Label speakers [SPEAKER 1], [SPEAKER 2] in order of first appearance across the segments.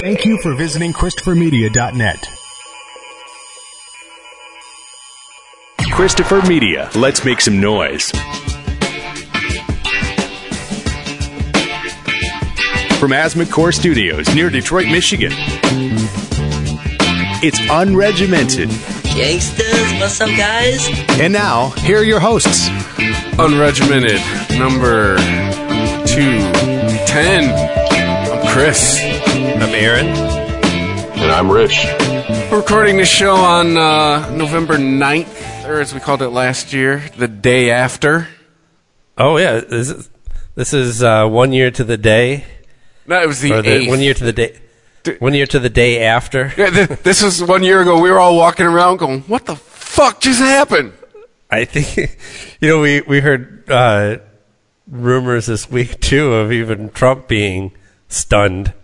[SPEAKER 1] Thank you for visiting ChristopherMedia.net.
[SPEAKER 2] Christopher Media. Let's make some noise. From Asthma Core Studios near Detroit, Michigan. It's unregimented.
[SPEAKER 3] Gangsters, what's up, guys?
[SPEAKER 2] And now, here are your hosts.
[SPEAKER 4] Unregimented, number 210. I'm Chris.
[SPEAKER 5] I'm Aaron.
[SPEAKER 6] And I'm Rich.
[SPEAKER 4] We're recording this show on uh, November 9th, or as we called it last year, the day after.
[SPEAKER 5] Oh yeah, this is this is uh, one year to the day,
[SPEAKER 4] No, it was the
[SPEAKER 5] the, one year to the day, one year to the day after.
[SPEAKER 4] Yeah, th- this was one year ago. We were all walking around going, what the fuck just happened?
[SPEAKER 5] I think you know we we heard uh, rumors this week too of even Trump being stunned.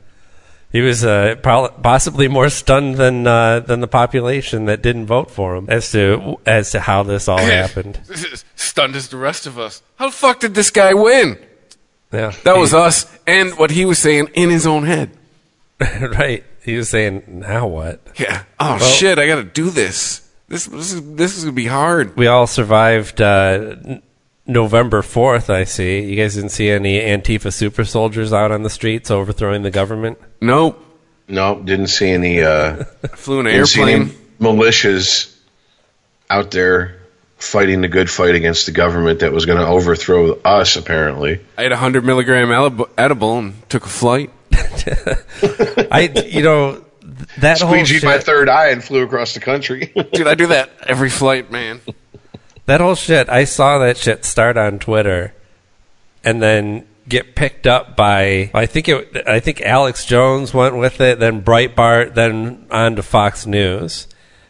[SPEAKER 5] He was uh, possibly more stunned than uh, than the population that didn't vote for him as to as to how this all happened.
[SPEAKER 4] Stunned as the rest of us. How the fuck did this guy win?
[SPEAKER 5] Yeah,
[SPEAKER 4] That was us and what he was saying in his own head.
[SPEAKER 5] right. He was saying, "Now what?"
[SPEAKER 4] Yeah. Oh shit! I got to do this. This this is this is gonna be hard.
[SPEAKER 5] we all survived uh, November 4th, I see. You guys didn't see any Antifa super soldiers out on the streets overthrowing the government?
[SPEAKER 4] Nope.
[SPEAKER 6] No, didn't see any. Uh,
[SPEAKER 4] Flew in an
[SPEAKER 6] didn't see any
[SPEAKER 4] airplane.
[SPEAKER 6] militias out there fighting the good fight against the government that was going to overthrow us. Apparently,
[SPEAKER 4] I had a hundred milligram elib- edible and took a flight.
[SPEAKER 5] I, you know, th- that whole
[SPEAKER 6] squeegeed my third eye and flew across the country.
[SPEAKER 4] Dude, I do that every flight, man.
[SPEAKER 5] That whole shit, I saw that shit start on Twitter and then get picked up by, I think it, I think Alex Jones went with it, then Breitbart, then on to Fox News.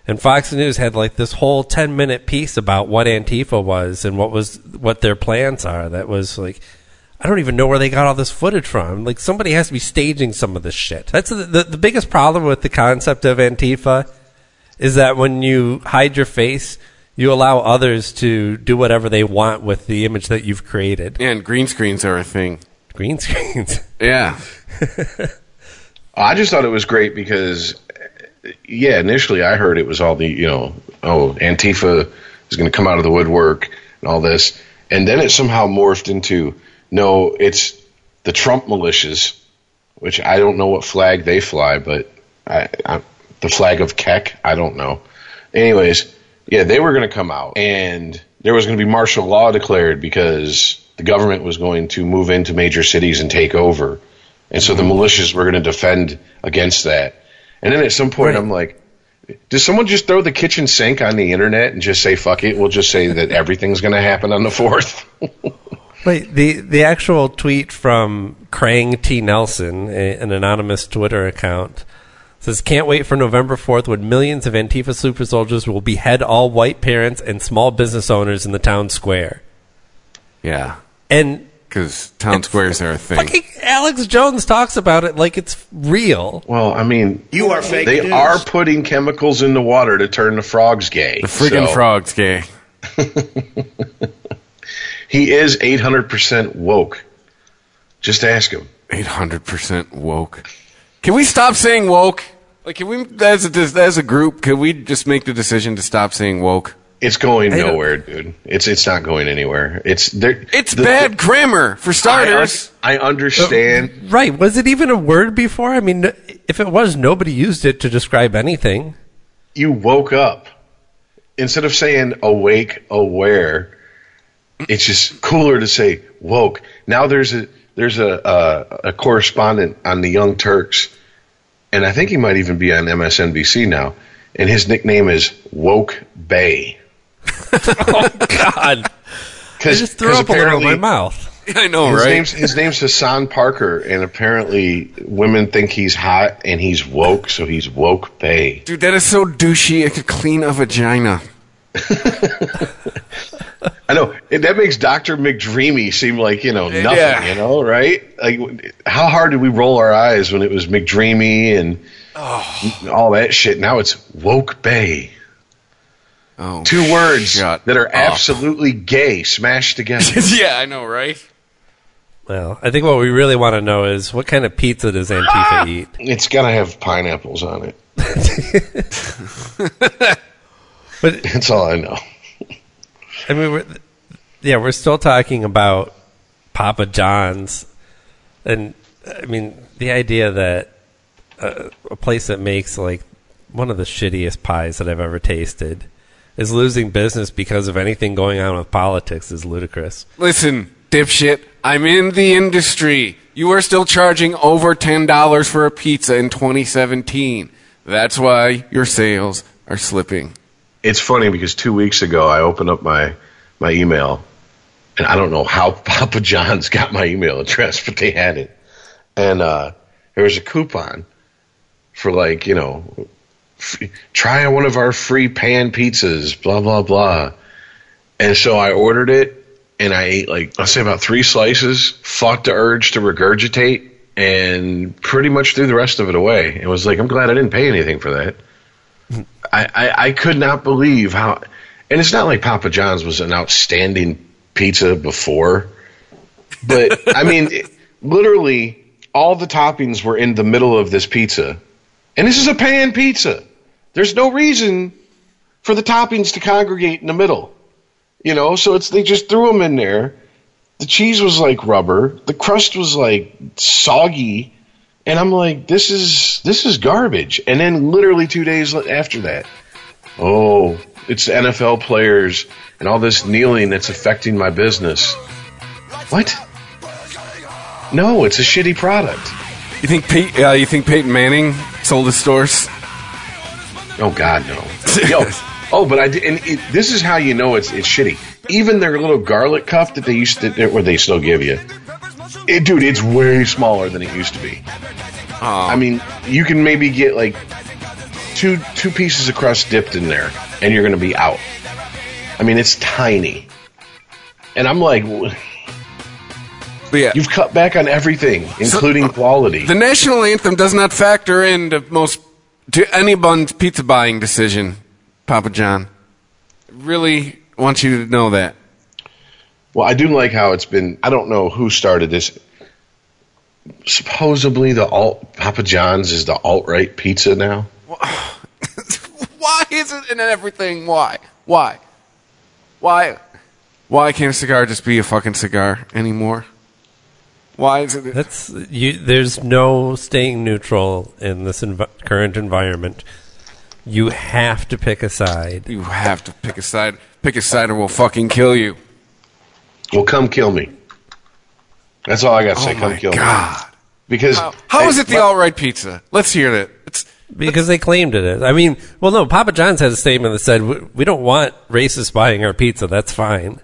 [SPEAKER 5] And Fox News had like this whole 10 minute piece about what Antifa was and what was, what their plans are. That was like, I don't even know where they got all this footage from. Like somebody has to be staging some of this shit. That's the, the, the biggest problem with the concept of Antifa is that when you hide your face, you allow others to do whatever they want with the image that you've created.
[SPEAKER 4] And green screens are a thing.
[SPEAKER 5] Green screens.
[SPEAKER 4] Yeah.
[SPEAKER 6] I just thought it was great because, yeah, initially I heard it was all the, you know, oh, Antifa is going to come out of the woodwork and all this. And then it somehow morphed into, no, it's the Trump militias, which I don't know what flag they fly, but I, I, the flag of Kek, I don't know. Anyways, yeah, they were going to come out and there was going to be martial law declared because the government was going to move into major cities and take over. And so the mm-hmm. militias were going to defend against that. And then at some point,
[SPEAKER 5] Right.
[SPEAKER 6] I'm like, does someone just throw the kitchen sink on the internet and just say, fuck it? We'll just say that everything's going to happen on the 4th.
[SPEAKER 5] Wait, the the actual tweet from Krang T Nelson, a, an anonymous Twitter account, says, "Can't wait for November fourth when millions of Antifa super soldiers will behead all white parents and small business owners in the town square."
[SPEAKER 4] Yeah.
[SPEAKER 5] And
[SPEAKER 4] Because town squares are a thing.
[SPEAKER 5] fucking Alex Jones talks about it like it's real.
[SPEAKER 6] well, I mean,
[SPEAKER 7] You are fake
[SPEAKER 6] they
[SPEAKER 7] news.
[SPEAKER 6] are putting chemicals in the water to turn the frogs gay.
[SPEAKER 4] The friggin'
[SPEAKER 6] so
[SPEAKER 4] frog's gay.
[SPEAKER 6] He is 800% woke. Just ask him.
[SPEAKER 4] 800% woke. Can we stop saying woke? Like, can we, as a, as a group, can we just make the decision to stop saying woke?
[SPEAKER 6] It's going
[SPEAKER 5] uh,
[SPEAKER 6] nowhere, dude. It's it's not going anywhere. It's there.
[SPEAKER 4] It's
[SPEAKER 6] the-
[SPEAKER 4] bad grammar, for starters.
[SPEAKER 6] I understand.
[SPEAKER 5] Uh, right? Was it even a word before? I mean, if it was, nobody used it to describe anything.
[SPEAKER 6] you woke up instead of saying awake, aware. It's just cooler to say woke. Now there's a there's a a, a correspondent on the Young Turks, and I think he might even be on MSNBC now. And his nickname is Woke Bae oh
[SPEAKER 5] God, I
[SPEAKER 6] because
[SPEAKER 5] just threw up a little in my mouth.
[SPEAKER 4] I know,
[SPEAKER 6] His
[SPEAKER 4] right?
[SPEAKER 6] name's his name's Hasan Piker, and apparently women think he's hot and he's woke, so he's woke Bae.
[SPEAKER 4] Dude, that is so douchey. It could clean a vagina.
[SPEAKER 6] I know and that makes Doctor McDreamy seem like you know nothing,
[SPEAKER 4] Yeah.
[SPEAKER 6] you know, right? Like, how hard did we roll our eyes when it was McDreamy and oh. all that shit? Now it's woke Bae.
[SPEAKER 4] Oh,
[SPEAKER 6] Two words
[SPEAKER 4] shut
[SPEAKER 6] that are
[SPEAKER 4] up.
[SPEAKER 6] absolutely gay smashed together.
[SPEAKER 4] yeah, I know, right?
[SPEAKER 5] Well, I think what we really want to know is what kind of pizza does Antifa eat?
[SPEAKER 6] It's got to have pineapples on it.
[SPEAKER 5] But
[SPEAKER 6] That's all I know.
[SPEAKER 5] I mean, we're, yeah, we're still talking about Papa John's, and I mean the idea that uh, a place that makes like one of the shittiest pies that I've ever tasted is losing business because of anything going on with politics is ludicrous.
[SPEAKER 4] Listen, dipshit, I'm in the industry. You are still charging over $10 for a pizza in 2017. That's why your sales are slipping.
[SPEAKER 6] It's funny because two weeks ago I opened up my my email, and I don't know how Papa John's got my email address, but they had it, and uh, there was a coupon for like you know, f- try one of our free pan pizzas, blah blah blah, and so I ordered it, and I ate like I'll say about three slices, fought the urge to regurgitate, and pretty much threw the rest of it away. It was like I'm glad I didn't pay anything for that. I, I, I could not believe how, and it's not like Papa John's was an outstanding pizza before, but I mean, it- literally all the toppings were in the middle of this pizza, and this is a pan pizza. There's no reason for the toppings to congregate in the middle, you know. So it's they just threw them in there. The cheese was like rubber. The crust was like soggy. And I'm like, this is this is garbage. And then literally two days after that, oh, it's NFL players and all this kneeling that's affecting my business. What? No, it's a shitty product.
[SPEAKER 4] You think Pete, uh, you think Peyton Manning sold his stores?
[SPEAKER 6] Oh God, no. Yo, oh, but I did, and it, this is how you know it's it's shitty. Even their little garlic cup that they used to, or they still give you, it, dude, it's way smaller than it used to be. Oh. I mean, you can maybe get like two two pieces of crust dipped in there, and you're going to be out. I mean, it's tiny, and I'm like,
[SPEAKER 4] But yeah,
[SPEAKER 6] you've cut back on everything, including uh, quality.
[SPEAKER 4] the national anthem does not factor into most to anyone's pizza buying decision. Papa John, really want you to know that.
[SPEAKER 6] Well, I do like how it's been. I don't know who started this. Supposedly, the alt Papa John's is the alt right pizza now.
[SPEAKER 4] Why is it in everything? Why? Why? Why? Why can't a cigar just be a fucking cigar anymore? Why is it?
[SPEAKER 5] That's you. There's no staying neutral in this env- current environment. You have to pick a side.
[SPEAKER 4] You have to pick a side. Pick a side, or we'll fucking kill you.
[SPEAKER 6] Well, come kill me. That's all I got to say.
[SPEAKER 4] oh
[SPEAKER 6] come
[SPEAKER 4] my
[SPEAKER 6] kill me.
[SPEAKER 4] god!
[SPEAKER 6] Because
[SPEAKER 4] How, how
[SPEAKER 6] hey,
[SPEAKER 4] is it the
[SPEAKER 6] but-
[SPEAKER 4] all right pizza? Let's hear that. It's
[SPEAKER 5] Because they claimed it is. I mean, well, no, Papa John's had a statement that said, "We- we don't want racists buying our pizza. That's fine.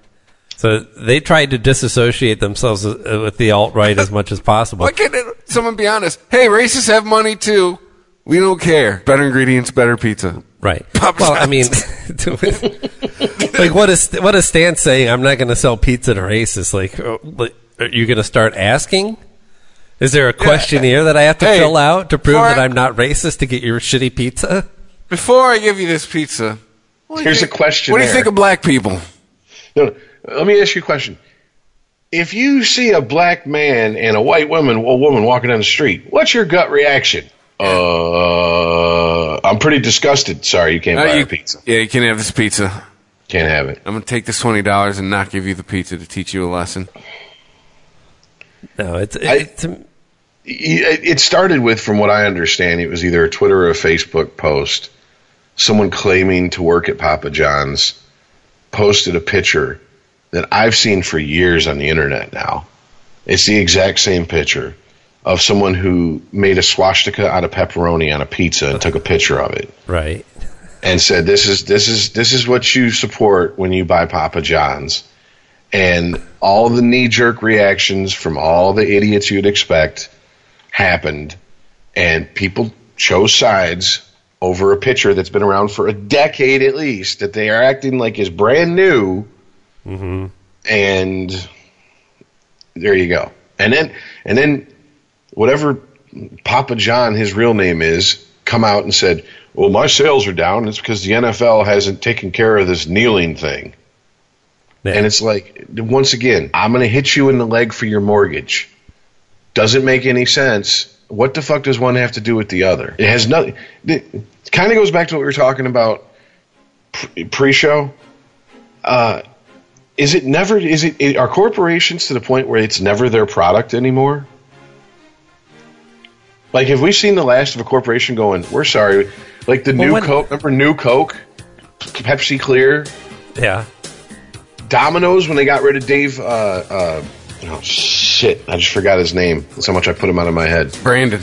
[SPEAKER 5] So they tried to disassociate themselves uh, with the alt right as much as possible.
[SPEAKER 4] why can't it, someone be honest? Hey, racists have money too. We don't care. Better ingredients, better pizza.
[SPEAKER 5] Right.
[SPEAKER 4] Papa
[SPEAKER 5] well, I mean, like what is what is Stan saying? I'm not going to sell pizza to racists. Like, oh, are you going to start asking? Is there a questionnaire that I have to
[SPEAKER 4] Hey,
[SPEAKER 5] fill out to prove that
[SPEAKER 4] I-
[SPEAKER 5] I'm not racist to get your shitty pizza?
[SPEAKER 4] Before I give you this pizza, what do you
[SPEAKER 6] Here's
[SPEAKER 4] think-
[SPEAKER 6] a question
[SPEAKER 4] What do you think of black people?
[SPEAKER 6] No, no, let me ask you a question. If you see a black man and a white woman, a woman walking down the street, what's your gut reaction? Uh, I'm pretty disgusted. Sorry, you can't
[SPEAKER 4] Uh,
[SPEAKER 6] buy
[SPEAKER 4] you-
[SPEAKER 6] our pizza.
[SPEAKER 4] Yeah, you can't have this pizza.
[SPEAKER 6] Can't have it.
[SPEAKER 4] I'm gonna take this twenty dollars and not give you the pizza to teach you a lesson.
[SPEAKER 5] No, it's
[SPEAKER 6] I-
[SPEAKER 5] it's
[SPEAKER 6] It it started with, from what I understand, it was either a Twitter or a Facebook post. Someone claiming to work at Papa John's posted a picture that I've seen for years on the internet now. It's the exact same picture of someone who made a swastika out of pepperoni on a pizza and took a picture of it.
[SPEAKER 5] Right.
[SPEAKER 6] and said this is this is this is what you support when you buy Papa John's. And all the knee jerk reactions from all the idiots you'd expect happened. And people chose sides over a picture that's been around for a decade at least that they are acting like is brand new. Mm-hmm. And there you go. And then and then whatever papa john his real name is come out and said well my sales are down it's because the nfl hasn't taken care of this kneeling thing. And it's like, once again, I'm going to hit you in the leg for your mortgage. Doesn't make any sense. What the fuck does one have to do with the other? It has nothing. It kind of goes back to what we were talking about pre- pre-show. Uh, is it never? Is it, it are corporations to the point where it's never their product anymore? Like, have we seen the last of a corporation going? We're sorry. Like the
[SPEAKER 5] Well,
[SPEAKER 6] new
[SPEAKER 5] when-
[SPEAKER 6] Coke. Remember new Coke, Pepsi Clear,
[SPEAKER 5] yeah.
[SPEAKER 6] Domino's when they got rid of Dave. Uh, uh, oh shit! I just forgot his name. That's how much I put him out of my head.
[SPEAKER 4] Brandon.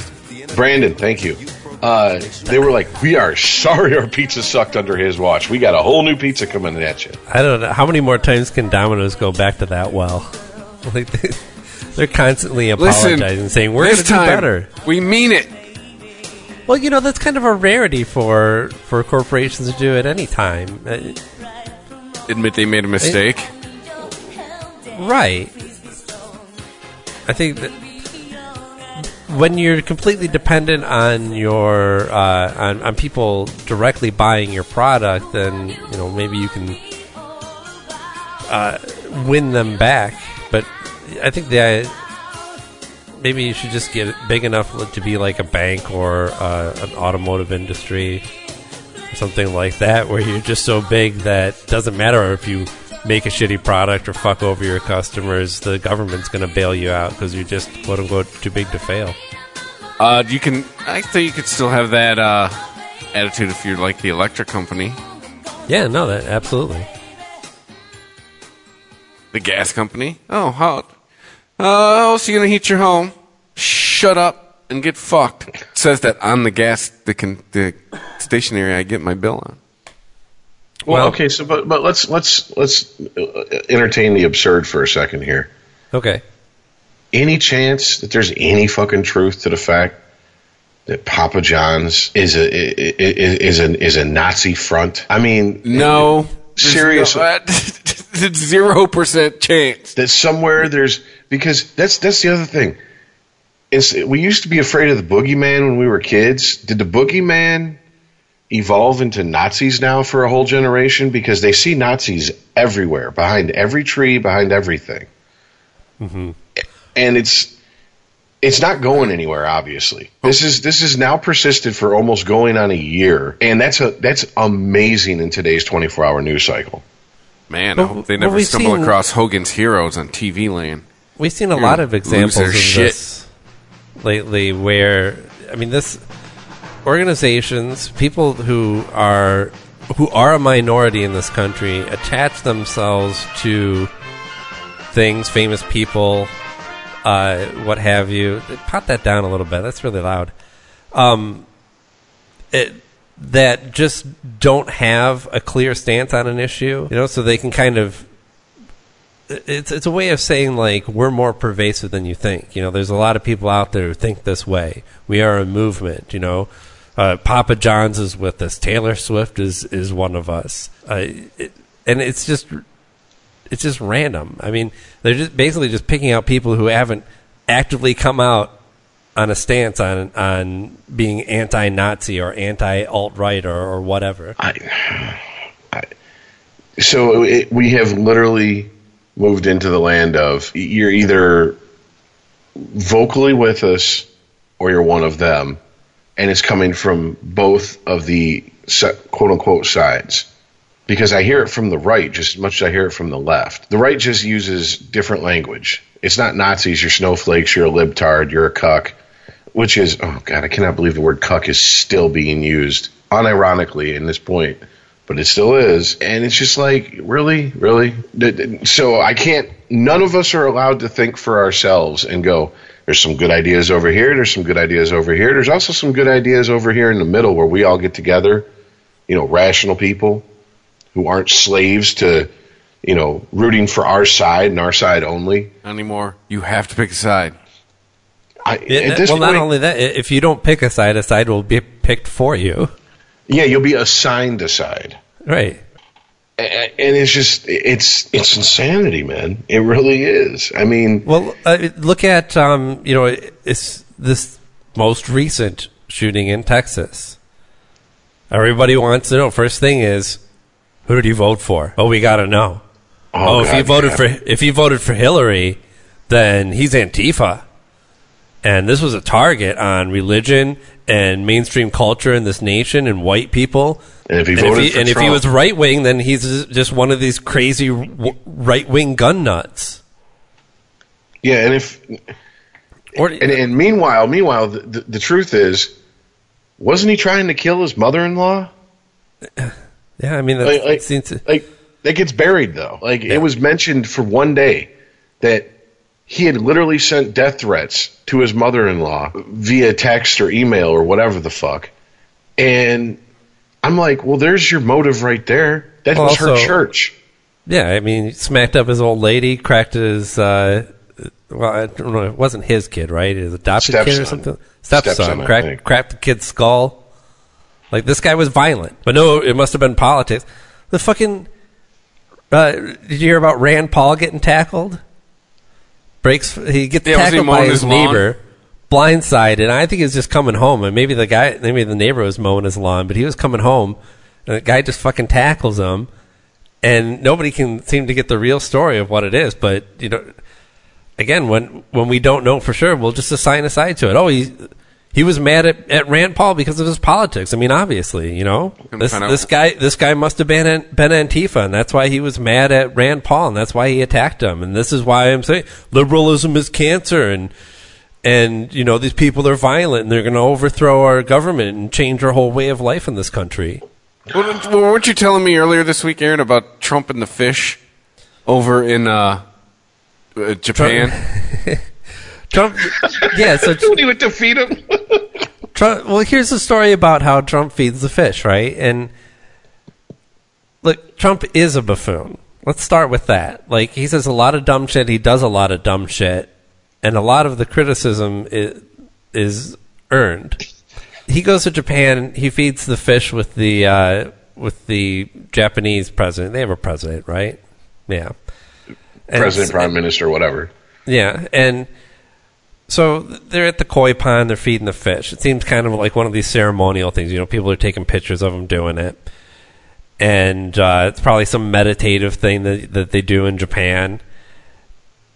[SPEAKER 6] Brandon, thank you. Uh, they were like, "We are sorry, our pizza sucked under his watch. We got a whole new pizza coming at you."
[SPEAKER 5] I don't know how many more times can Domino's go back to that well. Like they're constantly
[SPEAKER 4] Listen,
[SPEAKER 5] apologizing, saying we're going to do
[SPEAKER 4] time,
[SPEAKER 5] better.
[SPEAKER 4] We mean it.
[SPEAKER 5] Well, you know that's kind of a rarity for for corporations to do at any time, Uh,
[SPEAKER 4] Admit they made a mistake.
[SPEAKER 5] right? I think that when you're completely dependent on your uh, on on people directly buying your product, then you know maybe you can uh, win them back. But I think that maybe you should just get big enough to be like a bank or uh, an automotive industry, or something like that, where you're just so big that it doesn't matter if you make a shitty product or fuck over your customers, the government's going to bail you out because you're just quote unquote too big to fail.
[SPEAKER 4] Uh, you can. I think you could still have that uh, attitude if you're like the electric company,
[SPEAKER 5] Yeah, no, that absolutely.
[SPEAKER 4] the gas company. Oh, how? Uh, how you're gonna heat your home? Shut up and get fucked. It says that on the gas, the con- the stationery I get my bill on.
[SPEAKER 6] Well,
[SPEAKER 5] Well-
[SPEAKER 6] okay, so but but let's let's let's uh, entertain the absurd for a second here.
[SPEAKER 5] Okay.
[SPEAKER 6] Any chance that there's any fucking truth to the fact that Papa John's is a is is a is a Nazi front? I mean,
[SPEAKER 4] No,
[SPEAKER 6] seriously.
[SPEAKER 4] zero percent chance.
[SPEAKER 6] that somewhere there's because that's that's the other thing. It's, we used to be afraid of the boogeyman when we were kids. Did the boogeyman evolve into Nazis now for a whole generation? Because they see Nazis everywhere, behind every tree, behind everything, mm-hmm. and it's it's not going anywhere. Obviously, this is this is now persisted for almost going on a year, and that's a that's amazing in today's twenty four hour news cycle.
[SPEAKER 4] Man, I hope they never
[SPEAKER 5] we've
[SPEAKER 4] stumble
[SPEAKER 5] seen-
[SPEAKER 4] across Hogan's Heroes on TV land.
[SPEAKER 5] We've seen a
[SPEAKER 4] You're
[SPEAKER 5] lot of examples of
[SPEAKER 4] shit.
[SPEAKER 5] this lately where I mean this organizations, people who are who are a minority in this country attach themselves to things, famous people, uh, what have you. Pot that down a little bit. That's really loud. Um, it, that just don't have a clear stance on an issue, you know, so they can kind of it's it's a way of saying like we're more pervasive than you think. You know, there's a lot of people out there who think this way. We are a movement. You know, uh, Papa John's is with us. Taylor Swift is is one of us. Uh, it, and it's just it's just random. I mean, they're just basically just picking out people who haven't actively come out on a stance on on being anti-Nazi or anti-alt right or, or whatever.
[SPEAKER 6] I, I, so it, we have literally moved into the land of you're either vocally with us or you're one of them, and it's coming from both of the quote unquote sides. Because I hear it from the right just as much as I hear it from the left. The right just uses different language. It's not Nazis, you're snowflakes, you're a libtard, you're a cuck which is oh god, I cannot believe the word cuck is still being used unironically in this point, but it still is, and it's just like really, really. D- d- So I can't. None of us are allowed to think for ourselves and go. There's some good ideas over here. There's some good ideas over here. There's also some good ideas over here in the middle where we all get together. You know, rational people who aren't slaves to, you know, rooting for our side and our side only.
[SPEAKER 4] Not anymore. You have to pick a side.
[SPEAKER 6] I,
[SPEAKER 5] Yeah,
[SPEAKER 6] at this
[SPEAKER 5] well,
[SPEAKER 6] point,
[SPEAKER 5] not only that, if you don't pick a side, a side will be picked for you.
[SPEAKER 6] Yeah, you'll be assigned a side.
[SPEAKER 5] Right.
[SPEAKER 6] And it's just it's it's insanity, man. It really is. I mean,
[SPEAKER 5] Well, uh, look at um, you know it's this most recent shooting in Texas. Everybody wants to know. First thing is, who did you vote for? Oh, we got to know. Oh, if
[SPEAKER 6] you
[SPEAKER 5] voted for if you voted for Hillary, then he's Antifa. And this was a target on religion and mainstream culture in this nation and white people.
[SPEAKER 6] And if he
[SPEAKER 5] and if
[SPEAKER 6] for
[SPEAKER 5] and if he was right wing, then he's just one of these crazy right wing gun nuts.
[SPEAKER 6] Yeah, and if
[SPEAKER 5] Or
[SPEAKER 6] and, and meanwhile, meanwhile, the, the, the truth is, wasn't he trying to kill his mother-in-law?
[SPEAKER 5] yeah, I mean, that
[SPEAKER 6] Like, like,
[SPEAKER 5] seems to,
[SPEAKER 6] like that gets buried though. Like it was mentioned for one day that he had literally sent death threats to his mother-in-law via text or email or whatever the fuck. And I'm like, well, there's your motive right there. That
[SPEAKER 5] Well,
[SPEAKER 6] was her church.
[SPEAKER 5] yeah. I mean, smacked up his old lady, cracked his. Uh, well, I don't know. It wasn't his kid, right? His adopted kid or something. Stepson,
[SPEAKER 6] Stepson,
[SPEAKER 5] cracked, cracked the kid's skull. Like this guy was violent, but no, it must have been politics. The fucking. Uh, did you hear about Rand Paul getting tackled? Breaks. He gets
[SPEAKER 4] Yeah,
[SPEAKER 5] tackled by his,
[SPEAKER 4] his
[SPEAKER 5] neighbor, blindsided. And I think he's just coming home, and maybe the guy, maybe the neighbor was mowing his lawn, but he was coming home, and the guy just fucking tackles him, and nobody can seem to get the real story of what it is. But you know, again, when when we don't know for sure, we'll just assign a side to it. Oh, he he was mad at, at Rand Paul because of his politics. I mean, obviously, you know, this this guy this guy must have been been Antifa, and that's why he was mad at Rand Paul, and that's why he attacked him. And this is why I'm saying liberalism is cancer, and and you know these people are violent, and they're going to overthrow our government and change our whole way of life in this country.
[SPEAKER 4] Well, well, weren't you telling me earlier this week, Aaron, about Trump and the fish over in uh, uh, Japan?
[SPEAKER 5] Trump, yeah. So
[SPEAKER 6] when he went to feed him.
[SPEAKER 5] Trump, well, here's the story about how Trump feeds the fish, right? And look, Trump is a buffoon. Let's start with that. Like he says a lot of dumb shit. He does a lot of dumb shit, and a lot of the criticism is, is earned. He goes to Japan. He feeds the fish with the uh, with the Japanese president. They have a president, right? Yeah. And
[SPEAKER 6] President,
[SPEAKER 5] s-
[SPEAKER 6] Prime Minister, whatever.
[SPEAKER 5] yeah, and so they're at the koi pond. They're feeding the fish. It seems kind of like one of these ceremonial things. You know, people are taking pictures of them doing it, and uh, it's probably some meditative thing that that they do in Japan.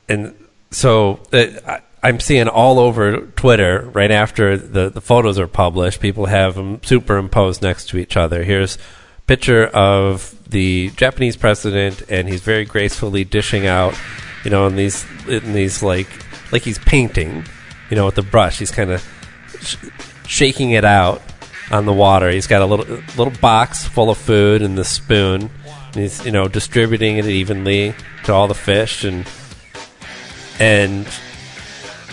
[SPEAKER 5] And so uh, I- I'm seeing all over Twitter right after the the photos are published. People have them superimposed next to each other. Here's a picture of the Japanese president, and he's very gracefully dishing out, you know, in these in these like like he's painting, you know, with the brush. He's kind of sh- shaking it out on the water. He's got a little little box full of food and the spoon. And he's you know distributing it evenly to all the fish and and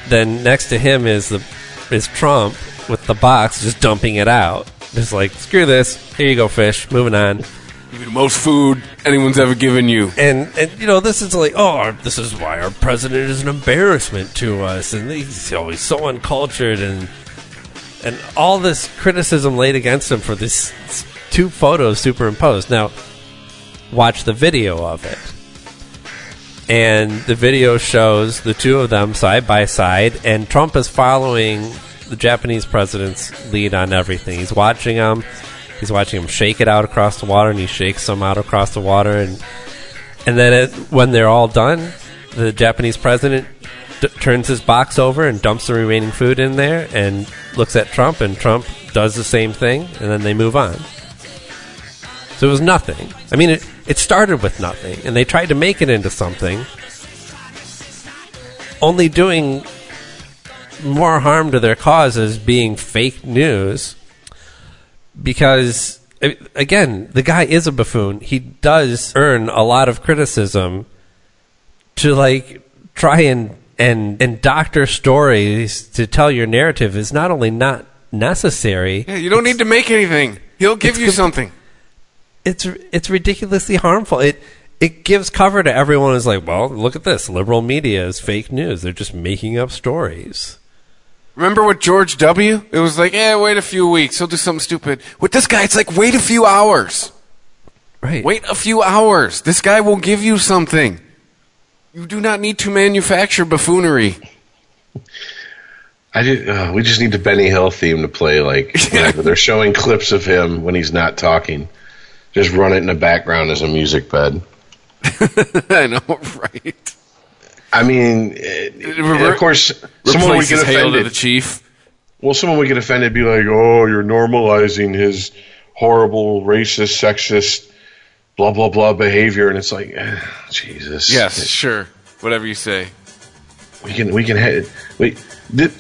[SPEAKER 5] then next to him is the is Trump with the box just dumping it out. Just like screw this. Here you go, fish. Moving on.
[SPEAKER 4] Give you the most food anyone's ever given you.
[SPEAKER 5] And and you know this is like oh this is why our president is an embarrassment to us and he's always so uncultured and and all this criticism laid against him for this two photos superimposed. Now watch the video of it. And the video shows the two of them side by side and Trump is following the Japanese president's lead on everything. He's watching him. He's watching him shake it out across the water and he shakes some out across the water and and then it, when they're all done, the Japanese president d- turns his box over and dumps the remaining food in there and looks at Trump, and Trump does the same thing, and then they move on. So it was nothing. I mean, it, it started with nothing, and they tried to make it into something, only doing more harm to their cause as being fake news because again, the guy is a buffoon. He does earn a lot of criticism to like try and and and doctor stories to tell your narrative is not only not necessary,
[SPEAKER 4] Yeah, you don't need to make anything. He'll give you something.
[SPEAKER 5] it's it's ridiculously harmful. It it gives cover to everyone who's like, well, look at this. Liberal media is fake news. They're just making up stories.
[SPEAKER 4] Remember with George W? It was like, eh, wait a few weeks. He'll do something stupid. With this guy, it's like, wait a few hours.
[SPEAKER 5] Right.
[SPEAKER 4] Wait a few hours. This guy will give you something. You do not need to manufacture buffoonery.
[SPEAKER 6] I just, uh, we just need the Benny Hill theme to play. Like whenever they're showing clips of him when he's not talking, just run it in the background as a music bed.
[SPEAKER 4] I know, right?
[SPEAKER 6] I mean, eh,
[SPEAKER 4] Revert-
[SPEAKER 6] of course, someone would get offended.
[SPEAKER 4] the chief.
[SPEAKER 6] Well, someone would get offended, and be like, "Oh, you're normalizing his horrible, racist, sexist, blah blah blah behavior," and it's like, eh, Jesus.
[SPEAKER 4] Yes, sure. Whatever you say.
[SPEAKER 6] we can we can ha- we did.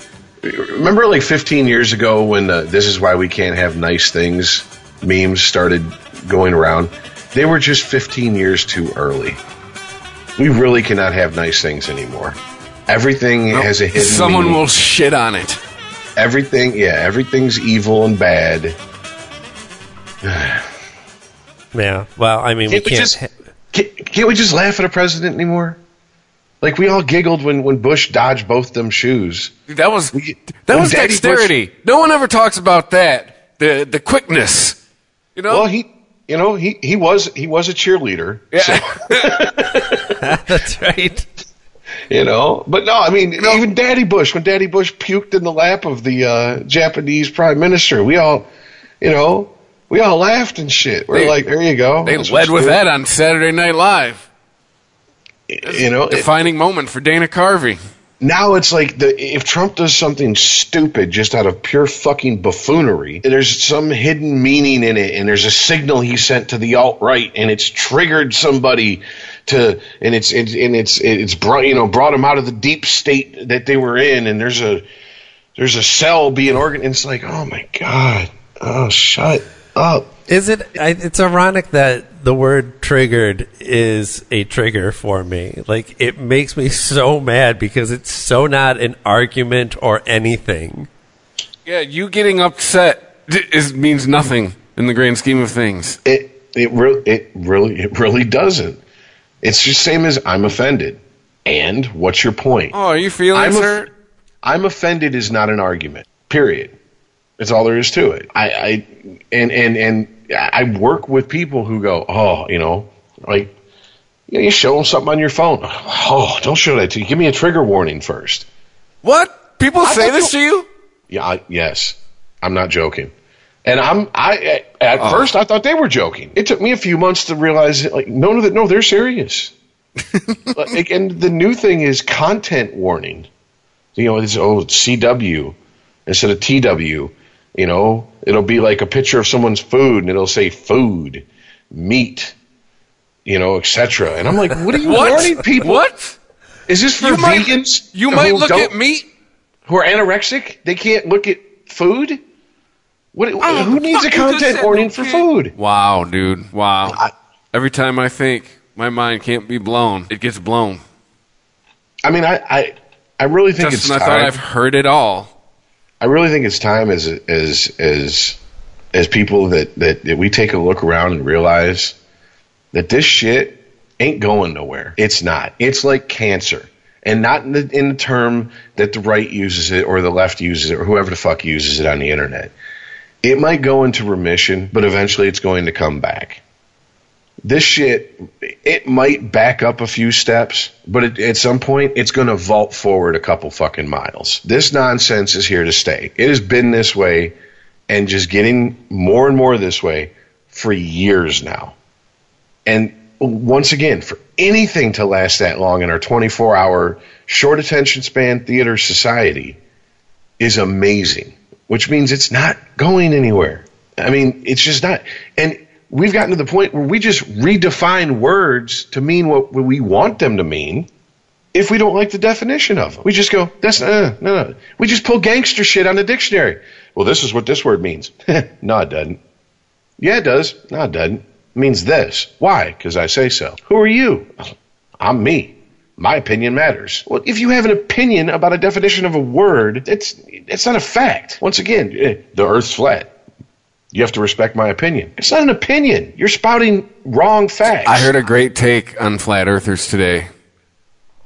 [SPEAKER 6] Remember, like 15 years ago, when uh, "This is why we can't have nice things" memes started going around. They were just 15 years too early. We really cannot have nice things anymore. Everything has a hidden.
[SPEAKER 4] Someone
[SPEAKER 6] meaning.
[SPEAKER 4] will shit on it.
[SPEAKER 6] Everything, yeah, everything's evil and bad.
[SPEAKER 5] Yeah. Well, I mean, we
[SPEAKER 6] Can't we
[SPEAKER 5] can't.
[SPEAKER 6] just can't, can't we just laugh at a president anymore? Like we all giggled when when Bush dodged both them shoes.
[SPEAKER 4] That was
[SPEAKER 6] We-
[SPEAKER 4] that
[SPEAKER 6] when
[SPEAKER 4] was
[SPEAKER 6] Daddy
[SPEAKER 4] dexterity. No one ever talks about that. The the quickness. You know.
[SPEAKER 6] Well, he, you know, he he was he was a cheerleader.
[SPEAKER 4] yeah.
[SPEAKER 5] That's right.
[SPEAKER 6] You know, but no, I mean, even Daddy Bush, when Daddy Bush puked in the lap of the uh, Japanese prime minister, we all, you know, we all laughed and shit. We're
[SPEAKER 4] They-
[SPEAKER 6] like, there you go.
[SPEAKER 4] they
[SPEAKER 6] That's
[SPEAKER 4] led with
[SPEAKER 6] you
[SPEAKER 4] that on Saturday Night Live.
[SPEAKER 6] You know, it-
[SPEAKER 4] Defining moment for Dana Carvey.
[SPEAKER 6] now it's like the if Trump does something stupid just out of pure fucking buffoonery, there's some hidden meaning in it, and there's a signal he sent to the alt right, and it's triggered somebody to, and it's it's and it's it's brought you know brought them out of the deep state that they were in, and there's a there's a cell being organ. It's like, oh my god, oh shut up.
[SPEAKER 5] Is it? I, it's ironic that the word "triggered" is a trigger for me. Like it makes me so mad because it's so not an argument or anything.
[SPEAKER 4] Yeah, you getting upset is means nothing in the grand scheme of things.
[SPEAKER 6] It it really it really it really doesn't. It's just same as I'm offended. And what's your point?
[SPEAKER 4] Oh, are you feeling
[SPEAKER 6] I'm,
[SPEAKER 4] sir?
[SPEAKER 6] aff- I'm offended is not an argument. Period. That's all there is to it. I, I and and and I work with people who go, oh, you know, like you, know, you show them something on your phone. Oh, don't show that to you. Give me a trigger warning first.
[SPEAKER 4] What? People say this to you?
[SPEAKER 6] Yeah, I, yes, I'm not joking. And I'm I at
[SPEAKER 4] Oh.
[SPEAKER 6] first I thought they were joking. It took me a few months to realize like no no no they're serious. like, and the new thing is content warning. You know, it's oh CW instead of TW. You know, it'll be like a picture of someone's food and it'll say food, meat, you know, etc. And I'm like, what are you
[SPEAKER 4] What?
[SPEAKER 6] warning people?
[SPEAKER 4] What?
[SPEAKER 6] Is this for
[SPEAKER 4] You might-
[SPEAKER 6] vegans?
[SPEAKER 4] You might look at meat.
[SPEAKER 6] who are anorexic, they can't look at food. What?
[SPEAKER 4] Oh,
[SPEAKER 6] who needs a
[SPEAKER 4] fuck, you just
[SPEAKER 6] content
[SPEAKER 4] said
[SPEAKER 6] warning for food?
[SPEAKER 4] Wow, dude. Wow.
[SPEAKER 6] I-
[SPEAKER 4] Every time I think my mind can't be blown, it gets blown.
[SPEAKER 6] I mean, I, I, I really think
[SPEAKER 4] Justin, I
[SPEAKER 6] it's
[SPEAKER 4] thought
[SPEAKER 6] time.
[SPEAKER 4] I've heard it all.
[SPEAKER 6] I really think it's time as as as as people that, that that we take a look around and realize that this shit ain't going nowhere. It's not. It's like cancer. And not in the, in the term that the right uses it or the left uses it or whoever the fuck uses it on the internet. It might go into remission, but eventually it's going to come back. This shit, it might back up a few steps, but it, at some point it's going to vault forward a couple fucking miles. This nonsense is here to stay. It has been this way and just getting more and more this way for years now. And once again, for anything to last that long in our 24 hour short attention span theater society is amazing, which means it's not going anywhere. I mean, it's just not. And we've gotten to the point where we just redefine words to mean what we want them to mean if we don't like the definition of them. We just go, that's uh, no, no. We just pull gangster shit on the dictionary. Well, this is what this word means. no, it doesn't. Yeah, it does. No, it doesn't. It means this. Why? Because I say so. Who are you? I'm me. My opinion matters. Well, if you have an opinion about a definition of a word, it's it's not a fact. Once again, eh, the Earth's flat. You have to respect my opinion. It's not an opinion. You're spouting wrong facts.
[SPEAKER 4] I heard a great take on flat earthers today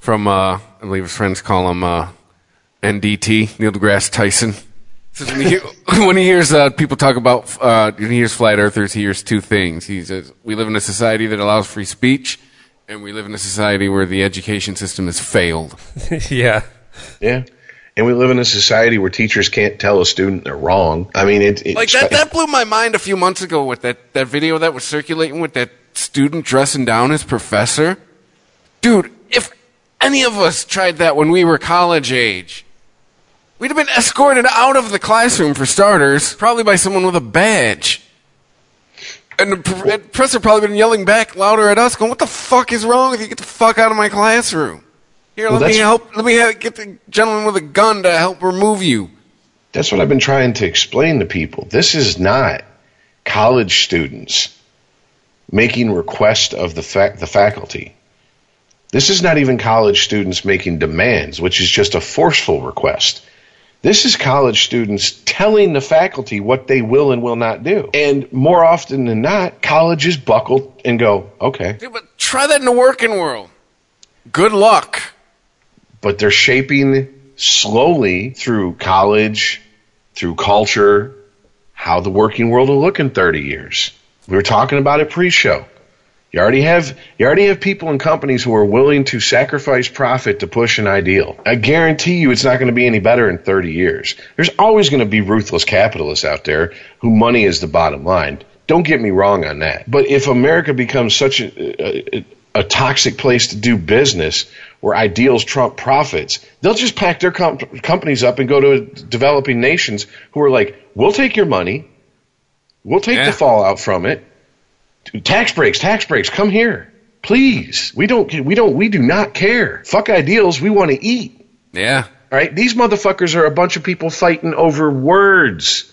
[SPEAKER 4] from, uh, I believe his friends call him uh, NDT, Neil deGrasse Tyson. When, he, when he hears uh, people talk about, uh, when he hears flat earthers, he hears two things. He says, we live in a society that allows free speech, and we live in a society where the education system has failed.
[SPEAKER 5] yeah.
[SPEAKER 6] Yeah. And we live in a society where teachers can't tell a student they're wrong. I mean, it, it
[SPEAKER 4] Like that, that blew my mind a few months ago with that, that video that was circulating with that student dressing down as professor? Dude, if any of us tried that when we were college age, we'd have been escorted out of the classroom for starters, probably by someone with a badge. And the pr- and professor probably been yelling back louder at us, going, "What the fuck is wrong with you? Get the fuck out of my classroom!" Here,
[SPEAKER 6] Well,
[SPEAKER 4] let me
[SPEAKER 6] that's-
[SPEAKER 4] help. Let me have, get the gentleman with a gun to help remove you.
[SPEAKER 6] That's what I've been trying to explain to people. This is not college students making request of the fac- the faculty. This is not even college students making demands, which is just a forceful request. This is college students telling the faculty what they will and will not do. And more often than not, colleges buckle and go, okay.
[SPEAKER 4] But try that in the working world. Good luck.
[SPEAKER 6] But they're shaping slowly through college, through culture, how the working world will look in 30 years. We were talking about it pre-show. You already have you already have people and companies who are willing to sacrifice profit to push an ideal. I guarantee you it's not going to be any better in 30 years. There's always going to be ruthless capitalists out there who money is the bottom line. Don't get me wrong on that. But if America becomes such a, a, a toxic place to do business where ideals trump profits, they'll just pack their com- companies up and go to developing nations who are like, "We'll take your money. We'll take
[SPEAKER 4] Yeah.
[SPEAKER 6] the fallout from it. Tax breaks, tax breaks, come here. Please. We don't we don't we do not care. Fuck ideals, we want to eat.
[SPEAKER 4] Yeah.
[SPEAKER 6] All right? These motherfuckers are a bunch of people fighting over words.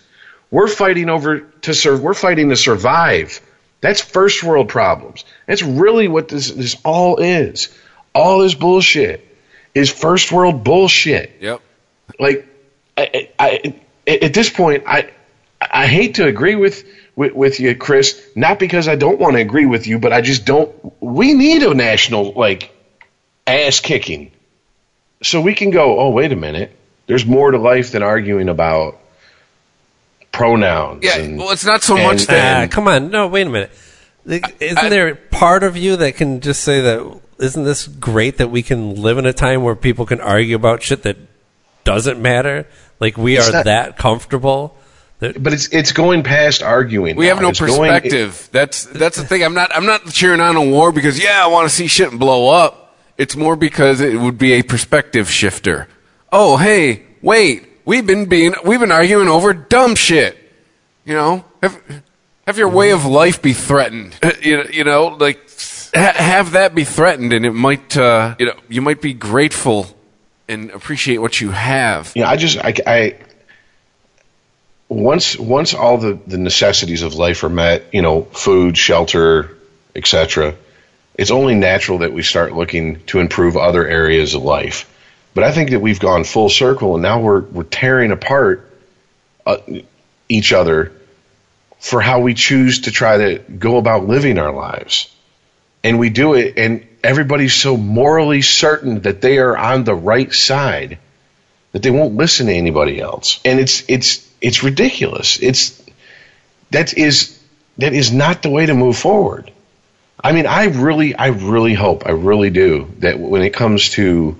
[SPEAKER 6] We're fighting over to serve we're fighting to survive. That's first world problems. That's really what this this all is. All this bullshit is first world bullshit
[SPEAKER 4] Yep.
[SPEAKER 6] like I, I, I, at this point I I hate to agree with, with with you Chris not because I don't want to agree with you but I just don't we need a national like ass kicking so we can go oh wait a minute there's more to life than arguing about pronouns
[SPEAKER 4] Yeah.
[SPEAKER 6] and,
[SPEAKER 4] Well, it's not so
[SPEAKER 6] and-
[SPEAKER 4] much that.
[SPEAKER 5] Come on, no, wait a minute. Isn't
[SPEAKER 4] I-
[SPEAKER 5] there part of you that can just say that? Isn't this great that we can live in a time where people can argue about shit that doesn't matter? Like we are
[SPEAKER 6] not-
[SPEAKER 5] that comfortable. That,
[SPEAKER 6] but it's it's going past arguing
[SPEAKER 4] We
[SPEAKER 6] now.
[SPEAKER 4] have no
[SPEAKER 6] It's going-
[SPEAKER 4] perspective. that's that's the thing. I'm not I'm not cheering on a war because yeah, I want to see shit blow up. It's more because it would be a perspective shifter. Oh, hey, wait, we've been being we've been arguing over dumb shit. You know, have have your way of life be threatened. You know, you know, like ha- have that be threatened, and it might uh, you know you might be grateful and appreciate what you have.
[SPEAKER 6] Yeah, I just I, I once once all the the necessities of life are met, you know, food, shelter, etc. It's only natural that we start looking to improve other areas of life. But I think that we've gone full circle, and now we're we're tearing apart uh, each other for how we choose to try to go about living our lives. And we do it, and everybody's so morally certain that they are on the right side that they won't listen to anybody else. And it's it's it's ridiculous. It's that is that is not the way to move forward. I mean, I really I really hope, I really do that when it comes to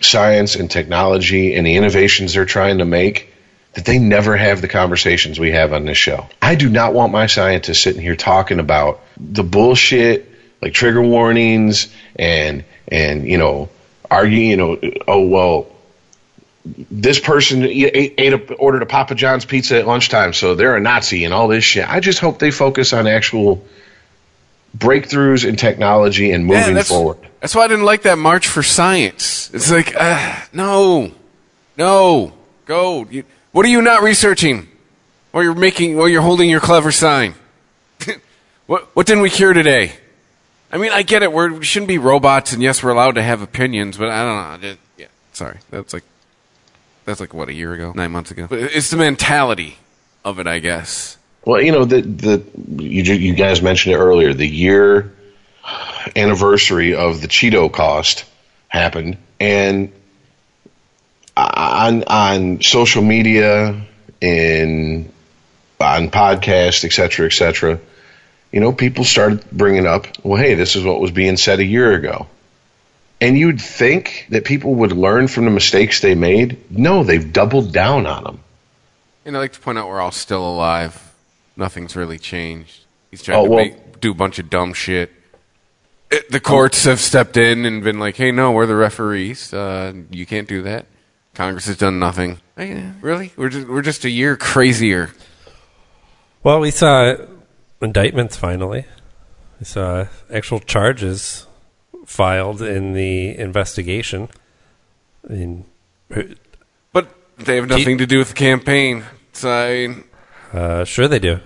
[SPEAKER 6] science and technology and the innovations they're trying to make that they never have the conversations we have on this show. I do not want my scientists sitting here talking about the bullshit like trigger warnings and and you know arguing you know oh well this person ate, ate a, ordered a Papa John's pizza at lunchtime, so they're a Nazi and all this shit. I just hope they focus on actual breakthroughs in technology and moving
[SPEAKER 4] that's,
[SPEAKER 6] forward.
[SPEAKER 4] That's why I didn't like that March for Science. It's like, uh, no, no, go. You, what are you not researching? Or you're making, or you're holding your clever sign. what, what didn't we cure today? I mean, I get it. We're, we shouldn't be robots, and yes, we're allowed to have opinions, but I don't know. Just- yeah, sorry. That's like, that's like what a year ago, nine months ago. But it's the mentality of it, I guess.
[SPEAKER 6] Well, you know the the you you guys mentioned it earlier. The year anniversary of the Cheeto cost happened, and on on social media and on podcasts, et cetera, et cetera, you know, people started bringing up, well, hey, this is what was being said a year ago. And you'd think that people would learn from the mistakes they made. No, they've doubled down on them.
[SPEAKER 4] And I like to point out we're all still alive. Nothing's really changed. He's trying
[SPEAKER 6] Oh,
[SPEAKER 4] to
[SPEAKER 6] well-
[SPEAKER 4] make, do a bunch of dumb shit. It, the courts have stepped in and been like, "Hey, no, we're the referees. Uh, you can't do that." Congress has done nothing. Eh, really? We're just we're just a year crazier.
[SPEAKER 5] Well, we saw indictments finally. We saw actual charges filed in the investigation. I mean,
[SPEAKER 4] But they have nothing to do with the campaign. So I mean,
[SPEAKER 5] uh, sure they do.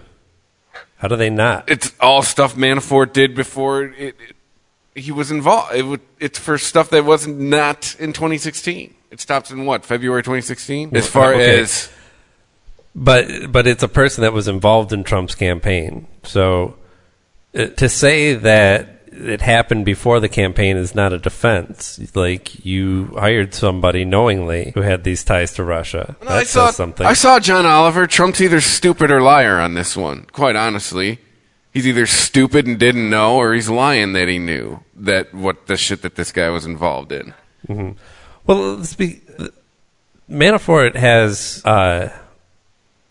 [SPEAKER 5] How do they not?
[SPEAKER 4] it's all stuff Manafort did before it, it, he was involved. It would, it's for stuff that wasn't not in 2016. It stops in what February 2016. As far
[SPEAKER 5] Okay.
[SPEAKER 4] as
[SPEAKER 5] But but it's a person that was involved in Trump's campaign. So uh, to say that it happened before the campaign is not a defense. Like you hired somebody knowingly who had these ties to Russia.
[SPEAKER 4] No,
[SPEAKER 5] that
[SPEAKER 4] I saw
[SPEAKER 5] something.
[SPEAKER 4] I saw John Oliver. Trump's either stupid or liar on this one. Quite honestly, he's either stupid and didn't know, or he's lying that he knew that what the shit that this guy was involved in.
[SPEAKER 5] Well, let's be. Manafort has uh,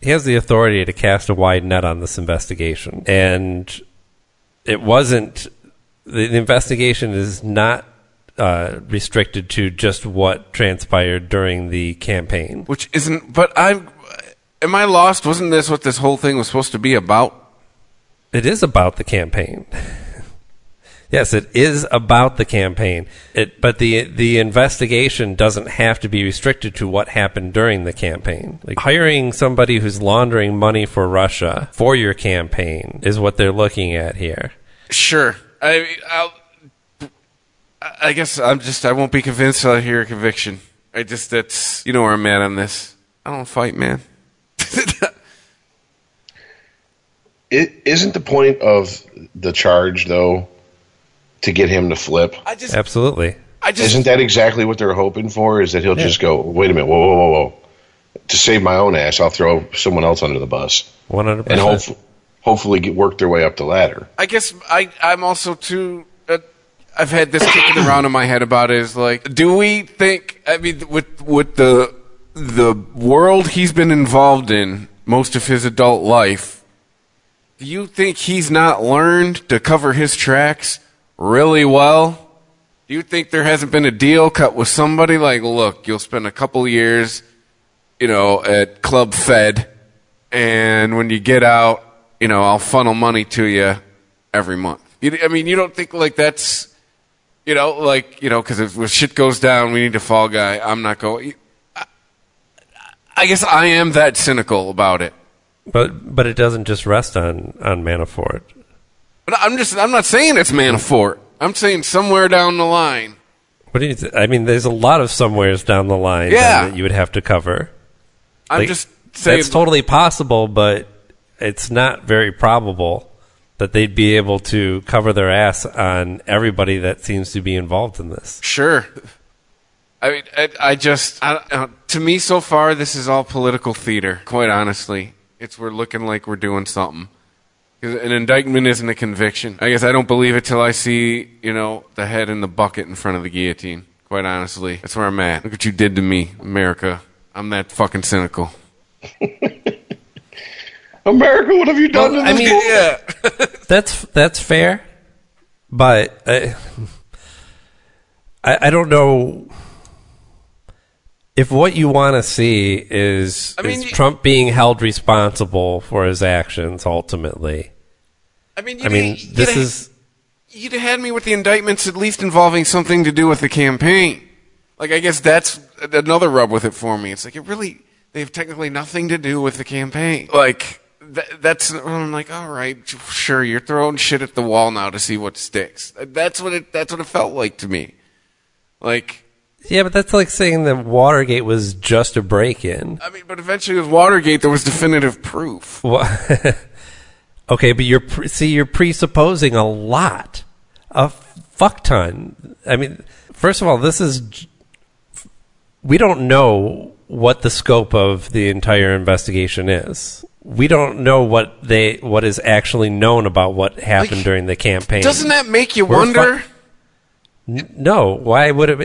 [SPEAKER 5] he has the authority to cast a wide net on this investigation, and it wasn't. The, the investigation is not uh, restricted to just what transpired during the campaign.
[SPEAKER 4] Which isn't. But I am I lost? Wasn't this what this whole thing was supposed to be about?
[SPEAKER 5] It is about the campaign. yes, it is about the campaign. It, but the the investigation doesn't have to be restricted to what happened during the campaign. Like hiring somebody who's laundering money for Russia for your campaign is what they're looking at here.
[SPEAKER 4] Sure. I I'll, I guess I'm just I won't be convinced till I hear a conviction. I just that's you know where I'm at on this. I don't fight, man.
[SPEAKER 6] It isn't the point of the charge though to get him to flip.
[SPEAKER 4] I just
[SPEAKER 5] Absolutely.
[SPEAKER 4] I just
[SPEAKER 6] Isn't that exactly what they're hoping for? Is that he'll just go, wait a minute, whoa, whoa, whoa, whoa. To save my own ass, I'll throw someone else under the bus,
[SPEAKER 5] 100%.
[SPEAKER 6] and hope, hopefully get work their way up the ladder.
[SPEAKER 4] I guess I I'm also too. Uh, I've had this kicking around in my head about it is like, do we think? I mean, with with the the world he's been involved in most of his adult life, do you think he's not learned to cover his tracks really well? Do you think there hasn't been a deal cut with somebody like, look, you'll spend a couple years, you know, at Club Fed, and when you get out, you know, I'll funnel money to you every month. You, I mean, you don't think like that's, you know, like you know, because if, shit goes down, we need a fall guy. I'm not going. I, I guess I am that cynical about it.
[SPEAKER 5] But but it doesn't just rest on on Manafort.
[SPEAKER 4] But I'm just, I'm not saying it's Manafort. I'm saying somewhere down the line.
[SPEAKER 5] What do you? Th- I mean, there's a lot of somewheres down the line
[SPEAKER 4] Yeah.
[SPEAKER 5] that you would have to cover.
[SPEAKER 4] I'm
[SPEAKER 5] Like,
[SPEAKER 4] just saying.
[SPEAKER 5] That's totally possible, but it's not very probable that they'd be able to cover their ass on everybody that seems to be involved in this.
[SPEAKER 4] Sure. I mean, I, I just, I, uh, to me, so far, this is all political theater. Quite honestly, it's we're looking like we're doing something. 'Cause an indictment isn't a conviction. I guess I don't believe it till I see, you know, the head in the bucket in front of the guillotine. Quite honestly, that's where I'm at. Look what you did to me, America. I'm that fucking cynical.
[SPEAKER 6] America, what have you done
[SPEAKER 5] Well,
[SPEAKER 6] to
[SPEAKER 5] I
[SPEAKER 6] this
[SPEAKER 5] mean-
[SPEAKER 6] boy?
[SPEAKER 4] Yeah.
[SPEAKER 5] That's that's fair, but I, I, I don't know if what you want to see is,
[SPEAKER 4] I mean,
[SPEAKER 5] is
[SPEAKER 4] you-
[SPEAKER 5] Trump being held responsible for his actions ultimately.
[SPEAKER 4] I mean,
[SPEAKER 5] I mean,
[SPEAKER 4] you'd-
[SPEAKER 5] this
[SPEAKER 4] you'd-
[SPEAKER 5] is
[SPEAKER 4] You'd have had me with the indictments at least involving something to do with the campaign. Like, I guess that's another rub with it for me. It's like, it really, they have technically nothing to do with the campaign. Like, th- that's, I'm like, all right, sure, you're throwing shit at the wall now to see what sticks. That's what it, that's what it felt like to me. Like,
[SPEAKER 5] yeah, but that's like saying that Watergate was just a break-in.
[SPEAKER 4] I mean, but eventually with Watergate, there was definitive proof.
[SPEAKER 5] Okay, but you're pre- see you're presupposing a lot, a fuck ton. I mean, first of all, this is j- we don't know what the scope of the entire investigation is. We don't know what they what is actually known about what happened
[SPEAKER 4] Like,
[SPEAKER 5] during the campaign.
[SPEAKER 4] Doesn't that make you
[SPEAKER 5] We're
[SPEAKER 4] wonder?
[SPEAKER 5] N- no, why would it?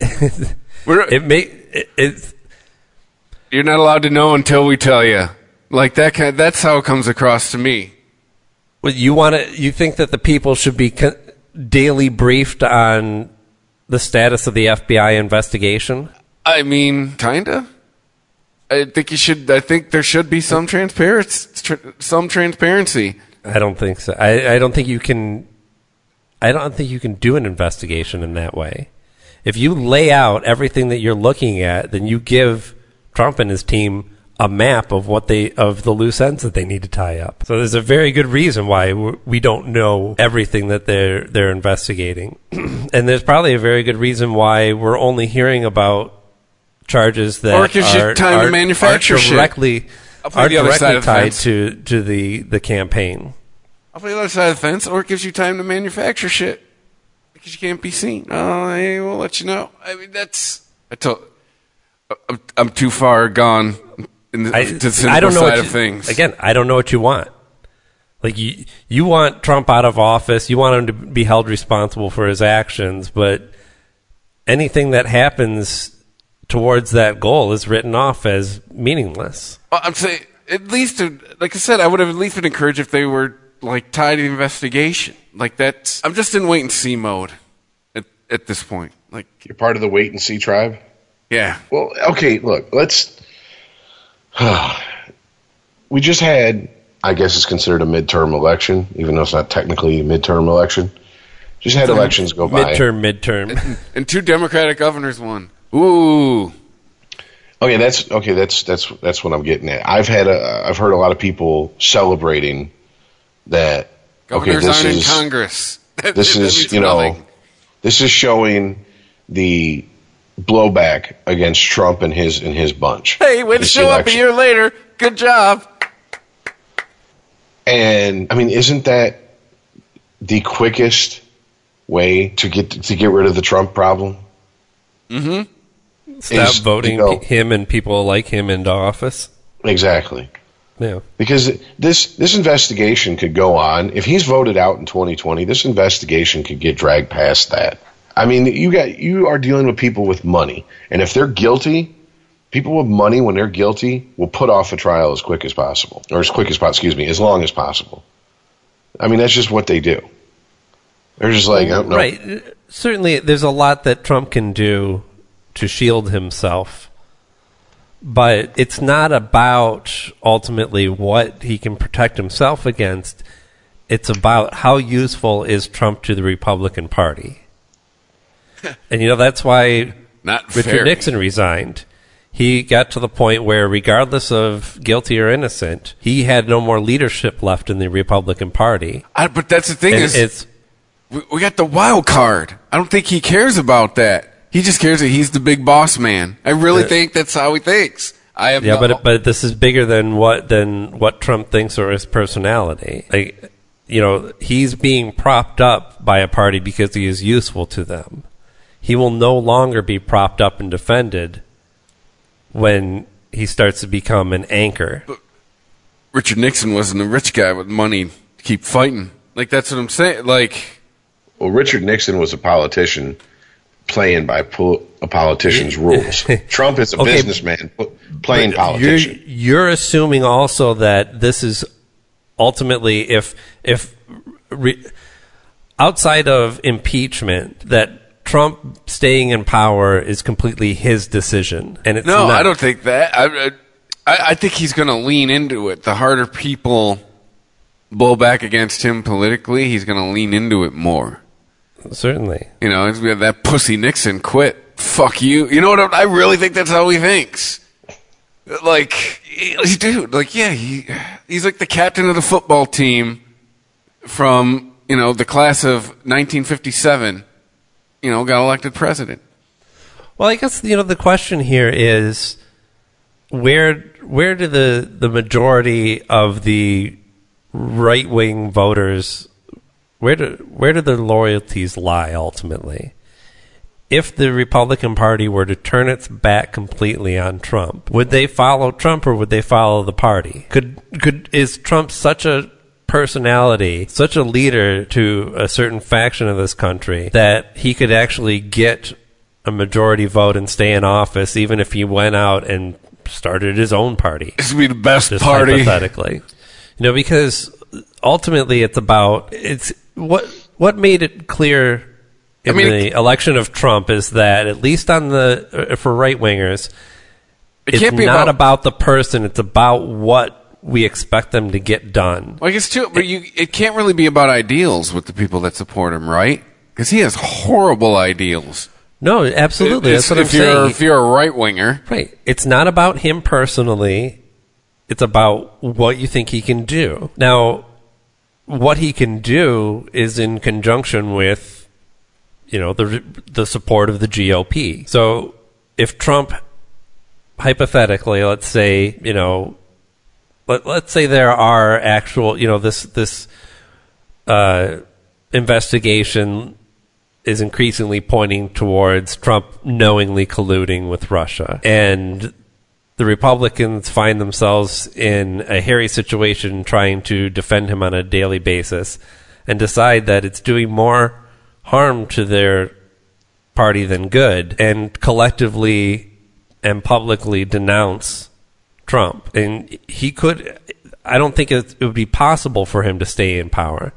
[SPEAKER 5] Be? It may it, it's
[SPEAKER 4] You're not allowed to know until we tell you. Like that kind. That's how it comes across to me.
[SPEAKER 5] Well, you want to? You think that the people should be co- daily briefed on the status of the FBI investigation?
[SPEAKER 4] I mean, kinda. I think you should. I think there should be some transparency. Tr- some transparency.
[SPEAKER 5] I don't think so. I, I don't think you can. I don't think you can do an investigation in that way. If you lay out everything that you're looking at, then you give Trump and his team a map of what they of the loose ends that they need to tie up. So there's a very good reason why we don't know everything that they're they're investigating, and there's probably a very good reason why we're only hearing about charges that
[SPEAKER 4] Or it gives you
[SPEAKER 5] are,
[SPEAKER 4] to
[SPEAKER 5] are-
[SPEAKER 4] manufacture
[SPEAKER 5] are directly are
[SPEAKER 4] the
[SPEAKER 5] directly tied to to the the campaign.
[SPEAKER 4] I'll play the other side of the fence, or it gives you time to manufacture shit because you can't be seen. Oh, I will let you know. I mean, that's I told. I'm, I'm too far gone in the,
[SPEAKER 5] I,
[SPEAKER 4] to the
[SPEAKER 5] I don't know
[SPEAKER 4] side
[SPEAKER 5] what
[SPEAKER 4] of
[SPEAKER 5] you,
[SPEAKER 4] things.
[SPEAKER 5] Again, I don't know what you want. Like you, you want Trump out of office. You want him to be held responsible for his actions, but anything that happens towards that goal is written off as meaningless.
[SPEAKER 4] Well, I'm saying at least, like I said, I would have at least been encouraged if they were like tied to the investigation. Like that's. I'm just in wait and see mode at at this point. Like,
[SPEAKER 6] You're part of the wait and see tribe.
[SPEAKER 4] yeah,
[SPEAKER 6] Well, okay, look, let's. we just had, I guess it's considered a midterm election, even though it's not technically a midterm election. Just had elections go by.
[SPEAKER 5] Midterm, midterm.
[SPEAKER 4] and two Democratic governors won. Ooh,
[SPEAKER 6] Okay, that's okay. That's that's that's what I'm getting at. I've had a, I've heard a lot of people celebrating that. Okay,
[SPEAKER 4] governors
[SPEAKER 6] this
[SPEAKER 4] aren't
[SPEAKER 6] is
[SPEAKER 4] in Congress. That-
[SPEAKER 6] this
[SPEAKER 4] that
[SPEAKER 6] is you know
[SPEAKER 4] nothing.
[SPEAKER 6] this is showing the blowback against Trump and his and his bunch.
[SPEAKER 4] Hey, way to
[SPEAKER 6] This
[SPEAKER 4] show up a year later. Good job.
[SPEAKER 6] And I mean, isn't that the quickest way to get to get rid of the Trump problem? Mm-hmm.
[SPEAKER 5] Stop
[SPEAKER 6] Is,
[SPEAKER 5] voting
[SPEAKER 6] you know-
[SPEAKER 5] him and people like him into office.
[SPEAKER 6] Exactly.
[SPEAKER 5] Yeah.
[SPEAKER 6] Because this this investigation could go on. If he's voted out in 2020, this investigation could get dragged past that. I mean, you got you are dealing with people with money, and if they're guilty, people with money when they're guilty will put off a trial as quick as possible, or as quick as possible. Excuse me, as long as possible. I mean, that's just what they do. They're just like,
[SPEAKER 5] Right. Certainly, there's a lot that Trump can do to shield himself, but it's not about ultimately what he can protect himself against. It's about how useful is Trump to the Republican Party. and, you know, that's why
[SPEAKER 4] Not
[SPEAKER 5] Richard
[SPEAKER 4] fair.
[SPEAKER 5] Nixon resigned. He got to the point where, regardless of guilty or innocent, he had no more leadership left in the Republican Party.
[SPEAKER 4] I, but that's the thing
[SPEAKER 5] And
[SPEAKER 4] is, we got the wild card. I don't think he cares about that. He just cares that he's the big boss man. I really think that's how he thinks. I have
[SPEAKER 5] Yeah,
[SPEAKER 4] no,
[SPEAKER 5] but but this is bigger than what than what Trump thinks or his personality. Like, you know, he's being propped up by a party because he is useful to them. He will no longer be propped up and defended when he starts to become an anchor.
[SPEAKER 4] But Richard Nixon wasn't a rich guy with money to keep fighting. Like that's what I'm saying. Like
[SPEAKER 6] Well, Richard Nixon was a politician playing by pol- a politician's rules. Trump is a
[SPEAKER 5] Okay,
[SPEAKER 6] businessman playing
[SPEAKER 5] But
[SPEAKER 6] politician.
[SPEAKER 5] You're, you're assuming also that this is ultimately if if re, outside of impeachment that Trump staying in power is completely his decision, and it's
[SPEAKER 4] no,
[SPEAKER 5] not.
[SPEAKER 4] I don't think that. I I, I think he's going to lean into it. The harder people blow back against him politically, he's going to lean into it more.
[SPEAKER 5] Certainly.
[SPEAKER 4] You know, that pussy Nixon quit. Fuck you. You know what? I I really think that's how he thinks. Like, dude, like, yeah, he he's like the captain of the football team from you know the class of 1957. You know, got elected president.
[SPEAKER 5] Well, I guess you know the question here is where where do the the majority of the right wing voters where do where do their loyalties lie ultimately? If the Republican Party were to turn its back completely on Trump, would they follow Trump or would they follow the party? Could could is Trump such a personality, such a leader to a certain faction of this country that he could actually get a majority vote and stay in office even if he went out and started his own party?
[SPEAKER 4] This would be the best party.
[SPEAKER 5] hypothetically. You know, because ultimately it's about it's what what made it clear in
[SPEAKER 4] I mean,
[SPEAKER 5] the election of Trump is that at least on the uh, for right wingers,
[SPEAKER 4] It
[SPEAKER 5] it's
[SPEAKER 4] can't be
[SPEAKER 5] not
[SPEAKER 4] about-
[SPEAKER 5] about, the person; it's about what we expect them to get done.
[SPEAKER 4] Like it's too, but you, it can't really be about ideals with the people that support him, right? Because he has horrible ideals.
[SPEAKER 5] No, absolutely.
[SPEAKER 4] It's-
[SPEAKER 5] That's what I'm
[SPEAKER 4] if you're
[SPEAKER 5] saying.
[SPEAKER 4] if you're a right winger,
[SPEAKER 5] Right. It's not about him personally. It's about what you think he can do. Now, what he can do is in conjunction with, you know, the the support of the GOP. So, if Trump, hypothetically, let's say, you know, let, let's say there are actual, you know, this this uh, investigation is increasingly pointing towards Trump knowingly colluding with Russia. And the Republicans find themselves in a hairy situation trying to defend him on a daily basis and decide that it's doing more harm to their party than good and collectively and publicly denounce Trump. And he could, I don't think it, would be possible for him to stay in power.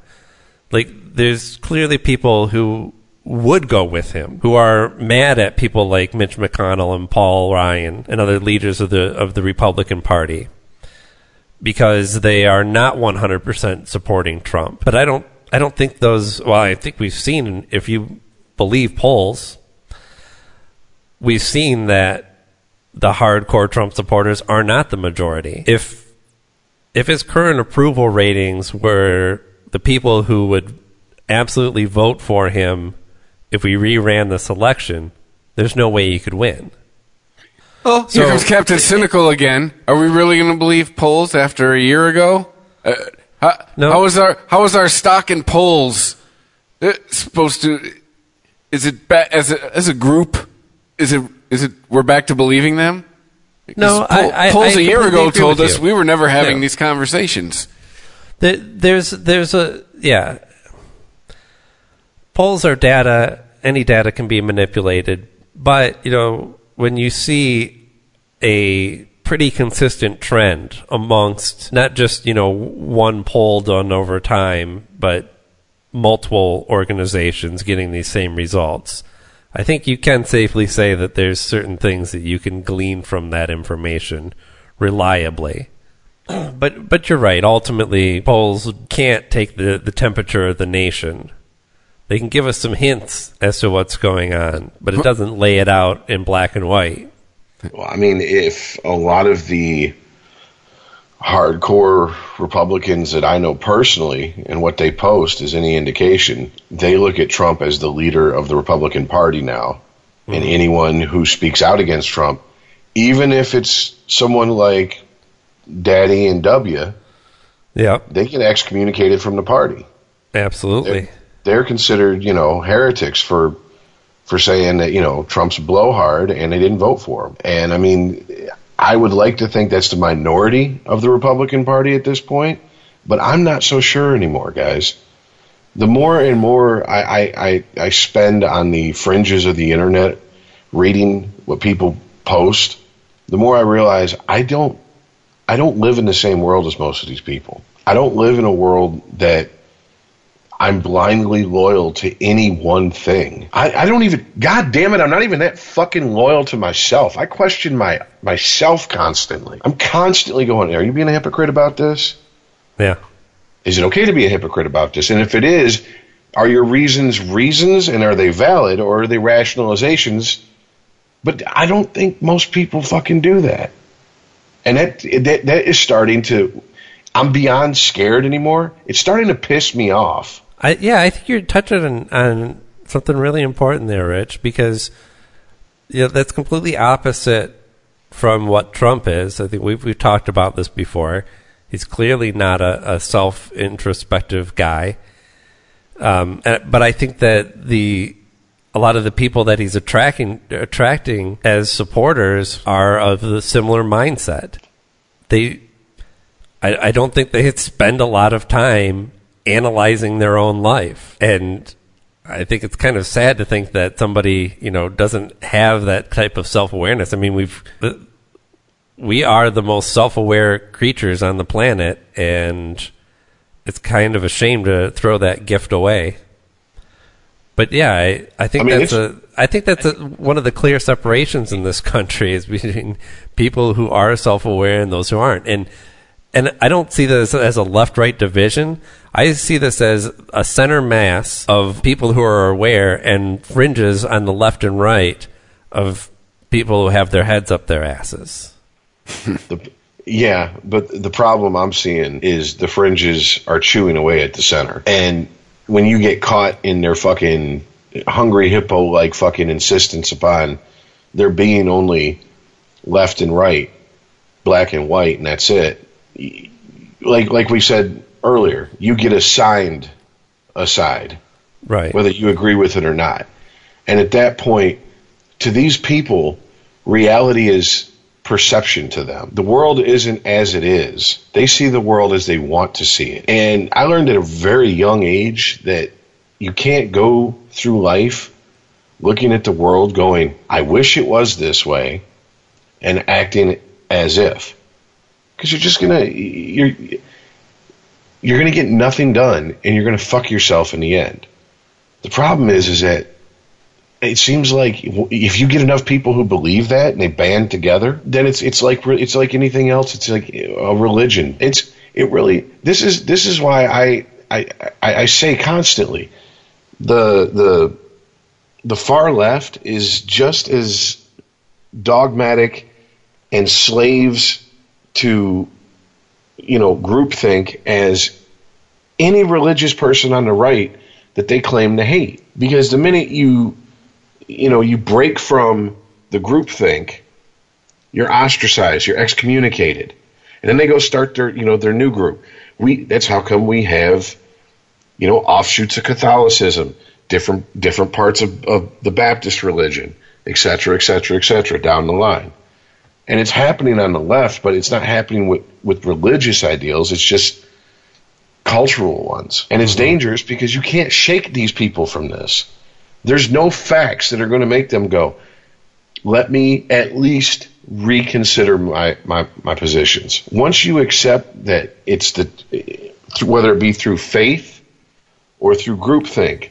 [SPEAKER 5] Like, there's clearly people who would go with him, who are mad at people like Mitch McConnell and Paul Ryan and other leaders of the of the Republican Party because they are not 100% supporting Trump. But I don't I don't think those well I think we've seen if you believe polls we've seen that the hardcore Trump supporters are not the majority. If if his current approval ratings were the people who would absolutely vote for him if we reran this election, there's no way he could win.
[SPEAKER 4] oh, here comes Captain Cynical again. Are we really going to believe polls after a year ago? Uh, how,
[SPEAKER 5] No.
[SPEAKER 4] how was our how was our stock in polls uh, supposed to? Is it ba- as a, as a group? Is it is it we're back to believing them?
[SPEAKER 5] No,
[SPEAKER 4] Because
[SPEAKER 5] I- I-
[SPEAKER 4] polls
[SPEAKER 5] I
[SPEAKER 4] a year ago told us
[SPEAKER 5] you.
[SPEAKER 4] we were never having
[SPEAKER 5] No.
[SPEAKER 4] these conversations.
[SPEAKER 5] There- There's there's a yeah. Polls are data. Any data can be manipulated, but you know when you see a pretty consistent trend amongst not just you know one poll done over time, but multiple organizations getting these same results. I think you can safely say that there's certain things that you can glean from that information reliably. But but you're right. Ultimately, polls can't take the, the temperature of the nation. They can give us some hints as to what's going on, but it doesn't lay it out in black and white.
[SPEAKER 6] Well, I mean, if a lot of the hardcore Republicans that I know personally and what they post is any indication, they look at Trump as the leader of the Republican Party now. And mm-hmm. anyone who speaks out against Trump, even if it's someone like Daddy and W,
[SPEAKER 5] Yep,
[SPEAKER 6] they get excommunicated from the party.
[SPEAKER 5] absolutely.
[SPEAKER 6] They're considered, you know, heretics for for saying that you know Trump's blowhard and they didn't vote for him. And I mean, I would like to think that's the minority of the Republican Party at this point, but I'm not so sure anymore, guys. The more and more I, I, I, I spend on the fringes of the internet reading what people post, the more I realize I don't I don't live in the same world as most of these people. I don't live in a world that I'm blindly loyal to any one thing. I, I don't even, God damn it, I'm not even that fucking loyal to myself. I question my myself constantly. I'm constantly going, are you being a hypocrite about this?
[SPEAKER 5] Yeah.
[SPEAKER 6] Is it okay to be a hypocrite about this? And if it is, are your reasons reasons and are they valid or are they rationalizations? But I don't think most people fucking do that. And that that that is starting to I'm beyond scared anymore. It's starting to piss me off.
[SPEAKER 5] I, yeah, I think you're touching on, on something really important there, Rich, because you know, that's completely opposite from what Trump is. I think we've we've talked about this before. He's clearly not a, a self introspective guy, um, and, but I think that the a lot of the people that he's attracting attracting as supporters are of the similar mindset. They I, I don't think they spend a lot of time analyzing their own life. And I think it's kind of sad to think that somebody, you know, doesn't have that type of self awareness. I mean, we've, we are the most self aware creatures on the planet. And it's kind of a shame to throw that gift away. But yeah, I, I think
[SPEAKER 6] I mean,
[SPEAKER 5] that's a I think that's a, one of the clear separations in this country is between people who are self-aware and those who aren't. And and I don't see this as a left-right division. I see this as a center mass of people who are aware and fringes on the left and right of people who have their heads up their asses.
[SPEAKER 6] The, yeah, but the problem I'm seeing is the fringes are chewing away at the center. And when you get caught in their fucking hungry hippo like fucking insistence upon there being only left and right, black and white, and that's it. Like like we said earlier, you get assigned a side
[SPEAKER 5] Right.
[SPEAKER 6] whether you agree with it or not. And at that point, to these people, reality is perception to them. The world isn't as it is. They see the world as they want to see it. And I learned at a very young age that you can't go through life looking at the world going, I wish it was this way, and acting as if. Because you're just gonna you're you're gonna get nothing done and you're gonna fuck yourself in the end. The problem is, is that it seems like if you get enough people who believe that and they band together, then it's it's like it's like anything else. It's like a religion. It's it really this is this is why I I I, I say constantly the the the far left is just as dogmatic and slaves to you know groupthink as any religious person on the right that they claim to hate. Because the minute you, you know, you break from the groupthink, you're ostracized, you're excommunicated, and then they go start their, you know, their new group. We that's how come we have, you know, offshoots of Catholicism, different different parts of, of the Baptist religion, et cetera, et cetera, et cetera, down the line. And it's happening on the left, but it's not happening with, with religious ideals. It's just cultural ones. And it's mm-hmm. dangerous because you can't shake these people from this. There's no facts that are going to make them go, let me at least reconsider my, my, my positions. Once you accept that it's the, whether it be through faith or through groupthink,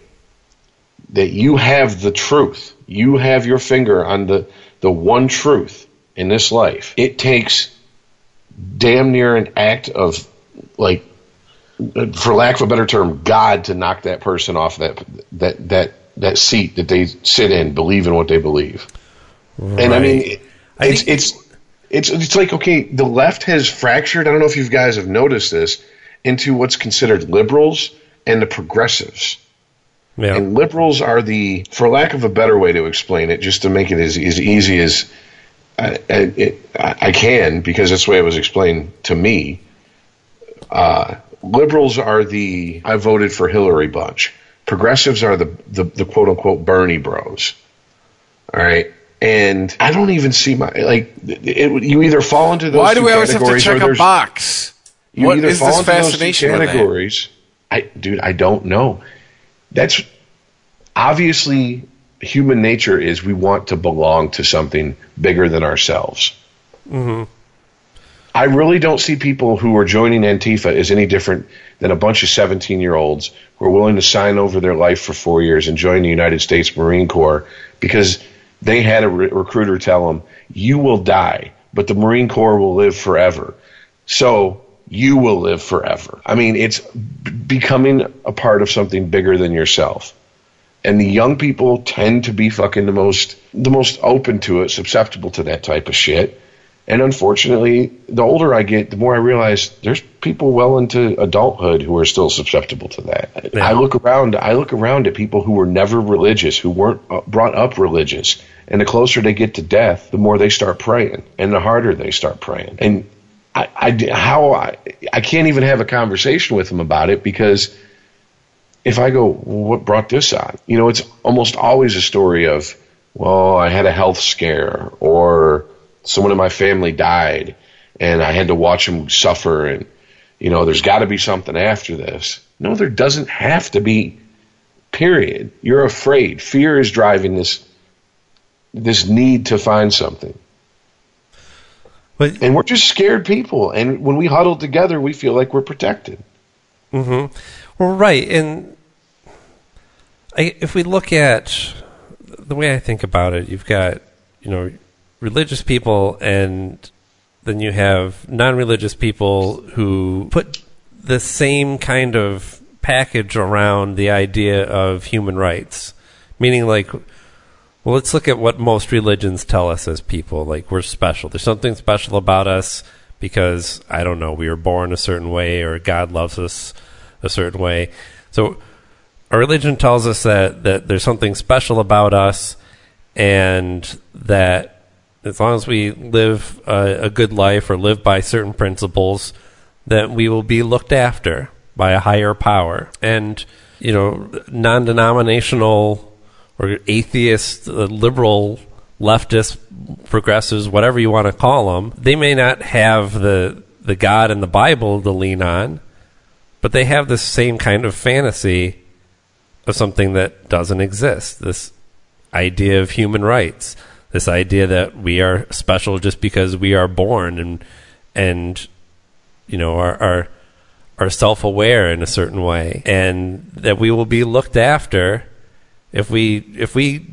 [SPEAKER 6] that you have the truth, you have your finger on the, the one truth in this life, it takes damn near an act of like for lack of a better term, God to knock that person off that that that that seat that they sit in, believe in what they believe. And I mean,
[SPEAKER 5] I
[SPEAKER 6] it's it's it's it's like okay, the left has fractured. I don't know if you guys have noticed this into what's considered liberals and the progressives.
[SPEAKER 5] Yeah.
[SPEAKER 6] And liberals are the, for lack of a better way to explain it, just to make it as, as easy as I, I, it, I can, because that's the way it was explained to me. Uh, liberals are the I voted for Hillary bunch. Progressives are the, the, the quote unquote Bernie bros. All right. And I don't even see my like it, you either fall into those
[SPEAKER 4] Why do we always have to check a box?
[SPEAKER 6] you
[SPEAKER 4] What
[SPEAKER 6] either
[SPEAKER 4] is
[SPEAKER 6] fall
[SPEAKER 4] this
[SPEAKER 6] into those
[SPEAKER 4] fascination with
[SPEAKER 6] categories. I, dude, I don't know. That's obviously human nature is we want to belong to something bigger than ourselves. Mm-hmm. I really don't see people who are joining Antifa as any different than a bunch of 17 year olds who are willing to sign over their life for four years and join the United States Marine Corps because they had a re- recruiter tell them, you will die, but the Marine Corps will live forever. So you will live forever. I mean, it's b- becoming a part of something bigger than yourself. And the young people tend to be fucking the most the most open to it, susceptible to that type of shit. And unfortunately, the older I get, the more I realize there's people well into adulthood who are still susceptible to that.
[SPEAKER 5] Yeah.
[SPEAKER 6] I look around, I look around at people who were never religious, who weren't uh, brought up religious, and the closer they get to death, the more they start praying, and the harder they start praying. And I, I how I, I can't even have a conversation with them about it because if I go, well, what brought this on? You know, it's almost always a story of, well, I had a health scare or someone in my family died and I had to watch them suffer and, you know, there's got to be something after this. No, there doesn't have to be, period. You're afraid. Fear is driving this, this need to find something.
[SPEAKER 5] But
[SPEAKER 6] And we're just scared people. And when we huddle together, we feel like we're protected. Mm-hmm.
[SPEAKER 5] Well, right, and I, if we look at the way I think about it, you've got you know religious people, and then you have non-religious people who put the same kind of package around the idea of human rights, meaning like. Well, let's look at what most religions tell us as people. Like, we're special. There's something special about us because, I don't know, we were born a certain way or God loves us a certain way. So, our religion tells us that, that there's something special about us and that as long as we live a, a good life or live by certain principles, that we will be looked after by a higher power. And, you know, non denominational or atheist, uh, liberal, leftist, progressives, whatever you want to call them, they may not have the, the God and the Bible to lean on, but they have the same kind of fantasy of something that doesn't exist. This idea of human rights, this idea that we are special just because we are born and and you know are are, are self aware in a certain way, and that we will be looked after if we if we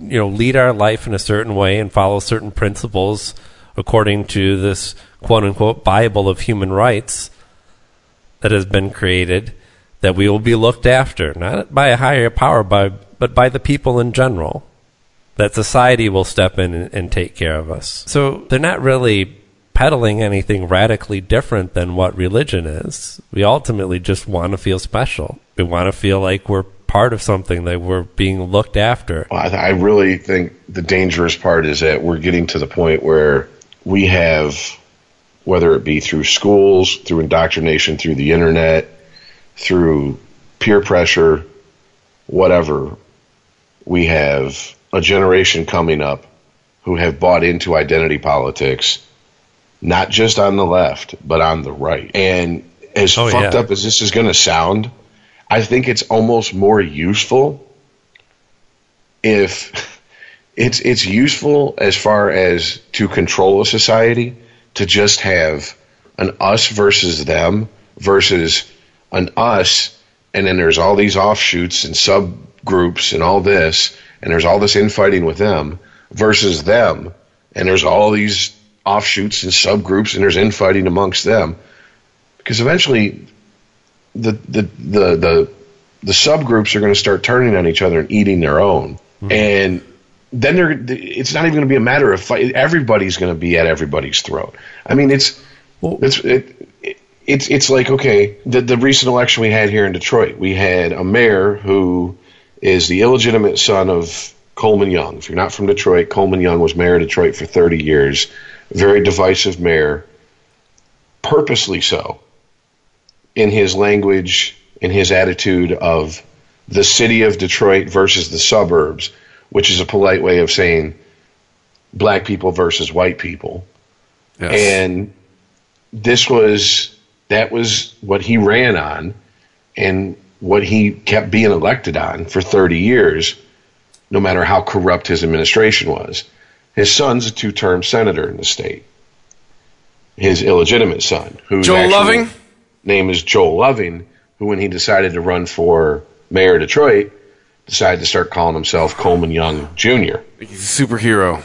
[SPEAKER 5] you know lead our life in a certain way and follow certain principles according to this quote unquote Bible of human rights that has been created, that we will be looked after, not by a higher power, by, but by the people in general. That society will step in and, and take care of us. So they're not really peddling anything radically different than what religion is. We ultimately just want to feel special. We want to feel like we're part of something, that we're being looked after.
[SPEAKER 6] Well, I, I really think the dangerous part is that we're getting to the point where we have, whether it be through schools, through indoctrination, through the internet, through peer pressure, whatever, we have a generation coming up who have bought into identity politics, not just on the left, but on the right. And as
[SPEAKER 5] Oh,
[SPEAKER 6] fucked
[SPEAKER 5] yeah.
[SPEAKER 6] up as this is going to sound, I think it's almost more useful if it's it's useful as far as to control a society to just have an us versus them versus an us and then there's all these offshoots and subgroups and all this and there's all this infighting with them versus them and there's all these offshoots and subgroups and there's infighting amongst them. Because eventually the the the the, the subgroups are going to start turning on each other and eating their own. Hmm. And then they're it's not even going to be a matter of fight everybody's going to be at everybody's throat. I mean it's it's it, it, it's it's like okay the the recent election we had here in detroit we had a mayor who is the illegitimate son of coleman young if you're not from detroit coleman young was mayor of detroit for 30 years very divisive mayor purposely so in his language, in his attitude of the city of Detroit versus the suburbs, which is a polite way of saying black people versus white people.
[SPEAKER 4] Yes.
[SPEAKER 6] And this was that was what he ran on and what he kept being elected on for 30 years, no matter how corrupt his administration was. His son's a two term senator in the state. His illegitimate son, who's
[SPEAKER 4] Joel Loving?
[SPEAKER 6] name is Joel Loving, who, when he decided to run for mayor of Detroit, decided to start calling himself Coleman Young Jr.
[SPEAKER 4] He's a superhero.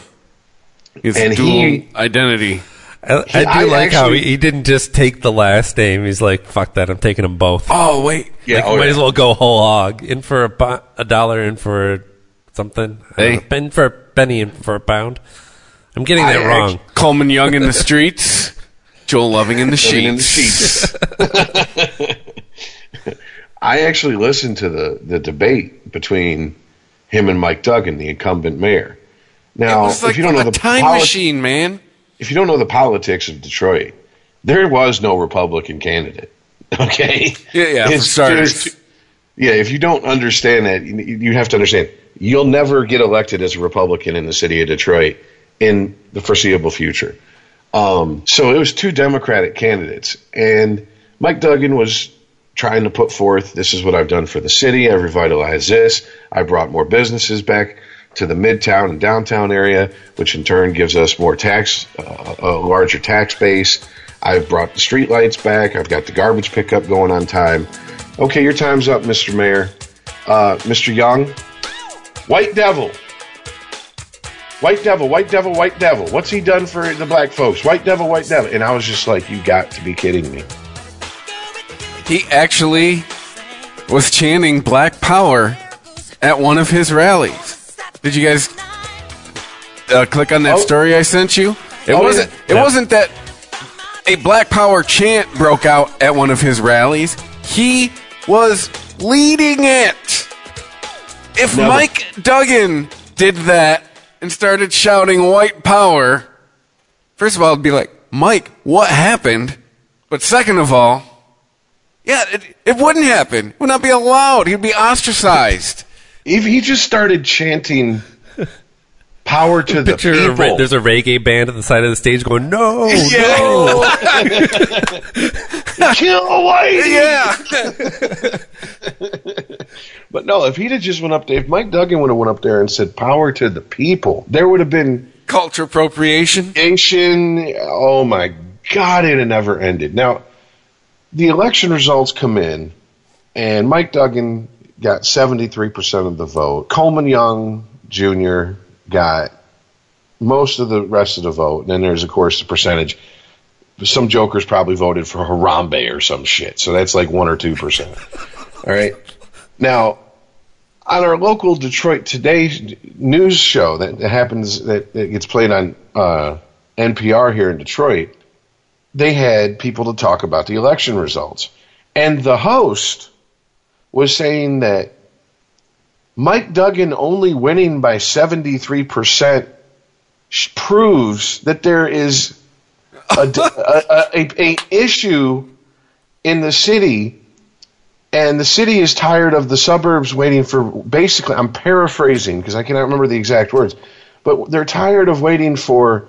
[SPEAKER 4] He's
[SPEAKER 6] And
[SPEAKER 4] dual
[SPEAKER 6] he-
[SPEAKER 4] identity.
[SPEAKER 5] I, I do
[SPEAKER 6] I
[SPEAKER 5] like how he, he didn't just take the last name. He's like, "Fuck that! I'm taking them both."
[SPEAKER 4] Oh wait,
[SPEAKER 6] Yeah,
[SPEAKER 5] like,
[SPEAKER 6] oh,
[SPEAKER 5] might
[SPEAKER 6] yeah.
[SPEAKER 5] as well go whole hog. In for a, a dollar, in for something.
[SPEAKER 4] Hey.
[SPEAKER 5] know, in for a penny, in for a pound. I'm getting that
[SPEAKER 6] I
[SPEAKER 5] wrong.
[SPEAKER 4] Coleman Young in the streets, Joel Loving in the
[SPEAKER 6] Living in the
[SPEAKER 4] sheets.
[SPEAKER 6] sheets. I actually listened to the, the debate between him and Mike Duggan, the incumbent mayor.
[SPEAKER 4] It
[SPEAKER 6] Now,
[SPEAKER 4] was like
[SPEAKER 6] if you don't know the
[SPEAKER 4] time
[SPEAKER 6] poli-
[SPEAKER 4] machine, man.
[SPEAKER 6] If you don't know the politics of Detroit, there was no Republican candidate. Okay.
[SPEAKER 4] Yeah, yeah,
[SPEAKER 6] It's
[SPEAKER 4] starters.
[SPEAKER 6] yeah, if you don't understand that, you you have to understand you'll never get elected as a Republican in the city of Detroit in the foreseeable future. Um, so it was two Democratic candidates, and Mike Duggan was trying to put forth, "This is what I've done for the city. I revitalized this. I brought more businesses back to the midtown and downtown area, which in turn gives us more tax, uh, a larger tax base. I've brought the streetlights back. I've got the garbage pickup going on time. Okay, your time's up, Mr. Mayor. Uh, Mr. Young, White Devil. White Devil, White Devil, White Devil. What's he done for the black folks? White Devil, White Devil. And I was just like, you got to be kidding me.
[SPEAKER 4] He actually was chanting Black Power at one of his rallies. Did you guys uh, click on that
[SPEAKER 6] Oh.
[SPEAKER 4] story I sent you? It
[SPEAKER 6] Oh,
[SPEAKER 4] wasn't.
[SPEAKER 6] yeah.
[SPEAKER 4] It wasn't that a Black Power chant broke out at one of his rallies. He was leading it. If
[SPEAKER 6] No, but-
[SPEAKER 4] Mike Duggan did that and started shouting "White Power," first of all, it'd be like, Mike, what happened? But second of all, yeah, it, it wouldn't happen. It would not be allowed. He'd be ostracized.
[SPEAKER 6] If he just started chanting power to the
[SPEAKER 5] Picture a
[SPEAKER 6] people.
[SPEAKER 5] there's a reggae band at the side of the stage going, "No,
[SPEAKER 4] Yeah.
[SPEAKER 5] no."
[SPEAKER 6] Kill Whitey!
[SPEAKER 4] yeah.
[SPEAKER 6] But no, if he'd have just went up there, if Mike Duggan would have went up there and said power to the people, there would have been
[SPEAKER 4] Culture appropriation.
[SPEAKER 6] nation. Oh my God, it had never ended. Now, the election results come in, and Mike Duggan got 73% of the vote. Coleman Young Jr. got most of the rest of the vote. And then there's, of course, the percentage. Some jokers probably voted for Harambe or some shit. So that's like 1 or 2%. All right. Now, on our local Detroit Today news show that, happens that, that gets played on uh, NPR here in Detroit, they had people to talk about the election results, and the host was saying that Mike Duggan only winning by seventy three percent proves that there is a, a, a, a issue in the city and the city is tired of the suburbs waiting for basically i'm paraphrasing because i cannot remember the exact words but they're tired of waiting for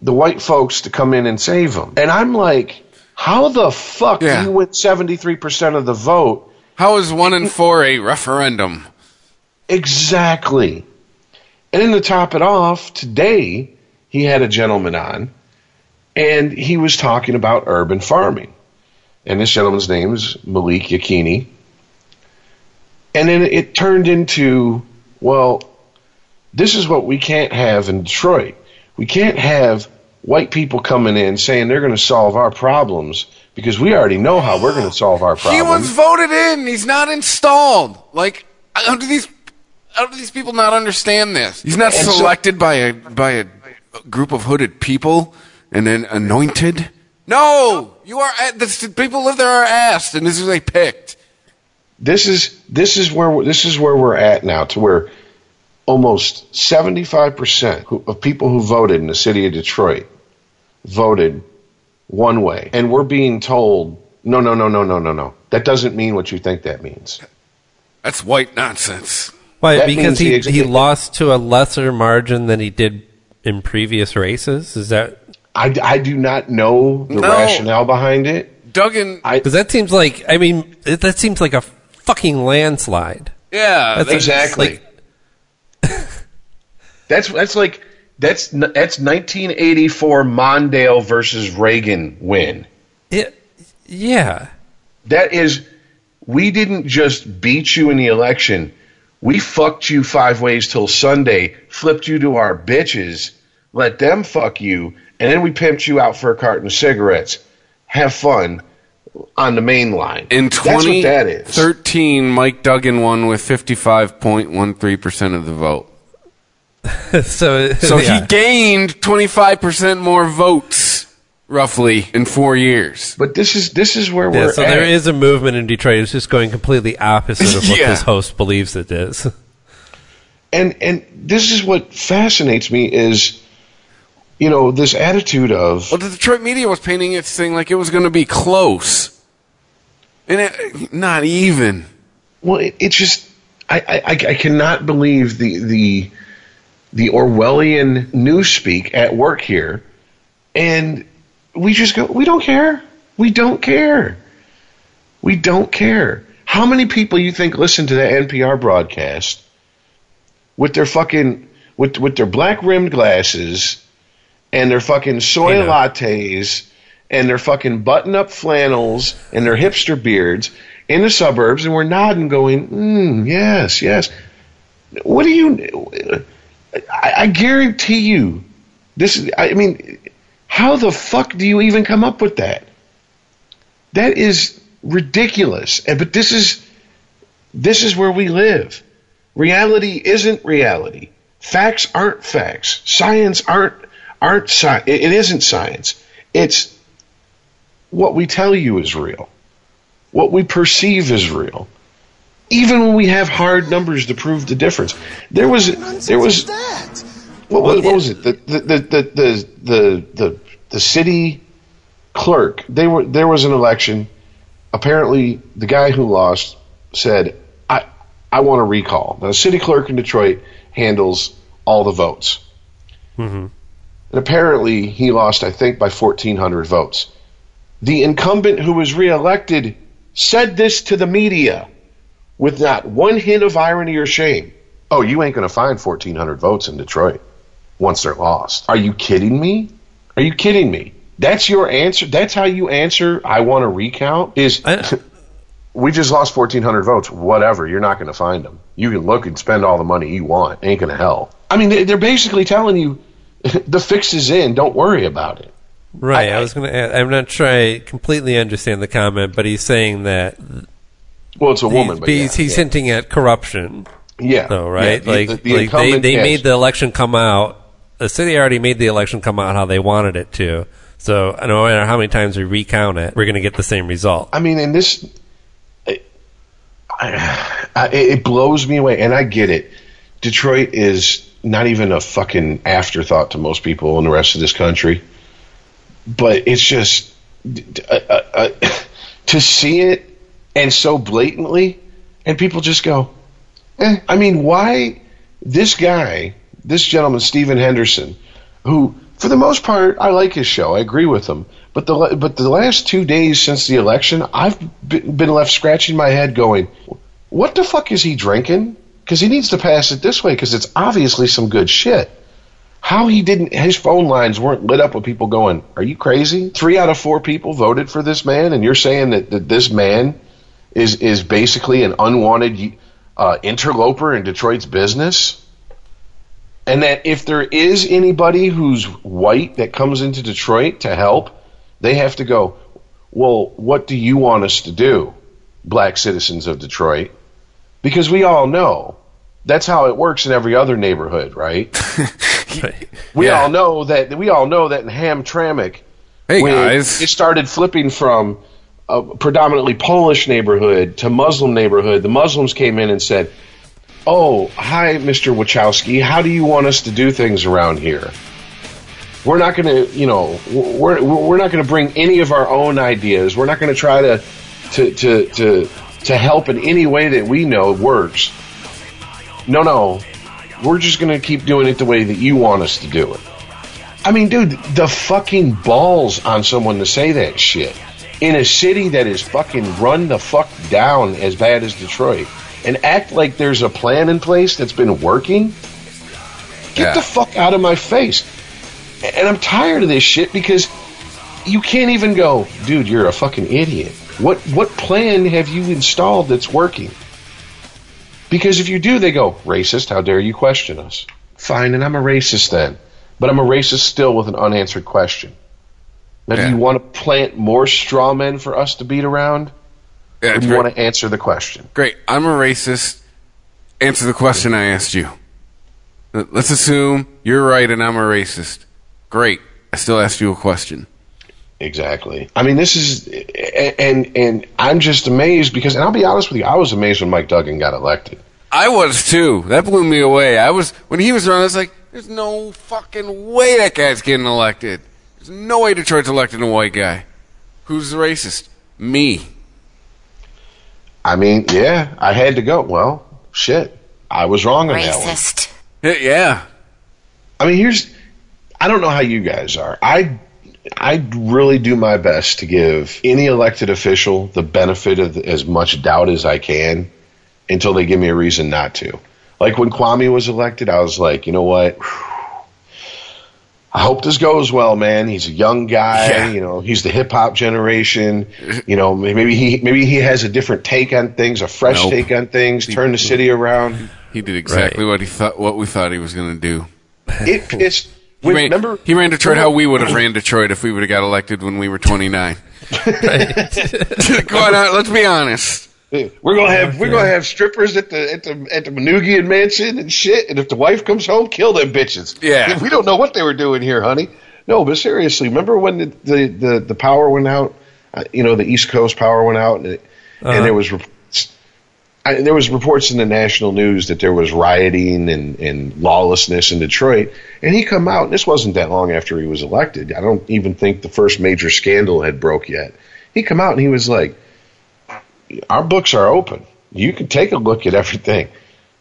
[SPEAKER 6] the white folks to come in and save them and i'm like how the fuck
[SPEAKER 4] Yeah.
[SPEAKER 6] do you win 73% of the vote
[SPEAKER 4] How is one in four a referendum?
[SPEAKER 6] exactly and then to top it off today he had a gentleman on and he was talking about urban farming and this gentleman's name is Malik Yakini. And then it turned into, well, this is what we can't have in Detroit. We can't have white people coming in saying they're going to solve our problems because we already know how we're going to solve our
[SPEAKER 4] problem.
[SPEAKER 6] He
[SPEAKER 4] was voted in. He's not installed. Like, how do these how do these people not understand this? He's not
[SPEAKER 6] And so-
[SPEAKER 4] selected by a by a group of hooded people and then anointed. No, you are. Eh, the people live there are asked, and this is who they picked.
[SPEAKER 6] this is this is where this is where we're at now to where almost 75% of people who voted in the city of Detroit voted one way and we're being told no no no no no no no that doesn't mean what you think that means
[SPEAKER 4] That's white nonsense.
[SPEAKER 5] Why?
[SPEAKER 6] That
[SPEAKER 5] Because
[SPEAKER 6] means
[SPEAKER 5] he he lost to a lesser margin than he did in previous races. Is that
[SPEAKER 6] I, I do not know the
[SPEAKER 4] No.
[SPEAKER 6] rationale behind it
[SPEAKER 4] Duggan.
[SPEAKER 6] I
[SPEAKER 5] because that seems like I mean it, that seems like a fucking landslide.
[SPEAKER 4] yeah,
[SPEAKER 5] That's
[SPEAKER 6] exactly
[SPEAKER 5] like-
[SPEAKER 6] that's that's like that's that's 1984 Mondale versus Reagan win
[SPEAKER 5] It, yeah.
[SPEAKER 6] That is, we didn't just beat you in the election. We fucked you five ways till Sunday, flipped you to our bitches, let them fuck you, and then we pimped you out for a carton of cigarettes. Have fun on the main line.
[SPEAKER 4] in
[SPEAKER 6] That's what that is.
[SPEAKER 4] 2013, Mike Duggan won with 55.13 percent of the vote.
[SPEAKER 5] so
[SPEAKER 4] So
[SPEAKER 5] yeah.
[SPEAKER 4] he gained 25% more votes, roughly, in four years.
[SPEAKER 6] But this is this is where
[SPEAKER 5] Yeah,
[SPEAKER 6] we're
[SPEAKER 5] so
[SPEAKER 6] at.
[SPEAKER 5] there is a movement in Detroit. It's just going completely opposite of what
[SPEAKER 4] Yeah.
[SPEAKER 5] this host believes it is.
[SPEAKER 6] and and this is what fascinates me is, you know, this attitude of
[SPEAKER 4] Well, the Detroit media was painting its thing like it was going to be close. And it, not even.
[SPEAKER 6] Well, it, it's just I, I, I- I cannot believe the the the Orwellian newspeak at work here, and we just go. We don't care. We don't care. We don't care. How many people you think listen to that NPR broadcast with their fucking with with their black rimmed glasses and their fucking soy
[SPEAKER 5] know.
[SPEAKER 6] lattes and their fucking button up flannels and their hipster beards in the suburbs, and we're nodding, going, mm, yes, yes. What do you? I, I guarantee you, this. I mean, how the fuck do you even come up with that? That is ridiculous. And- But this is this is where we live. Reality isn't reality. Facts aren't facts. Science aren't aren't sci- it it isn't science. It's what we tell you is real. What we perceive is real. Even when we have hard numbers to prove the difference. There was there was what was, what was it? The the the the the the, the, the city clerk. They were there was an election. Apparently, the guy who lost said, "I I want a recall." Now, the city clerk in Detroit handles all the votes, Mm-hmm. and apparently, he lost. I think by fourteen hundred votes. The incumbent who was reelected said this to the media with not one hint of irony or shame. Oh, you ain't going to find 1,400 votes in Detroit once they're lost. Are you kidding me? Are you kidding me? That's your answer? That's how you answer, I want to recount? Is
[SPEAKER 5] I-
[SPEAKER 6] we just lost 1,400 votes. Whatever. You're not going to find them. You can look and spend all the money you want. Ain't going to help. I mean, they- they're basically telling you the fix is in. Don't worry about it.
[SPEAKER 5] Right.
[SPEAKER 6] I-
[SPEAKER 5] I, was going to. I'm not sure I completely understand the comment, but he's saying that
[SPEAKER 6] Well, it's a woman,
[SPEAKER 5] he's,
[SPEAKER 6] but
[SPEAKER 5] he's,
[SPEAKER 6] yeah,
[SPEAKER 5] he's
[SPEAKER 6] yeah.
[SPEAKER 5] hinting at corruption,
[SPEAKER 6] yeah,
[SPEAKER 5] though, right?
[SPEAKER 6] Yeah,
[SPEAKER 5] like,
[SPEAKER 6] the, the
[SPEAKER 5] like they, they made the election come out. The city already made the election come out how they wanted it to. So no matter how many times we recount it, we're going to get the same result.
[SPEAKER 6] I mean, and this, I, I, it blows me away, and I get it. Detroit is not even a fucking afterthought to most people in the rest of this country, but it's just uh, uh, uh, to see it and so blatantly, and people just go, eh. I mean, why this guy, this gentleman, Stephen Henderson, who for the most part I like his show, I agree with him, but the but the last two days since the election, I've been left scratching my head, going, what the fuck is he drinking? Because he needs to pass it this way, because it's obviously some good shit. How he didn't, his phone lines weren't lit up with people going, Are you crazy? Three out of four people voted for this man, and you're saying that, that this man is, is basically an unwanted uh, interloper in Detroit's business? And that if there is anybody who's white that comes into Detroit to help, they have to go, Well, what do you want us to do, black citizens of Detroit? Because we all know that's how it works in every other neighborhood, right? We
[SPEAKER 4] Yeah.
[SPEAKER 6] all know that we all know that in Hamtramck,
[SPEAKER 4] Hey
[SPEAKER 6] when
[SPEAKER 4] guys,
[SPEAKER 6] it started flipping from a predominantly Polish neighborhood to Muslim neighborhood, the Muslims came in and said, "Oh, hi, Mr. Wachowski. How do you want us to do things around here? We're not going to, you know, we're we're not going to bring any of our own ideas. We're not going to try to to to to to help in any way that we know works. No, no, we're just going to keep doing it the way that you want us to do it." I mean, dude, the fucking balls on someone to say that shit in a city that is fucking run the fuck down as bad as Detroit and act like there's a plan in place that's been working. Get
[SPEAKER 4] Yeah.
[SPEAKER 6] the fuck out of my face. And I'm tired of this shit because you can't even go, dude, you're a fucking idiot. What what plan have you installed that's working? Because if you do, they go, racist, how dare you question us? Fine, and I'm a racist then. But I'm a racist still with an unanswered question. Now,
[SPEAKER 4] Yeah.
[SPEAKER 6] do you want to plant more straw men for us to beat around?
[SPEAKER 4] Yeah,
[SPEAKER 6] Or do you
[SPEAKER 4] great.
[SPEAKER 6] want to answer the question?
[SPEAKER 4] Great. I'm a racist. Answer the question I asked you. Let's assume you're right and I'm a racist. Great. I still asked you a question.
[SPEAKER 6] Exactly. I mean, this is, and and I'm just amazed because, and I'll be honest with you, I was amazed when Mike Duggan got elected.
[SPEAKER 4] I was too. That blew me away. I was when he was around. I was like, "There's no fucking way that guy's getting elected. There's no way Detroit's electing a white guy. Who's the racist? Me.
[SPEAKER 6] I mean, yeah, I had to go. Well, shit, I was wrong on that one.
[SPEAKER 3] Racist.
[SPEAKER 4] Yeah.
[SPEAKER 6] I mean, here's I don't know how you guys are. I I really do my best to give any elected official the benefit of as much doubt as I can until they give me a reason not to. Like when Kwame was elected, I was like, you know what? I hope this goes well, man. He's a young guy.
[SPEAKER 4] Yeah.
[SPEAKER 6] You know, he's the hip hop generation. You know, maybe he maybe he has a different take on things, a fresh
[SPEAKER 4] Nope.
[SPEAKER 6] take on things. Turn the city around.
[SPEAKER 4] He did exactly what he thought, what we thought he was going to do.
[SPEAKER 6] It pissed.
[SPEAKER 4] He ran,
[SPEAKER 6] remember,
[SPEAKER 4] he ran Detroit how we would have ran Detroit if we would have got elected when we were 29. Go on, let's be honest.
[SPEAKER 6] We're gonna have we're gonna have strippers at the at the at the Manoogian mansion and shit. And if the wife comes home, kill them bitches.
[SPEAKER 4] Yeah.
[SPEAKER 6] we don't know what they were doing here, honey. No, but seriously, remember when the the the, the power went out? Uh, you know, the East Coast power went out, and, it, and there was reports. I, there was reports in the national news that there was rioting and, and lawlessness in Detroit, and he come out. And this wasn't that long after he was elected. I don't even think the first major scandal had broke yet. He come out and he was like, our books are open. You can take a look at everything.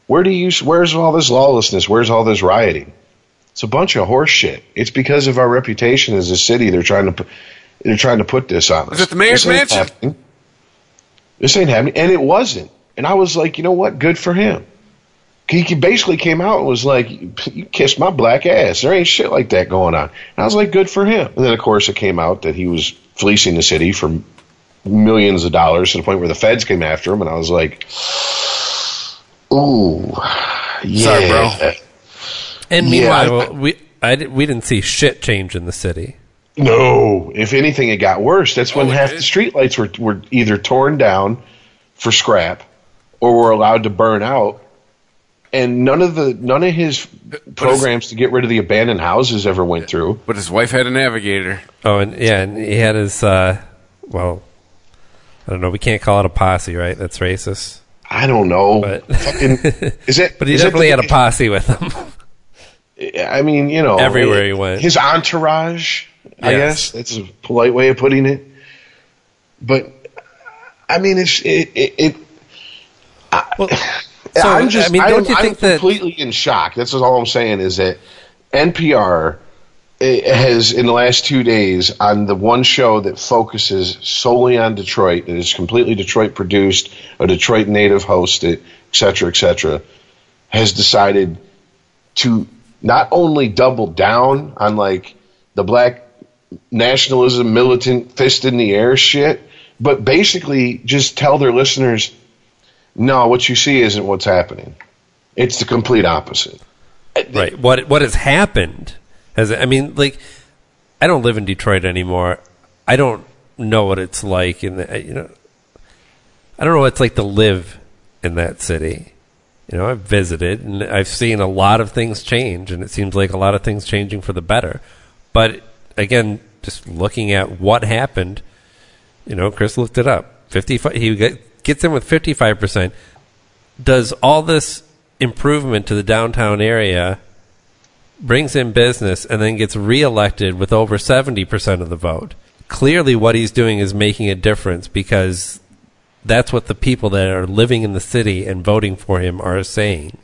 [SPEAKER 6] Where do you? Where's all this lawlessness? Where's all this rioting? It's a bunch of horse shit. It's because of our reputation as a city. They're trying to, they're trying to put this on us.
[SPEAKER 4] Was it the mayor's
[SPEAKER 6] This
[SPEAKER 4] mansion?
[SPEAKER 6] happening. This ain't happening, and it wasn't. And I was like, you know what? Good for him. He he basically came out and was like, "You kissed my black ass." There ain't shit like that going on. And I was like, good for him. And then of course it came out that he was fleecing the city for millions of dollars to the point where the feds came after him, and I was like, "Ooh, yeah,
[SPEAKER 4] Sorry, bro.
[SPEAKER 5] And
[SPEAKER 6] Yeah,
[SPEAKER 5] meanwhile, we I, di- we didn't see shit change in the city.
[SPEAKER 6] No, if anything, it got worse. That's when
[SPEAKER 4] Oh,
[SPEAKER 6] half
[SPEAKER 4] did?
[SPEAKER 6] the streetlights were were either torn down for scrap or were allowed to burn out. And none of the none of his programs to get rid of the abandoned houses ever went through.
[SPEAKER 4] But his wife had a navigator.
[SPEAKER 5] Oh, and yeah, and he had his uh, well, I don't know. We can't call it a posse, right? That's racist.
[SPEAKER 6] I don't know.
[SPEAKER 5] But-
[SPEAKER 6] Fucking, is it?
[SPEAKER 5] But he
[SPEAKER 6] is
[SPEAKER 5] definitely had a posse with him.
[SPEAKER 6] I mean, you know,
[SPEAKER 5] Everywhere he went.
[SPEAKER 6] His entourage, I
[SPEAKER 5] Yes.
[SPEAKER 6] guess that's a polite way of putting it. But I mean, it's it. it, it
[SPEAKER 5] well, so
[SPEAKER 6] I'm just,
[SPEAKER 5] I mean, don't you
[SPEAKER 6] I'm
[SPEAKER 5] think that?
[SPEAKER 6] completely in shock? That's all I'm saying is that NPR has, in the last two days, on the one show that focuses solely on Detroit, that is completely Detroit produced, a Detroit native hosted, et cetera, et cetera, has decided to not only double down on like the black nationalism, militant, fist in the air shit, but basically just tell their listeners, no, what you see isn't what's happening. It's the complete opposite.
[SPEAKER 5] right. What what has happened? I mean, like, I don't live in Detroit anymore. I don't know what it's like in the you know. I don't know what it's like to live in that city. You know, I've visited and I've seen a lot of things change, and it seems like a lot of things changing for the better. But again, just looking at what happened, you know, Chris looked it up. Fifty-five. He gets in with fifty-five percent. Does all this improvement to the downtown area, brings in business, and then gets reelected with over seventy percent of the vote. Clearly, what he's doing is making a difference because that's what the people that are living in the city and voting for him are saying.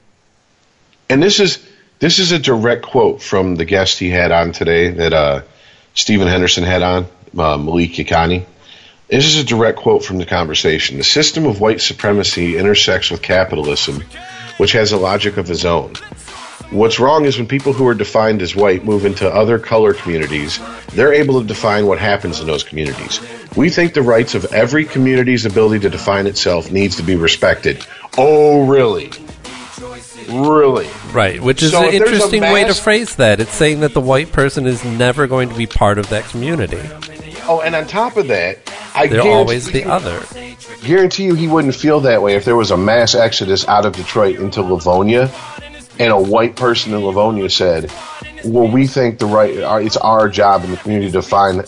[SPEAKER 6] And this is this is a direct quote from the guest he had on today that uh, Stephen Henderson had on, uh, Malik Yakini. This is a direct quote from the conversation. The system of white supremacy intersects with capitalism, which has a logic of its own. What's wrong is when people who are defined as white move into other color communities, they're able to define what happens in those communities. We think the rights of every community's ability to define itself needs to be respected. Oh, really? Really?
[SPEAKER 5] Right, which is
[SPEAKER 6] So
[SPEAKER 5] an
[SPEAKER 6] if there's a
[SPEAKER 5] interesting way to phrase that. It's saying that the white person is never going to be part of that community.
[SPEAKER 6] Oh, and on top of that, I
[SPEAKER 5] They're always the
[SPEAKER 6] you-
[SPEAKER 5] other.
[SPEAKER 6] Guarantee you, he wouldn't feel that way if there was a mass exodus out of Detroit into Livonia, and a white person in Livonia said, "Well, we think the right, our, it's our job in the community to define,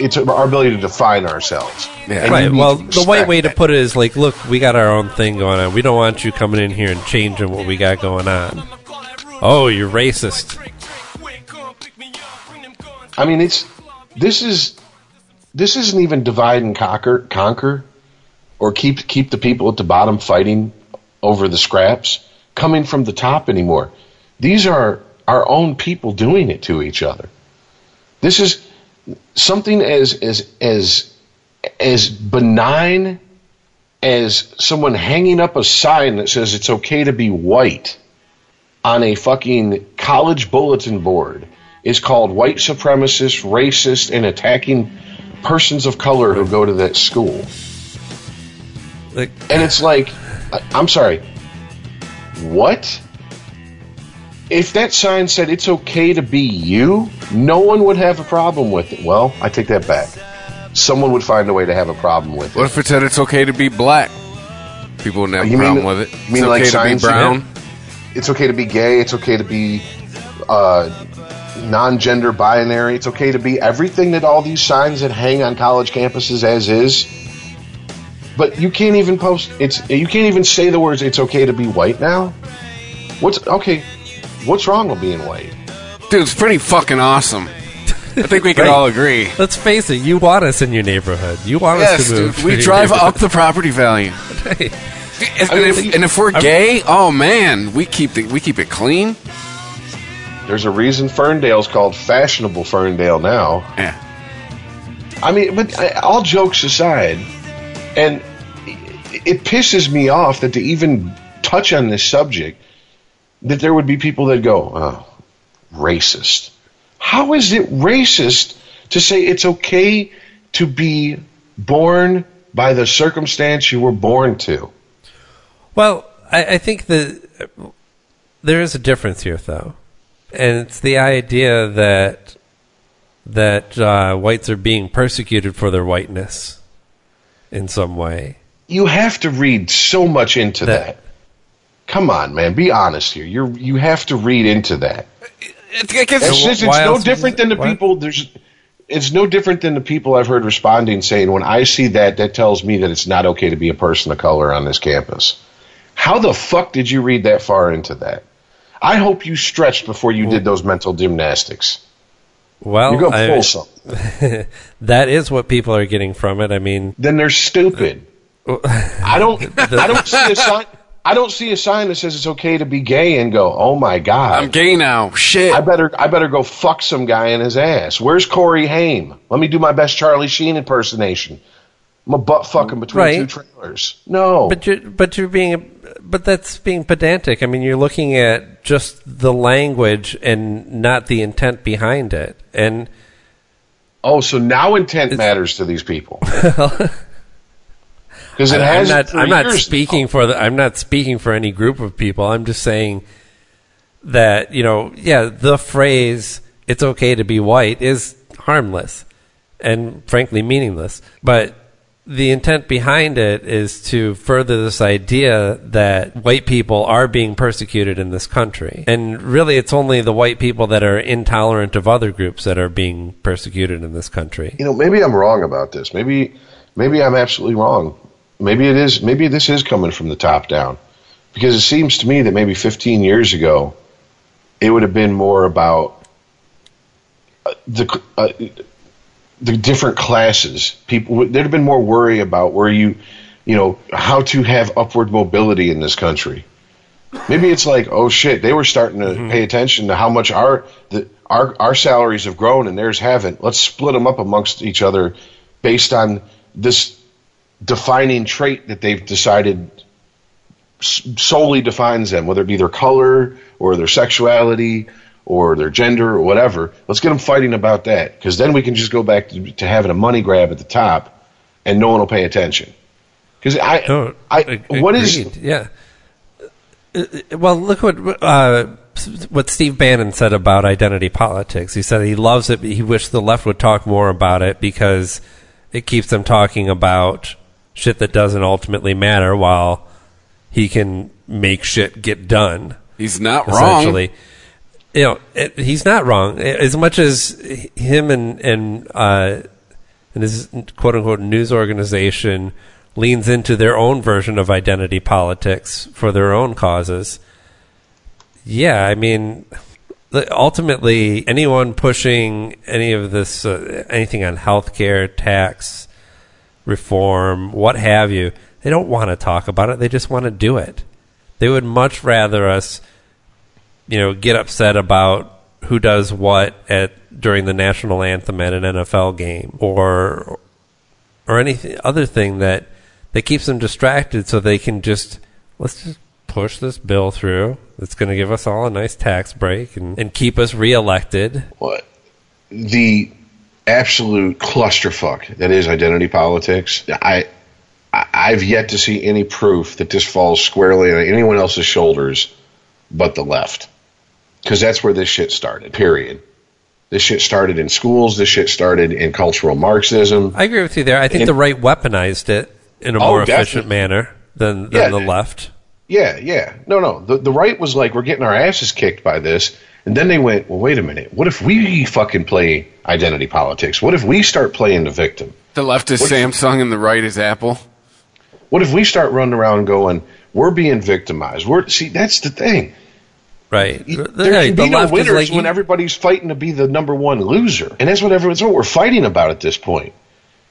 [SPEAKER 6] it's our ability to define ourselves."
[SPEAKER 4] Yeah.
[SPEAKER 5] Right. Well, the white way to put it is like, look, we got our own thing going on. We don't want you coming in here and changing what we got going on. Oh, you're racist.
[SPEAKER 6] I mean, it's this is this isn't even divide and conquer, conquer, or keep keep the people at the bottom fighting over the scraps coming from the top anymore. These are our own people doing it to each other. This is something as as as as benign as someone hanging up a sign that says it's okay to be white on a fucking college bulletin board is called white supremacist, racist, and attacking persons of color who go to that school.
[SPEAKER 5] Like,
[SPEAKER 6] And it's like, I'm sorry, what? If that sign said it's okay to be you, no one would have a problem with it. Well, I take that back. Someone would find a way to have a problem with it.
[SPEAKER 4] What if it said it's okay to be black? People wouldn't have
[SPEAKER 6] You
[SPEAKER 4] a
[SPEAKER 6] mean-
[SPEAKER 4] problem with it.
[SPEAKER 6] you mean
[SPEAKER 4] it's
[SPEAKER 6] like
[SPEAKER 4] okay to be
[SPEAKER 6] signs
[SPEAKER 4] brown.
[SPEAKER 6] It's okay to be gay. It's okay to be uh, non-gender binary. It's okay to be everything that all these signs that hang on college campuses as is. But you can't even post. It's you can't even say the words. It's okay to be white now. What's okay? What's wrong with being white?
[SPEAKER 4] Dude, it's pretty fucking awesome. I think we can
[SPEAKER 5] Right.
[SPEAKER 4] all agree.
[SPEAKER 5] let's face it, you want us in your neighborhood. You want us to move.
[SPEAKER 4] dude, we
[SPEAKER 5] your
[SPEAKER 4] drive up the property value.
[SPEAKER 5] Right.
[SPEAKER 4] And,
[SPEAKER 6] I mean,
[SPEAKER 4] if, and if we're gay, oh man, we keep the, we keep it clean.
[SPEAKER 6] There's a reason Ferndale's called fashionable Ferndale now.
[SPEAKER 4] Yeah.
[SPEAKER 6] I mean, but I, all jokes aside, and it, pisses me off that to even touch on this subject, that there would be people that go, oh, racist. How is it racist to say it's okay to be born by the circumstance you were born to?
[SPEAKER 5] Well, I, I think that there is a difference here, though, and it's the idea that that uh, whites are being persecuted for their whiteness in some way.
[SPEAKER 6] You have to read so much into
[SPEAKER 5] That-
[SPEAKER 6] that. Come on, man, be honest here. You're you have to read into that.
[SPEAKER 4] It, it
[SPEAKER 6] It's, just, it's no different
[SPEAKER 5] you-
[SPEAKER 6] than the
[SPEAKER 5] what?
[SPEAKER 6] people. There's, it's no different than the people I've heard responding saying, when I see that, that tells me that it's not okay to be a person of color on this campus. How the fuck did you read that far into that? I hope you stretched before you did those mental gymnastics.
[SPEAKER 5] Well,
[SPEAKER 6] You're gonna
[SPEAKER 5] I-
[SPEAKER 6] something.
[SPEAKER 5] that is what people are getting from it. I mean,
[SPEAKER 6] Then they're stupid. I don't. I don't see a sign. I don't see a sign that says it's okay to be gay and go, oh my god.
[SPEAKER 4] I'm gay now. Shit.
[SPEAKER 6] I better I better go fuck some guy in his ass. Where's Corey Haim? Let me do my best Charlie Sheen impersonation. I'm a butt fucking between
[SPEAKER 5] Right.
[SPEAKER 6] two trailers. No.
[SPEAKER 5] but you're but you're being but that's being pedantic. I mean, you're looking at just the language and not the intent behind it. And
[SPEAKER 6] oh, so now intent matters to these people. Because it has.
[SPEAKER 5] I'm not. I'm not speaking for the. I'm not speaking for any group of people. I'm just saying that you know, yeah, the phrase "it's okay to be white" is harmless and frankly meaningless. But the intent behind it is to further this idea that white people are being persecuted in this country, and really, it's only the white people that are intolerant of other groups that are being persecuted in this country.
[SPEAKER 6] you know, maybe I'm wrong about this. Maybe, maybe I'm absolutely wrong. Maybe it is. Maybe this is coming from the top down, because it seems to me that maybe 15 years ago, it would have been more about uh, the uh, the different classes. People there'd have been more worry about where you, you know, how to have upward mobility in this country. Maybe it's like, oh shit, they were starting to mm-hmm. pay attention to how much our the our our salaries have grown and theirs haven't. Let's split them up amongst each other based on this defining trait that they've decided solely defines them, whether it be their color or their sexuality or their gender or whatever. Let's get them fighting about that because then we can just go back to, to having a money grab at the top and no one will pay attention. Because I,
[SPEAKER 5] No,
[SPEAKER 6] I,
[SPEAKER 5] ag-
[SPEAKER 6] what is
[SPEAKER 5] agreed, yeah. Uh, uh, Well, look what uh, what Steve Bannon said about identity politics. He said he loves it. But he wished the left would talk more about it because it keeps them talking about shit that doesn't ultimately matter, while he can make shit get done.
[SPEAKER 4] He's not wrong.
[SPEAKER 5] You know, it, he's not wrong. As much as him and and uh, and his quote unquote news organization leans into their own version of identity politics for their own causes. Yeah, I mean, ultimately, anyone pushing any of this, uh, anything on healthcare, tax reform, what have you, they don't want to talk about it. They just want to do it. They would much rather us, you know, get upset about who does what at during the national anthem at an NFL game or or any other thing that that keeps them distracted so they can just let's just push this bill through. It's going to give us all a nice tax break and, and keep us reelected.
[SPEAKER 6] What the absolute clusterfuck that is identity politics. I- I've yet to see any proof that this falls squarely on anyone else's shoulders but the left. Because that's where this shit started, period. This shit started in schools. This shit started in cultural Marxism.
[SPEAKER 5] I agree with you there. I think
[SPEAKER 6] And-
[SPEAKER 5] the right weaponized it in a
[SPEAKER 6] Oh,
[SPEAKER 5] more efficient
[SPEAKER 6] definitely.
[SPEAKER 5] manner than, than
[SPEAKER 6] Yeah.
[SPEAKER 5] the left.
[SPEAKER 6] Yeah, yeah. No, no. The, the right was like, we're getting our asses kicked by this. And then they went, well, wait a minute. What if we fucking play identity politics? What if we start playing the victim?
[SPEAKER 4] The left is
[SPEAKER 6] What-
[SPEAKER 4] Samsung and the right is Apple.
[SPEAKER 6] What if we start running around going, we're being victimized? We're see, that's the thing.
[SPEAKER 5] Right.
[SPEAKER 6] There
[SPEAKER 5] Right,
[SPEAKER 6] can
[SPEAKER 5] the
[SPEAKER 6] be no winners
[SPEAKER 5] like,
[SPEAKER 6] when
[SPEAKER 5] you-
[SPEAKER 6] everybody's fighting to be the number one loser, and that's what everyone's what we're fighting about at this point.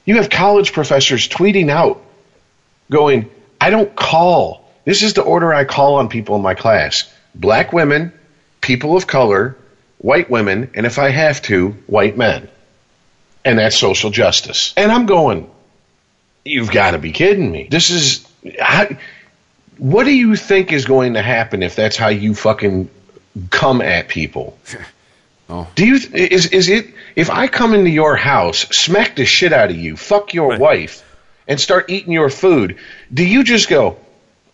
[SPEAKER 6] You have college professors tweeting out, going, "I don't call. This is the order I call on people in my class: black women, people of color, white women, and if I have to, white men." And that's social justice. And I'm going, you've got to be kidding me. This is. How, what do you think is going to happen if that's how you fucking come at people?
[SPEAKER 4] Oh.
[SPEAKER 6] Do you is is it if I come into your house, smack the shit out of you, fuck your
[SPEAKER 5] Right.
[SPEAKER 6] wife, and start eating your food? Do you just go,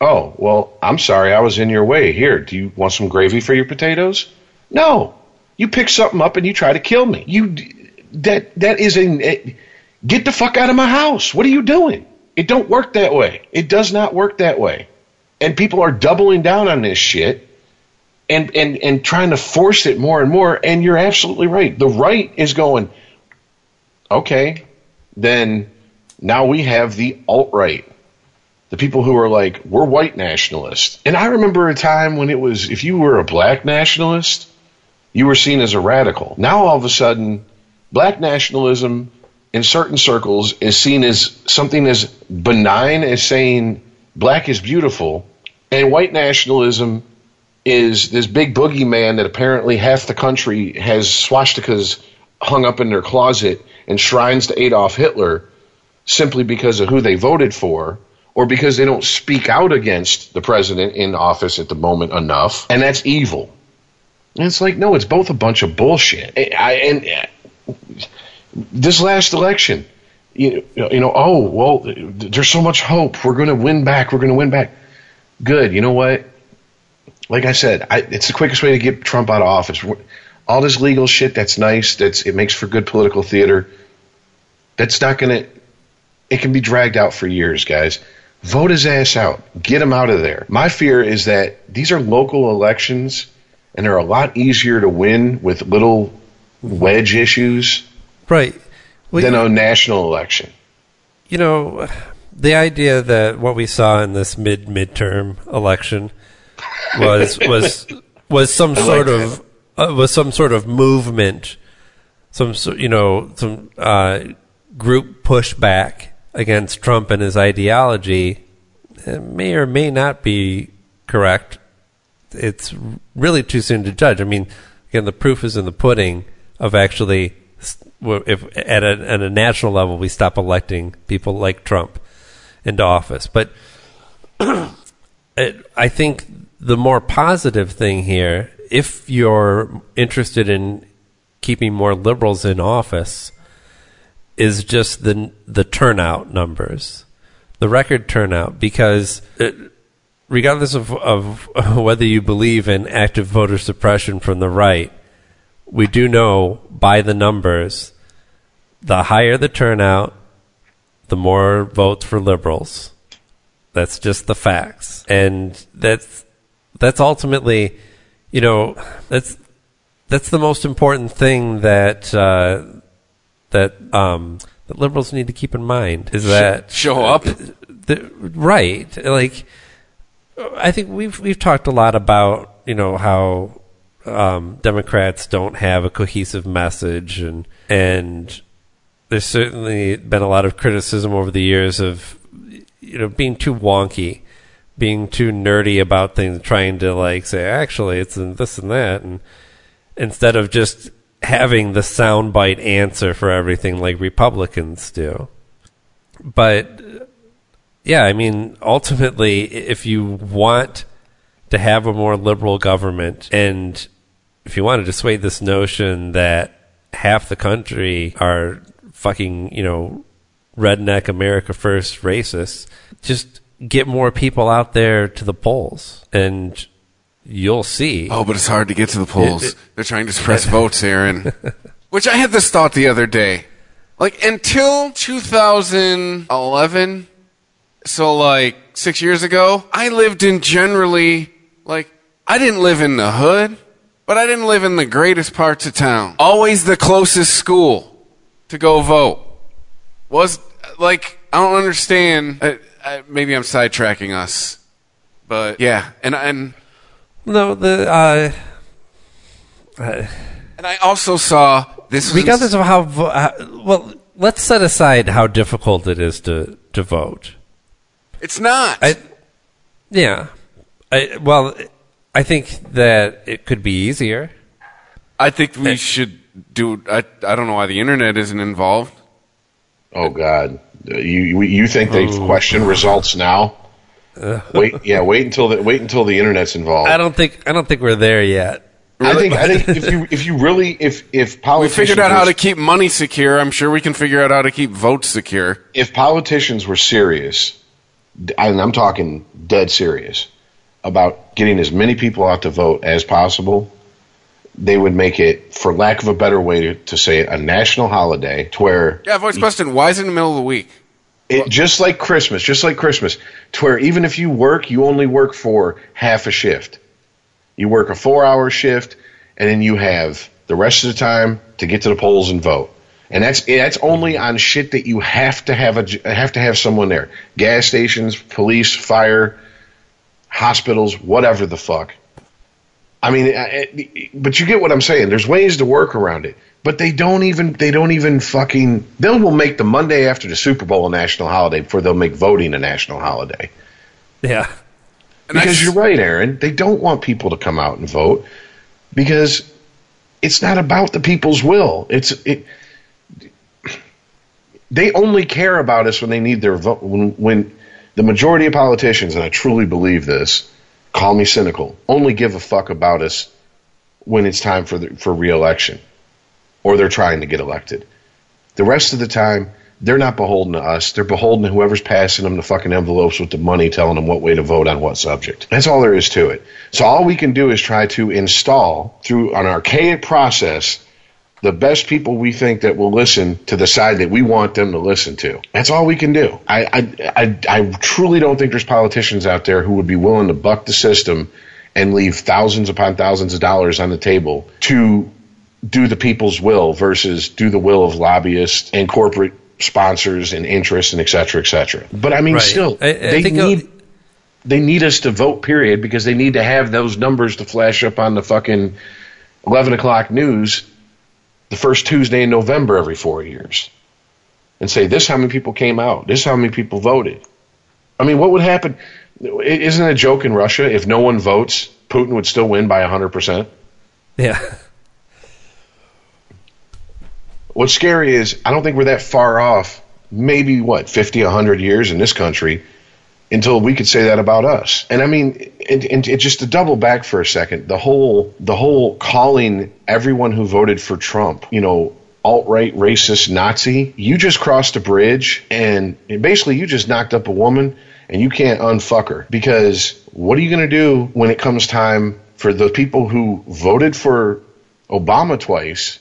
[SPEAKER 6] "Oh, well, I'm sorry, I was in your way. Here, do you want some gravy for your potatoes?" No, you pick something up and you try to kill me. You that that is a eh, get the fuck out of my house. What are you doing? It don't work that way. It does not work that way. And people are doubling down on this shit and and and trying to force it more and more and you're absolutely right. The right is going okay, then now we have the alt-right. The people who are like we're white nationalists. And I remember a time when it was if you were a black nationalist, you were seen as a radical. Now all of a sudden black nationalism in certain circles is seen as something as benign as saying black is beautiful, and white nationalism is this big boogeyman that apparently half the country has swastikas hung up in their closet and shrines to Adolf Hitler simply because of who they voted for or because they don't speak out against the president in office at the moment enough, and that's evil. And it's like, no, it's both a bunch of bullshit. I, and uh, this last election, you, you know, oh, well, there's so much hope. We're going to win back. We're going to win back. Good. You know what? Like I said, I, it's the quickest way to get Trump out of office. All this legal shit, that's nice. That's it makes for good political theater. That's not going to. It can be dragged out for years, guys. Vote his ass out. Get him out of there. My fear is that these are local elections, and they're a lot easier to win with little wedge issues
[SPEAKER 5] Right. Well,
[SPEAKER 6] than a national election.
[SPEAKER 5] you know, the idea that what we saw in this mid midterm election was was was some sort of uh, was some sort of movement, some you know some uh, group pushback against Trump and his ideology. It may or may not be correct. It's really too soon to judge. I mean, again, the proof is in the pudding of actually if at a, at a national level we stop electing people like Trump into office. But it, I think the more positive thing here, if you're interested in keeping more liberals in office, is just the the turnout numbers, the record turnout, because it, regardless of, of whether you believe in active voter suppression from the right, we do know by the numbers, the higher the turnout, the more votes for liberals. That's just the facts, and that's that's ultimately, you know, that's that's the most important thing that uh, that um, that liberals need to keep in mind is that
[SPEAKER 4] show up.
[SPEAKER 5] the, right like i think we've we've talked a lot about you know how um, democrats don't have a cohesive message and and there's certainly been a lot of criticism over the years of you know being too wonky being too nerdy about things trying to like say actually it's this and that and instead of just having the soundbite answer for everything like republicans do but yeah, I mean, ultimately, if you want to have a more liberal government. And if you want to dissuade this notion that half the country are fucking, you know, redneck America first racists, just get more people out there to the polls and you'll see.
[SPEAKER 4] Oh, but it's hard to get to the polls.
[SPEAKER 5] It- it-
[SPEAKER 4] They're trying to suppress votes, Aaron. Which I had this thought the other day. Like until 2011, so like six years ago, I lived in generally like I didn't live in the hood, but I didn't live in the greatest parts of town. Always the closest school to go vote was like I don't understand. Uh, uh, maybe I'm sidetracking us, but yeah, and and
[SPEAKER 5] No, the uh, uh,
[SPEAKER 4] and I also saw this
[SPEAKER 5] regardless of how vo- uh, well, let's set aside how difficult it is to to vote.
[SPEAKER 4] It's not.
[SPEAKER 5] I, yeah, I, well, I think that it could be easier.
[SPEAKER 4] I think we should do. I I don't know why the internet isn't involved.
[SPEAKER 6] Oh God, Uh, you you think they question results now? Wait, yeah, wait until the wait until the internet's involved.
[SPEAKER 5] I don't think I don't think we're there yet.
[SPEAKER 6] I think I think if you if you really if if politicians We
[SPEAKER 4] figured out how to keep money secure. I'm sure we can figure out how to keep votes secure.
[SPEAKER 6] if politicians were serious, and I'm talking dead serious about getting as many people out to vote as possible, they would make it, for lack of a better way to, to say it, a national holiday to where
[SPEAKER 4] Yeah, voice question. Why is it in the middle of the week?
[SPEAKER 6] it, just like Christmas, just like Christmas, to where even if you work, you only work for half a shift. You work a four hour shift, and then you have the rest of the time to get to the polls and vote. And that's that's only on shit that you have to have a have to have someone there. Gas stations, police, fire, hospitals, whatever the fuck. I mean, I- I- but you get what I'm saying. There's ways to work around it, but they don't even they don't even fucking they will make the Monday after the Super Bowl a national holiday before they'll make voting a national holiday.
[SPEAKER 5] Yeah,
[SPEAKER 4] And
[SPEAKER 6] Because
[SPEAKER 4] s-
[SPEAKER 6] you're right, Aaron. They don't want people to come out and vote because it's not about the people's will. It's it. They only care about us when they need their vote. When, when the majority of politicians, and I truly believe this, call me cynical, only give a fuck about us when it's time for the, for reelection, or they're trying to get elected. The rest of the time, they're not beholden to us. They're beholden to whoever's passing them the fucking envelopes with the money, telling them what way to vote on what subject. That's all there is to it. So all we can do is try to install through an archaic process the best people we think that will listen to the side that we want them to listen to. That's all we can do. I I, I, I truly don't think there's politicians out there who would be willing to buck the system and leave thousands upon thousands of dollars on the table to do the people's will versus do the will of lobbyists and corporate sponsors and interests and et cetera, et cetera. But I mean,
[SPEAKER 5] Right.
[SPEAKER 6] still,
[SPEAKER 5] I- I
[SPEAKER 6] they
[SPEAKER 5] uh,
[SPEAKER 6] need they need us to vote. Period, because they need to have those numbers to flash up on the fucking eleven o'clock news the first Tuesday in November every four years, and say this: how many people came out? This: how many people voted? I mean, what would happen? Isn't it a joke in Russia if no one votes, Putin would still win by hundred percent?
[SPEAKER 5] yeah,
[SPEAKER 6] What's scary is I don't think we're that far off. Maybe what 50, 100 years in this country until we could say that about us. And I mean, and, just to double back for a second, the whole the whole calling everyone who voted for Trump, you know, alt right, racist, Nazi. You just crossed a bridge, and, and basically you just knocked up a woman, and you can't unfuck her because what are you going to do when it comes time for the people who voted for Obama twice?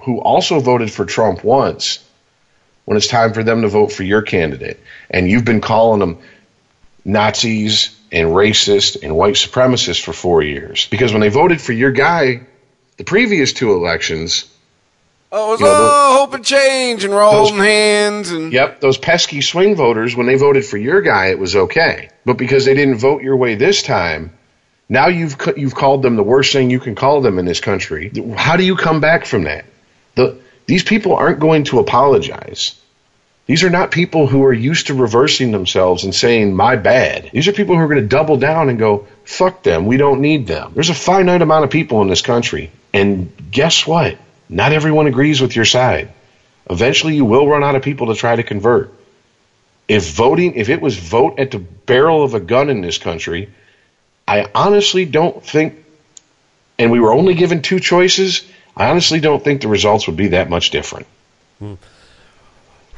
[SPEAKER 6] who also voted for Trump once when it's time for them to vote for your candidate. And you've been calling them Nazis and racist and white supremacists for four years. Because when they voted for your guy the previous two elections,
[SPEAKER 4] oh, it was
[SPEAKER 6] you know,
[SPEAKER 4] oh, hope and change, and we're
[SPEAKER 6] those-
[SPEAKER 4] holding hands, and
[SPEAKER 6] Yep, those pesky swing voters, when they voted for your guy, it was okay. But because they didn't vote your way this time, now you've you've called them the worst thing you can call them in this country. How do you come back from that? The, these people aren't going to apologize. These are not people who are used to reversing themselves and saying, my bad. These are people who are going to double down and go, fuck them. We don't need them. There's a finite amount of people in this country. And guess what? Not everyone agrees with your side. Eventually, you will run out of people to try to convert. If voting, if it was vote at the barrel of a gun in this country, I honestly don't think, and we were only given two choices. I honestly don't think the results would be that much different. Hmm.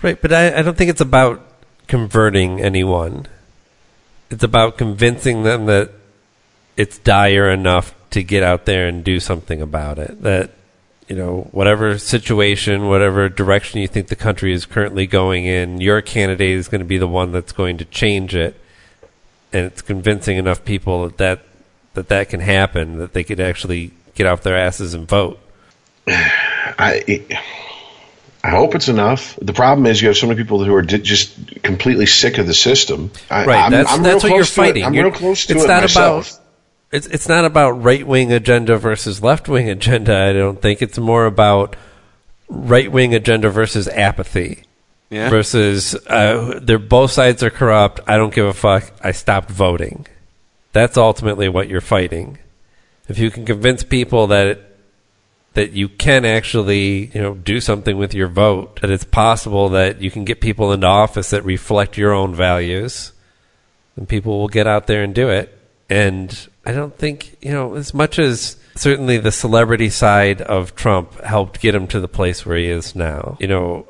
[SPEAKER 5] Right, but I, I don't think it's about converting anyone. It's about convincing them that it's dire enough to get out there and do something about it. That, you know, whatever situation, whatever direction you think the country is currently going in, your candidate is going to be the one that's going to change it. And it's convincing enough people that that, that, that can happen, that they could actually get off their asses and vote.
[SPEAKER 6] I I hope it's enough. The problem is you have so many people who are di- just completely sick of the system. I,
[SPEAKER 5] Right,
[SPEAKER 6] I'm,
[SPEAKER 5] that's
[SPEAKER 6] I'm
[SPEAKER 5] that's what you're
[SPEAKER 6] close to it.
[SPEAKER 5] fighting.
[SPEAKER 6] I'm
[SPEAKER 5] You're-
[SPEAKER 6] real close to
[SPEAKER 5] it's
[SPEAKER 6] it
[SPEAKER 5] not
[SPEAKER 6] myself.
[SPEAKER 5] about it's it's not about right wing agenda versus left wing agenda. I don't think it's more about right wing agenda versus apathy.
[SPEAKER 4] Yeah.
[SPEAKER 5] Versus, uh, they're both sides are corrupt. I don't give a fuck. I stopped voting. That's ultimately what you're fighting. If you can convince people that that you can actually, you know, do something with your vote, that it's possible that you can get people into office that reflect your own values, and people will get out there and do it. And I don't think, you know, as much as certainly the celebrity side of Trump helped get him to the place where he is now, you know,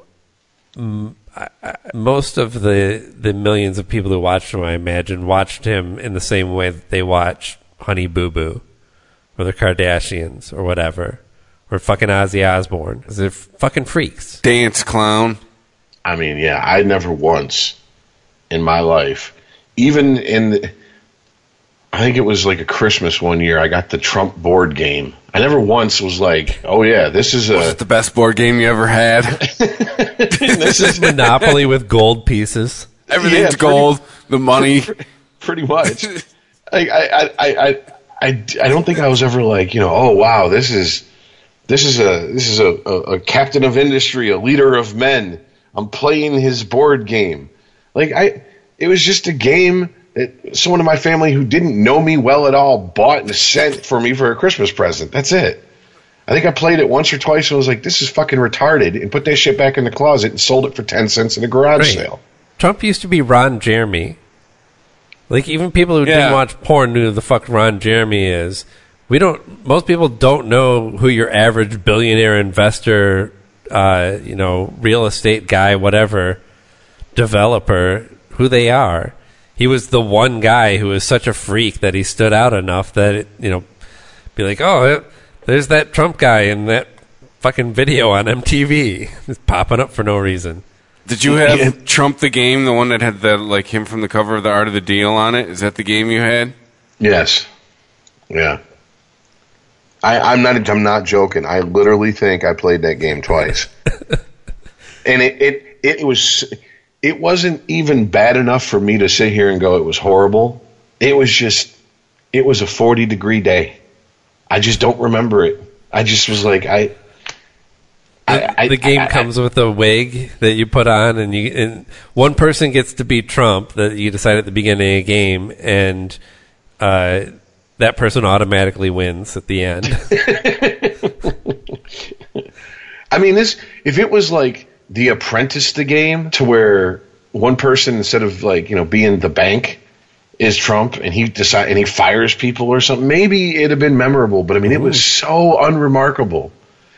[SPEAKER 5] most of the the millions of people who watched him, I imagine, watched him in the same way that they watch Honey Boo Boo or the Kardashians or whatever, or fucking Ozzy Osbourne. 'Cause They're fucking freaks.
[SPEAKER 4] Dance clown.
[SPEAKER 6] I mean, yeah, I never once in my life, even in, the, I think it was like a Christmas one year, I got the Trump board game. I never once was like, oh yeah, this is
[SPEAKER 4] Was
[SPEAKER 6] a,
[SPEAKER 4] it the best board game you ever had?
[SPEAKER 6] this is
[SPEAKER 5] Monopoly with gold pieces.
[SPEAKER 4] Everything's
[SPEAKER 6] Yeah, pretty-
[SPEAKER 4] gold. The money.
[SPEAKER 6] pretty much. I, I, I, I, I, I don't think I was ever like, you know, oh wow, this is, this is a, this is a, a, a captain of industry, a leader of men. I'm playing his board game. Like I, it was just a game that someone in my family who didn't know me well at all bought and sent for me for a Christmas present. That's it. I think I played it once or twice and was like, this is fucking retarded, and put that shit back in the closet and sold it for ten cents in a garage
[SPEAKER 5] Right.
[SPEAKER 6] sale.
[SPEAKER 5] Trump used to be Ron Jeremy. Like even people who
[SPEAKER 4] Yeah.
[SPEAKER 5] didn't watch porn knew who the fuck Ron Jeremy is. We don't. Most people don't know who your average billionaire investor, uh, you know, real estate guy, whatever, developer, who they are. He was the one guy who was such a freak that he stood out enough that it, you know, be like, oh, there's that Trump guy in that fucking video on MTV, it's popping up for no reason.
[SPEAKER 4] Did you have Trump the game, the one that had the like him from the cover of the Art of the Deal on it? Is that the game you had?
[SPEAKER 6] Yes. Yeah. I, I'm not. I'm not joking. I literally think I played that game twice, and it, it it was it wasn't even bad enough for me to sit here and go it was horrible. It was just it was a 40 degree day. I just don't remember it. I just was like I.
[SPEAKER 5] The,
[SPEAKER 6] I-
[SPEAKER 5] the game
[SPEAKER 6] I-
[SPEAKER 5] comes with a wig that you put on, and you and one person gets to be Trump that you decide at the beginning of the game, and uh, that person automatically wins at the end.
[SPEAKER 6] I mean, this if it was like The Apprentice, the game, to where one person instead of like you know being the bank is Trump, and he decide and he fires people or something, maybe it'd have been memorable. But I mean, it was so unremarkable,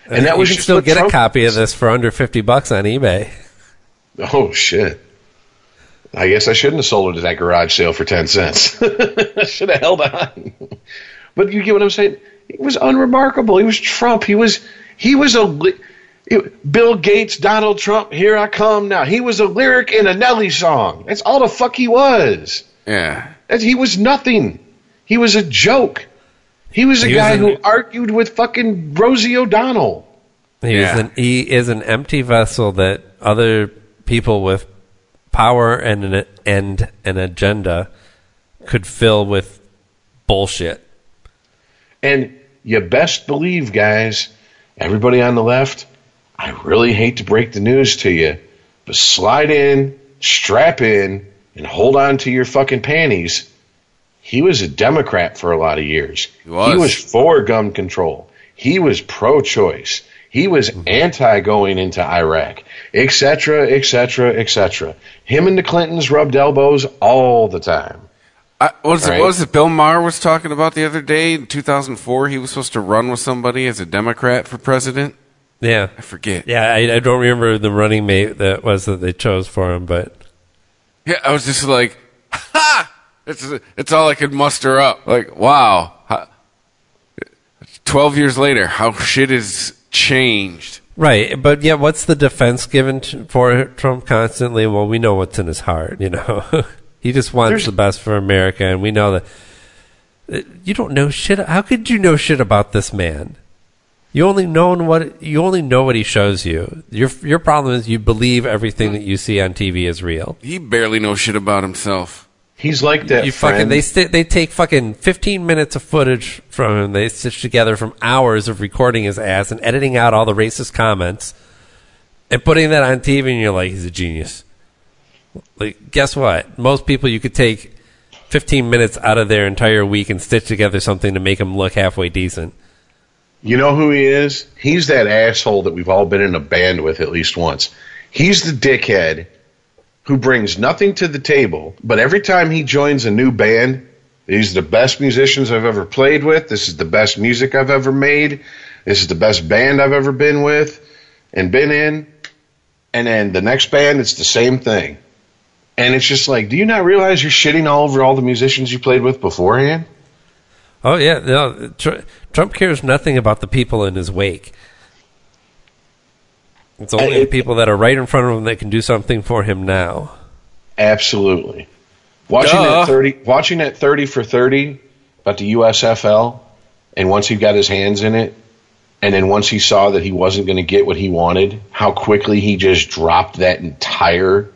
[SPEAKER 6] and uh, that
[SPEAKER 5] you
[SPEAKER 6] was
[SPEAKER 5] can still get
[SPEAKER 6] Trump-
[SPEAKER 5] a copy of this for under fifty bucks on eBay.
[SPEAKER 6] Oh shit! I guess I shouldn't have sold it at that garage sale for ten cents. I should have held on. But you get what I'm saying? It was unremarkable. He was Trump. He was he was a it- Bill Gates, Donald Trump. Here I come now. He was a lyric in a Nelly song. That's all the fuck he was.
[SPEAKER 4] Yeah.
[SPEAKER 6] That- He was nothing. He was a joke. He was a
[SPEAKER 5] He was
[SPEAKER 6] guy
[SPEAKER 5] an-
[SPEAKER 6] who argued with fucking Rosie O'Donnell.
[SPEAKER 5] He
[SPEAKER 4] Yeah.
[SPEAKER 5] is an he is an empty vessel that other people with power and an and an agenda could fill with bullshit.
[SPEAKER 6] And you best believe, guys, everybody on the left, I really hate to break the news to you, but slide in, strap in, and hold on to your fucking panties. He was a Democrat for a lot of years.
[SPEAKER 4] He was.
[SPEAKER 6] He was for gun control. He was pro choice. He was mm-hmm. anti going into Iraq, etc., etc., etc. Him and the Clintons rubbed elbows all the time.
[SPEAKER 4] I, what, was it, what was it Bill Maher was talking about the other day in 2004? He was supposed to run with somebody as a Democrat for president.
[SPEAKER 5] Yeah.
[SPEAKER 4] I forget.
[SPEAKER 5] Yeah, I, I don't remember the running mate that was that they chose for him, but
[SPEAKER 4] Yeah, I was just like, ha! It's it's all I could muster up. Like, wow. Twelve years later, how shit has changed.
[SPEAKER 5] Right. But yeah, what's the defense given to, for Trump constantly? Well, we know what's in his heart. You know, he just wants
[SPEAKER 6] There's-
[SPEAKER 5] the best for America, and we know that. uh, You don't know shit. How could you know shit about this man? You only know what you only know what he shows you. Your your problem is you believe everything that you see on TV is real.
[SPEAKER 4] He barely knows shit about himself.
[SPEAKER 6] He's like that.
[SPEAKER 5] you
[SPEAKER 6] friend.
[SPEAKER 5] fucking they st- they take fucking 15 minutes of footage from him they stitch together from hours of recording his ass and editing out all the racist comments and putting that on TV and you're like he's a genius like guess what most people you could take 15 minutes out of their entire week and stitch together something to make them look halfway decent
[SPEAKER 6] You know who he is? He's that asshole that we've all been in a band with at least once. He's the dickhead who brings nothing to the table, but every time he joins a new band, these are the best musicians I've ever played with. This is the best music I've ever made. This is the best band I've ever been with and been in. And then the next band, it's the same thing. And it's just like, do you not realize you're shitting all over all the musicians you played with beforehand?
[SPEAKER 5] oh yeah no Tr- Trump cares nothing about the people in his wake it's only
[SPEAKER 6] it-
[SPEAKER 5] people that are right in front of him that can do something for him now
[SPEAKER 6] Absolutely. Watching
[SPEAKER 4] Duh.
[SPEAKER 6] that thirty, watching that thirty for thirty about the USFL, and once he got his hands in it, and then once he saw that he wasn't going to get what he wanted, how quickly he just dropped that entire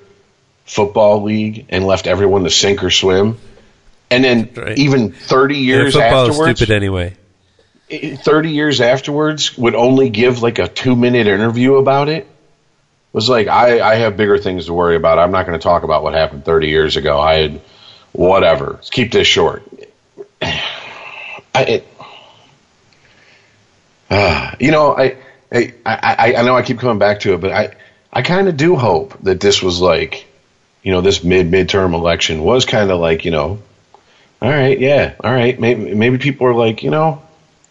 [SPEAKER 6] football league and left everyone to sink or swim. And then
[SPEAKER 5] Right.
[SPEAKER 6] even thirty
[SPEAKER 5] And
[SPEAKER 6] years
[SPEAKER 5] football
[SPEAKER 6] afterwards,
[SPEAKER 5] is stupid anyway
[SPEAKER 6] 30 years afterwards would only give like a two minute interview about it? Was like I, I have bigger things to worry about. I'm not going to talk about what happened 30 years ago. I had whatever. Let's keep this short. I, it, uh, you know I, I I I know I keep coming back to it, but I I kind of do hope that this was like, you know, this mid midterm election was kind of like, you know, all right, yeah, all right, maybe maybe people are like, you know,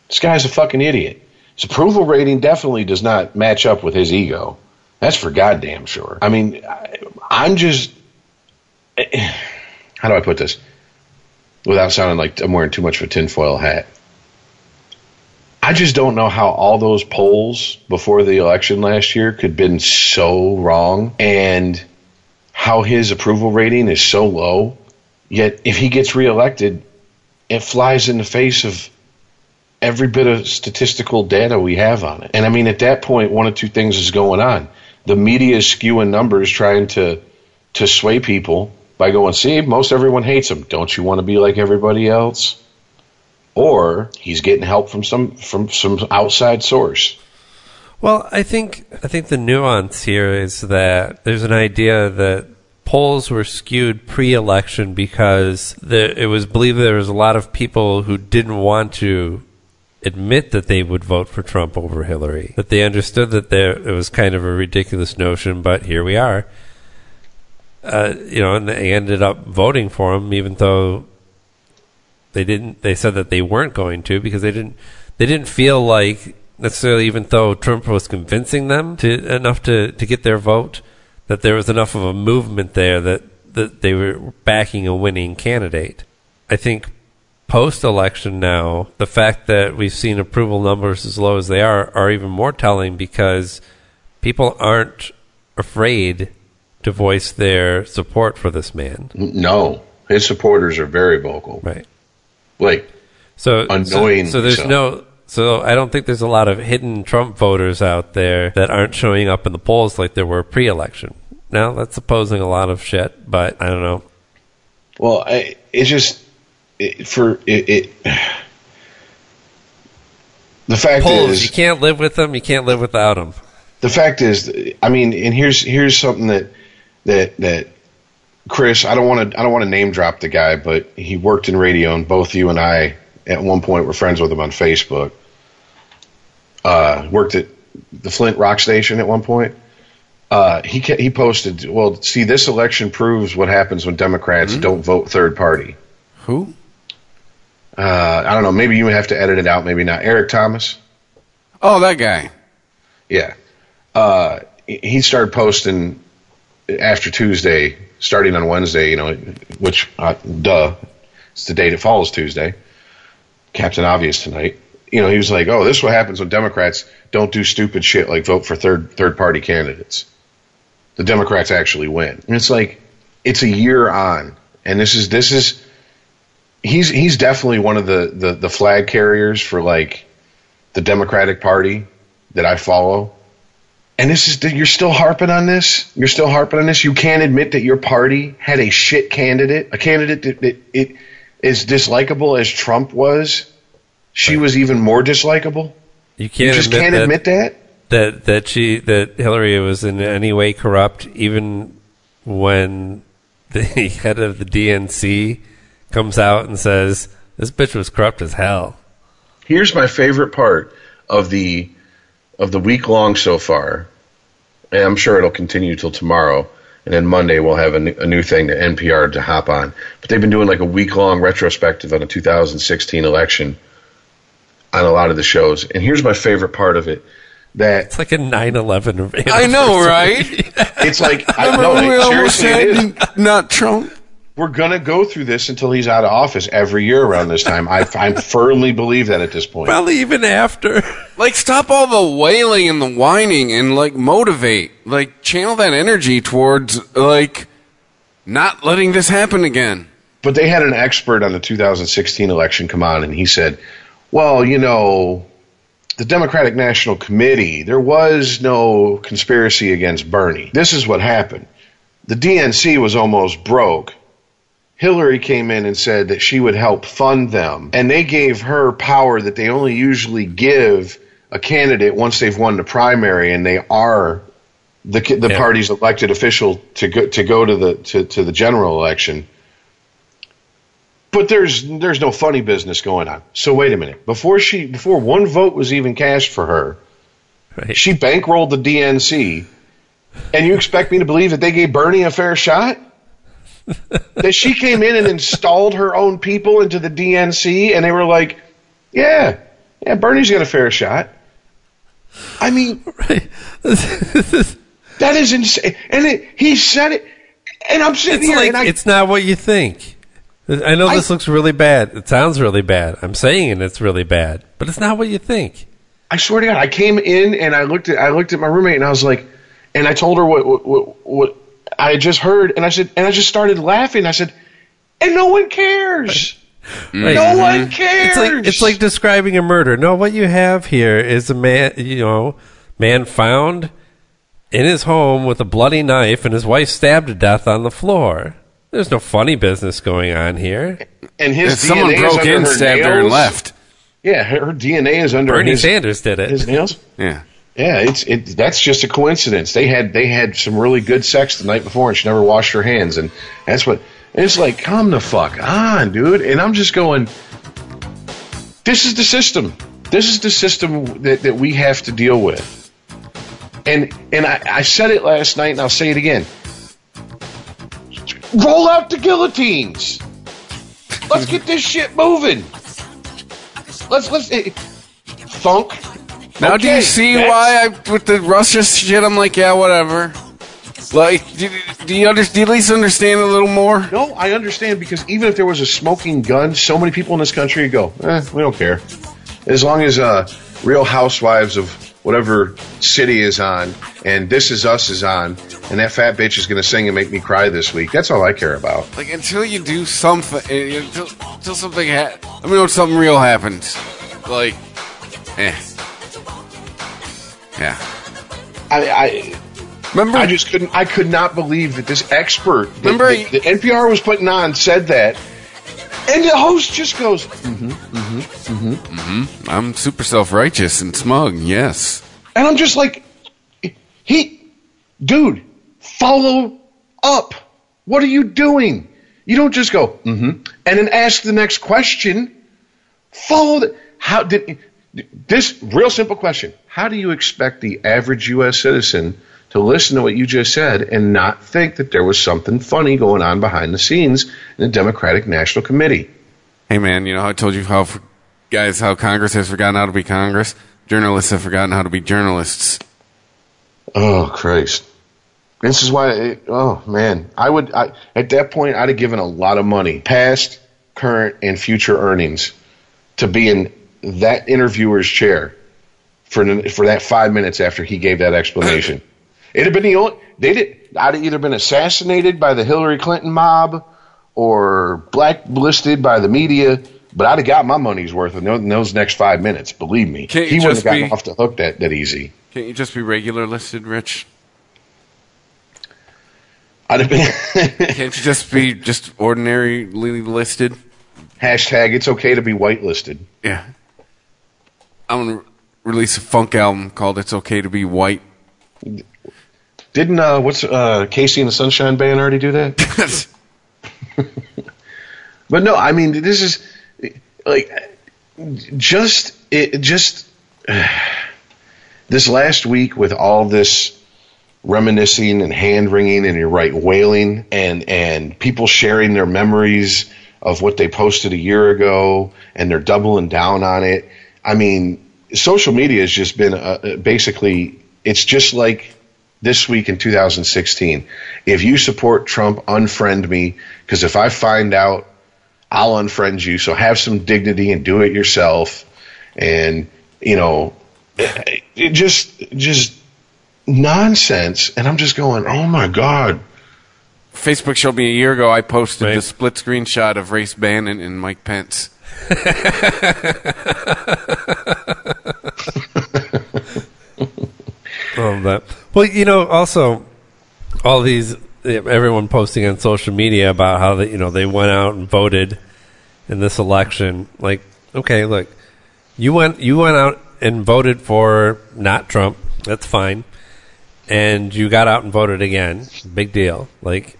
[SPEAKER 6] this guy's a fucking idiot. His approval rating definitely does not match up with his ego. That's for goddamn sure. I mean, I, I'm just. How do I put this? Without sounding like I'm wearing too much of a tinfoil hat. I just don't know how all those polls before the election last year could have been so wrong and how his approval rating is so low. Yet, if he gets reelected, it flies in the face of every bit of statistical data we have on it. And I mean, at that point, one of two things is going on. The media is skewing numbers, trying to to sway people by going, "See, most everyone hates him. Don't you want to be like everybody else?" Or he's getting help from some from some outside source.
[SPEAKER 5] Well, I think I think the nuance here is that there's an idea that polls were skewed pre-election because it was believed there was a lot of people who didn't want to admit that they would vote for Trump over Hillary. That they understood that there it was kind of a ridiculous notion, but here we are. Uh, you know, and they ended up voting for him, even though they didn't. They said that they weren't going to because they didn't. They didn't feel like necessarily, even though Trump was convincing them to enough to to get their vote, that there was enough of a movement there that that they were backing a winning candidate. I think post election now, the fact that we've seen approval numbers as low as they are are even more telling because people aren't afraid to voice their support for this man.
[SPEAKER 6] No, his supporters are very vocal.
[SPEAKER 5] Right.
[SPEAKER 6] Like
[SPEAKER 5] So
[SPEAKER 6] Annoyingly
[SPEAKER 5] So, so there's
[SPEAKER 6] so.
[SPEAKER 5] no. So I don't think there's a lot of hidden Trump voters out there that aren't showing up in the polls like there were pre-election. Now that's opposing a lot of shit, but I don't know.
[SPEAKER 6] Well, I, it's just it, for it, it. The fact
[SPEAKER 5] Polls,
[SPEAKER 6] is,
[SPEAKER 5] you can't live with them. You can't live without them.
[SPEAKER 6] the fact is, I mean, and here's here's something that that that Chris, I don't want to I don't want to name drop the guy, but he worked in radio, and both you and I at one point were friends with him on Facebook. Uh, worked at the Flint Rock Station at one point. Uh, he ca- he posted, well, see, this election proves what happens when Democrats don't vote third party.
[SPEAKER 4] Who?
[SPEAKER 6] Uh, I don't know. Maybe you have to edit it out. Maybe not. Eric Thomas.
[SPEAKER 4] Oh, that guy.
[SPEAKER 6] Yeah. Uh, he started posting after Tuesday, starting on Wednesday. You know, which uh, duh, it's the date it follows Tuesday. Captain Obvious tonight. You know, he was like, "Oh, this is what happens when Democrats don't do stupid shit like vote for third third party candidates. The Democrats actually win." And it's like, it's a year on, and this is this is he's he's definitely one of the the, the flag carriers for like the Democratic Party that I follow. And this is you're still harping on this. You're still harping on this. You can't admit that your party had a shit candidate, a candidate that, that it is dislikable as Trump was. She was even more dislikable.
[SPEAKER 5] You can't
[SPEAKER 6] You just
[SPEAKER 5] admit
[SPEAKER 6] can't
[SPEAKER 5] that,
[SPEAKER 6] admit that.
[SPEAKER 5] that that she that Hillary was in any way corrupt, even when the head of the DNC comes out and says this bitch was corrupt as hell.
[SPEAKER 6] Here's my favorite part of the of the week long so far, and I'm sure it'll continue till tomorrow. And then Monday we'll have a new, a new thing to NPR to hop on. But they've been doing like a week long retrospective on the 2016 election on a lot of the shows. And here's my favorite part of it: that
[SPEAKER 5] It's like a 9/11.
[SPEAKER 4] I know, right?
[SPEAKER 6] it's like I
[SPEAKER 4] Remember
[SPEAKER 6] know
[SPEAKER 4] when we
[SPEAKER 6] it,
[SPEAKER 4] almost
[SPEAKER 6] seriously it is.
[SPEAKER 4] not Trump?
[SPEAKER 6] We're gonna go through this until he's out of office every year around this time. I, I firmly believe that at this point.
[SPEAKER 5] Probably even after.
[SPEAKER 4] Like, stop all the wailing and the whining and, like, motivate. Like, channel that energy towards, like, not letting this happen again.
[SPEAKER 6] But they had an expert on the 2016 election come on, and he said, "Well, you know, the Democratic National Committee, there was no conspiracy against Bernie. This is what happened. The DNC was almost broke." Hillary came in and said that she would help fund them, and they gave her power that they only usually give a candidate once they've won the primary and they are the the
[SPEAKER 5] Yeah.
[SPEAKER 6] party's elected official to go to go to the to, to the general election. But there's there's no funny business going on. So wait a minute. Before she before one vote was even cast for her,
[SPEAKER 5] Right.
[SPEAKER 6] she bankrolled the DNC, and you expect me to believe that they gave Bernie a fair shot? That she came in and installed her own people into the DNC, and they were like, "Yeah, yeah, Bernie's got a fair shot." I mean, that is insane. And it, he said it, and I'm sitting
[SPEAKER 5] It's
[SPEAKER 6] here,
[SPEAKER 5] like
[SPEAKER 6] and I,
[SPEAKER 5] it's not what you think. I know
[SPEAKER 6] I-
[SPEAKER 5] this looks really bad. It sounds really bad. I'm saying it's really bad, but it's not what you think.
[SPEAKER 6] I swear to God, I came in and I looked at I looked at my roommate and I was like, and I told her what what what, what I had just heard, and I said, and I just started laughing. I said, and no one cares.
[SPEAKER 5] Right.
[SPEAKER 6] No one cares.
[SPEAKER 5] It's like it's like describing a murder. No, what you have here is a man, you know, man found in his home with a bloody knife and his wife stabbed to death on the floor. There's no funny business going on here.
[SPEAKER 6] and his
[SPEAKER 4] If someone
[SPEAKER 6] DNA is
[SPEAKER 4] broke
[SPEAKER 6] under
[SPEAKER 4] in,
[SPEAKER 6] her
[SPEAKER 4] stabbed her, and left.
[SPEAKER 6] Yeah, her, her DNA is under
[SPEAKER 5] Bernie
[SPEAKER 6] his,
[SPEAKER 5] Sanders did it.
[SPEAKER 6] his nails.
[SPEAKER 4] Yeah.
[SPEAKER 6] Yeah, it's it. That's just a coincidence. They had they had some really good sex the night before, and she never washed her hands, and that's what. And it's like, come the fuck on, dude. And I'm just going. This is the system. This is the system that, that we have to deal with. And and I, I said it last night, and I'll say it again. Roll out the guillotines. Let's get this shit moving. Let's let's eh, thunk.
[SPEAKER 4] Now, do you see why I with the Russia shit? I'm like, yeah, whatever. Like, do, do you under, do you at least understand a little more?
[SPEAKER 6] No, I understand because even if there was a smoking gun, so many people in this country would go, eh, we don't care. As long as uh, Real Housewives of whatever city is on and This Is Us is on, and that fat bitch is going to sing and make me cry this week, that's all I care about.
[SPEAKER 4] Like, until you do something, eh, until, until something ha- I mean, when something real happens, like, eh, yeah.
[SPEAKER 6] I, I,
[SPEAKER 4] Remember,
[SPEAKER 6] I just couldn't, I could not believe that this expert that,
[SPEAKER 4] Remember
[SPEAKER 6] that,
[SPEAKER 4] he-
[SPEAKER 6] that NPR was putting on said that, and the host just goes, mm-hmm, mm-hmm, mm-hmm.
[SPEAKER 4] I'm super self righteous and smug. Yes.
[SPEAKER 6] And I'm just like, he, dude, follow up. What are you doing? You don't just go, mm-hmm, and then ask the next question. Follow the, how did, this real simple question. How do you expect the average U.S. citizen to listen to what you just said and not think that there was something funny going on behind the scenes in the Democratic National Committee.
[SPEAKER 4] Hey man, you know I told you how guys how Congress has forgotten how to be Congress. Journalists have forgotten how to be journalists.
[SPEAKER 6] Oh Christ! This is why. oh man, I would. I, at that point, I'd have given a lot of money, past, current, and future earnings, to be in that interviewer's chair for for that five minutes after he gave that explanation. It'd have been the only. They did. I'd have either been assassinated by the Hillary Clinton mob or blacklisted by the media. But I'd have got my money's worth in those next five minutes. Believe me,
[SPEAKER 4] Can't
[SPEAKER 6] he wouldn't have gotten
[SPEAKER 4] be-
[SPEAKER 6] off the hook that, that easy.
[SPEAKER 4] Can't you just be regular listed, Rich?
[SPEAKER 6] I'd have been
[SPEAKER 4] Can't you just be just ordinarily listed?
[SPEAKER 6] hashtag. It's okay to be whitelisted.
[SPEAKER 4] Yeah. I'm gonna release a funk album called "It's Okay to Be White."
[SPEAKER 6] Didn't uh, what's uh, KC and the Sunshine Band already do that? But no, I mean this is like just it just this last week with all this reminiscing and hand wringing and you're right wailing and and people sharing their memories of what they posted a year ago and they're doubling down on it. I mean, social media has just been uh, basically it's just like this week in 2016. If you support Trump, unfriend me because if I find out I'll unfriend you. So have some dignity and do it yourself. And you know, it, it just just nonsense. And I'm just going, oh my god.
[SPEAKER 4] Facebook showed me a year ago. I posted
[SPEAKER 5] Right.
[SPEAKER 4] the split screen shot of Race Bannon and Mike Pence.
[SPEAKER 5] Oh, that. Well, you know, also all these everyone posting on social media about how they, you know, they went out and voted in this election. Like, okay, look, you went you went out and voted for not Trump. That's fine. And you got out and voted again. Big deal. Like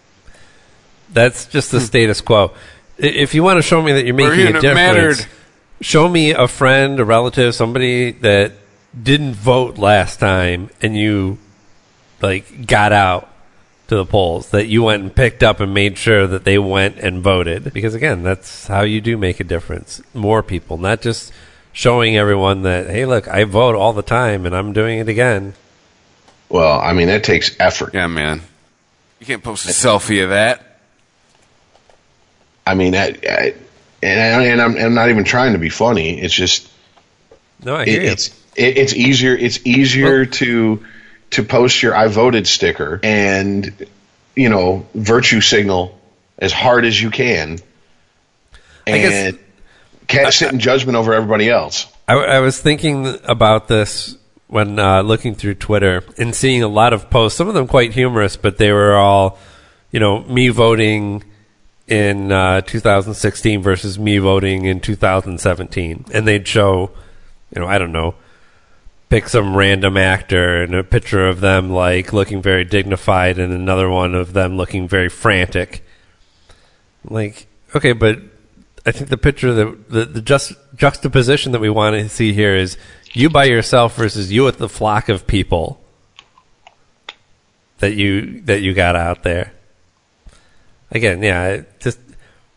[SPEAKER 5] that's just the hmm. status quo. I- If you want to show me that you're making a difference,
[SPEAKER 4] mattered.
[SPEAKER 5] show me a friend, a relative, somebody that didn't vote last time and you like got out to the polls that you went and picked up and made sure that they went and voted because again that's how you do make a difference more people not just showing everyone that hey look I vote all the time and I'm doing it again
[SPEAKER 6] Well, I mean that takes effort.
[SPEAKER 4] Yeah, man. You can't post a selfie of that.
[SPEAKER 6] I mean, I, I, and, and I'm, I'm not even trying to be funny. It's just
[SPEAKER 5] no I
[SPEAKER 6] it,
[SPEAKER 5] hear you
[SPEAKER 6] it's it, it's easier it's easier to to post your I voted sticker and you know virtue signal as hard as you can
[SPEAKER 5] I guess-
[SPEAKER 6] and can't sit in judgment over everybody else.
[SPEAKER 5] I, I was thinking about this when uh, looking through Twitter and seeing a lot of posts, some of them quite humorous, but they were all, you know, me voting in uh, 2016 versus me voting in 2017. And they'd show, you know, I don't know, pick some random actor and a picture of them like looking very dignified and another one of them looking very frantic. Like, okay, but I think the picture that the, the just juxtaposition that we want to see here is you by yourself versus you with the flock of people that you that you got out there. Again, yeah, just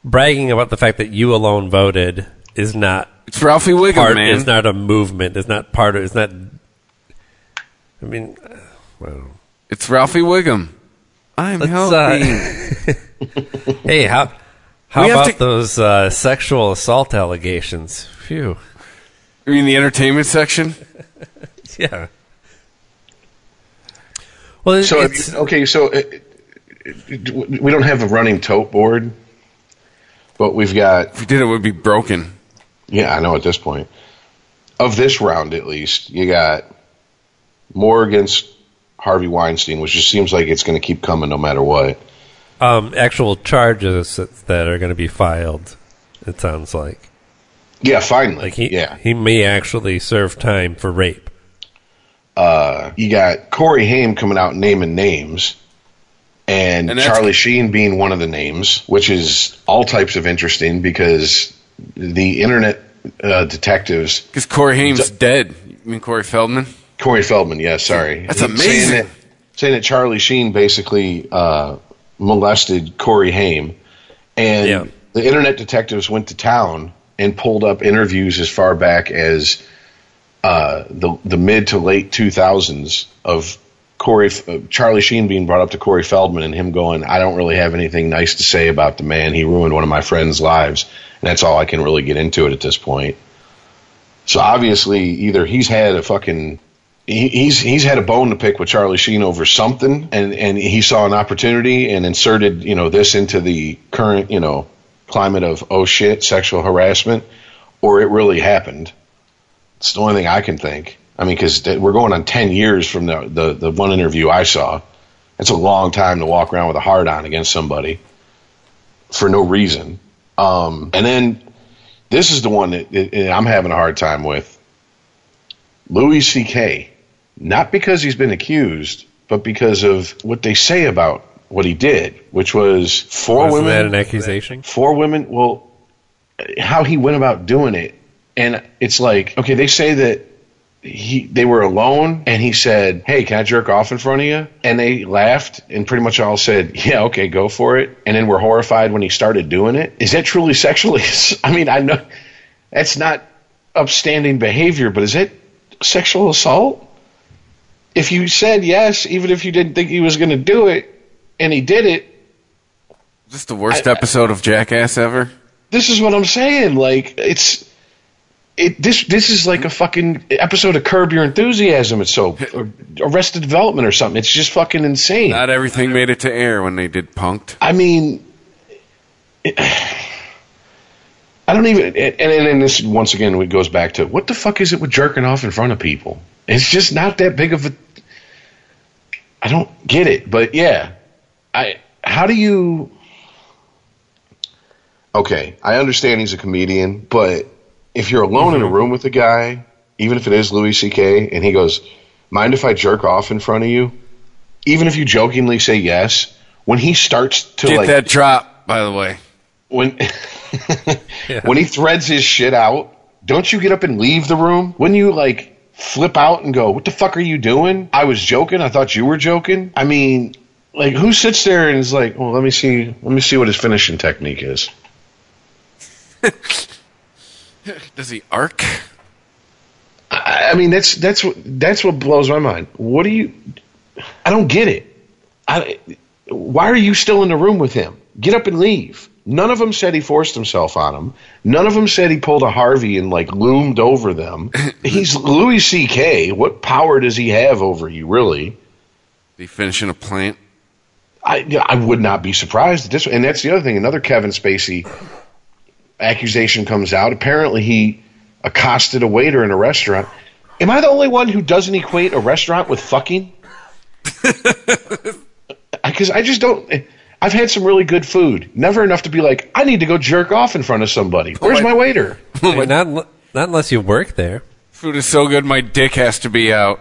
[SPEAKER 5] bragging about the fact that you alone voted is not
[SPEAKER 4] It's Ralphie Wiggum,
[SPEAKER 5] part.
[SPEAKER 4] man.
[SPEAKER 5] Is not a movement. It's not part of. It's not. I mean, uh, well,
[SPEAKER 4] It's Ralphie Wiggum. I'm
[SPEAKER 5] Let's,
[SPEAKER 4] helping.
[SPEAKER 5] hey, how how
[SPEAKER 4] We
[SPEAKER 5] about
[SPEAKER 4] to-
[SPEAKER 5] those uh, sexual assault allegations? Phew.
[SPEAKER 4] you mean the entertainment section?
[SPEAKER 5] Yeah. Well, it-
[SPEAKER 6] So
[SPEAKER 5] it's,
[SPEAKER 6] you- okay, so uh, we don't have a running tote board, but we've got
[SPEAKER 4] If we did, it would be broken.
[SPEAKER 6] Yeah, I know at this point. Of this round, at least, you got Moore against Harvey Weinstein, which just seems like it's going to keep coming no matter what.
[SPEAKER 5] um, actual charges that, that are going to be filed. It sounds like
[SPEAKER 6] Yeah, finally.
[SPEAKER 5] like he
[SPEAKER 6] yeah.
[SPEAKER 5] he may actually serve time for rape.
[SPEAKER 6] Uh, you got Corey Haim coming out naming names, and,
[SPEAKER 4] And
[SPEAKER 6] Charlie Sheen being one of the names, which is all types of interesting because the internet uh, detectives,
[SPEAKER 4] Because Corey Haim's dead. You mean Corey Feldman?
[SPEAKER 6] Corey Feldman, yeah, sorry,
[SPEAKER 4] That's
[SPEAKER 6] Saying
[SPEAKER 4] amazing.
[SPEAKER 6] that, saying that Charlie Sheen basically uh, molested Corey Haim, and
[SPEAKER 5] Yeah.
[SPEAKER 6] the internet detectives went to town and pulled up interviews as far back as uh, the the mid to late 2000s of Corey uh, Charlie Sheen being brought up to Corey Feldman and him going, I don't really have anything nice to say about the man. He ruined one of my friends' lives, and that's all I can really get into it at this point. So obviously, either he's had a fucking he, he's he's had a bone to pick with Charlie Sheen over something, and and he saw an opportunity and inserted you know this into the current you know climate of oh shit sexual harassment, or it really happened. It's the only thing I can think. I mean, because we're going on ten years from the, the the one interview I saw. It's a long time to walk around with a hard on against somebody for no reason. Um, and then this is the one that, that I'm having a hard time with. Louis C.K. Not because he's been accused, but because of what they say about what he did, which was four
[SPEAKER 5] Wasn't
[SPEAKER 6] women
[SPEAKER 5] that an accusation?
[SPEAKER 6] four women well how he went about doing it and it's like okay they say that he they were alone and he said hey can i jerk off in front of you and they laughed and pretty much all said yeah okay go for it and then were horrified when he started doing it is that truly sexually i mean i know that's not upstanding behavior but is it sexual assault if you said yes even if you didn't think he was going to do it and he did it
[SPEAKER 4] Is this the worst episode of Jackass ever?
[SPEAKER 6] this is what I'm saying. Like it's it this this is like a fucking episode of Curb Your Enthusiasm. It's so or Arrested Development or something. It's just fucking insane.
[SPEAKER 4] Not everything made it to air when they did Punk'd.
[SPEAKER 6] I mean, it, I don't even. And, and and this once again it goes back to what the fuck is it with jerking off in front of people? It's just not that big of a. I don't get it, but yeah, I. How do you? Okay, I understand he's a comedian, but if you're alone in a mm-hmm. room with a guy, even if it is Louis C.K., and he goes, "Mind if I jerk off in front of you?" Even if you jokingly say yes, when he starts to
[SPEAKER 4] Get
[SPEAKER 6] like
[SPEAKER 4] that drop, by the way.
[SPEAKER 6] when when he threads his shit out, don't you get up and leave the room? Wouldn't you like flip out and go, "What the fuck are you doing?" I was joking. I thought you were joking. I mean, like who sits there and is like, "Well, let me see, let me see what his finishing technique is."
[SPEAKER 4] Does he arc?
[SPEAKER 6] I, I mean, that's that's what that's what blows my mind. What do you? I don't get it. I, why are you still in the room with him? Get up and leave. None of them said he forced himself on him. None of them said he pulled a Harvey and like loomed over them. He's Louis C.K. What power does he have over you, really?
[SPEAKER 4] Did he finish in a plant?
[SPEAKER 6] I I would not be surprised at this. And that's the other thing. Another Kevin Spacey accusation comes out. Apparently, he accosted a waiter in a restaurant. Am I the only one who doesn't equate a restaurant with fucking? Because I just don't. Eh, I've had some really good food. Never enough to be like, I need to go jerk off in front of somebody. Where's my waiter?
[SPEAKER 5] Wait, not not unless you work there.
[SPEAKER 4] Food is so good, my dick has to be out.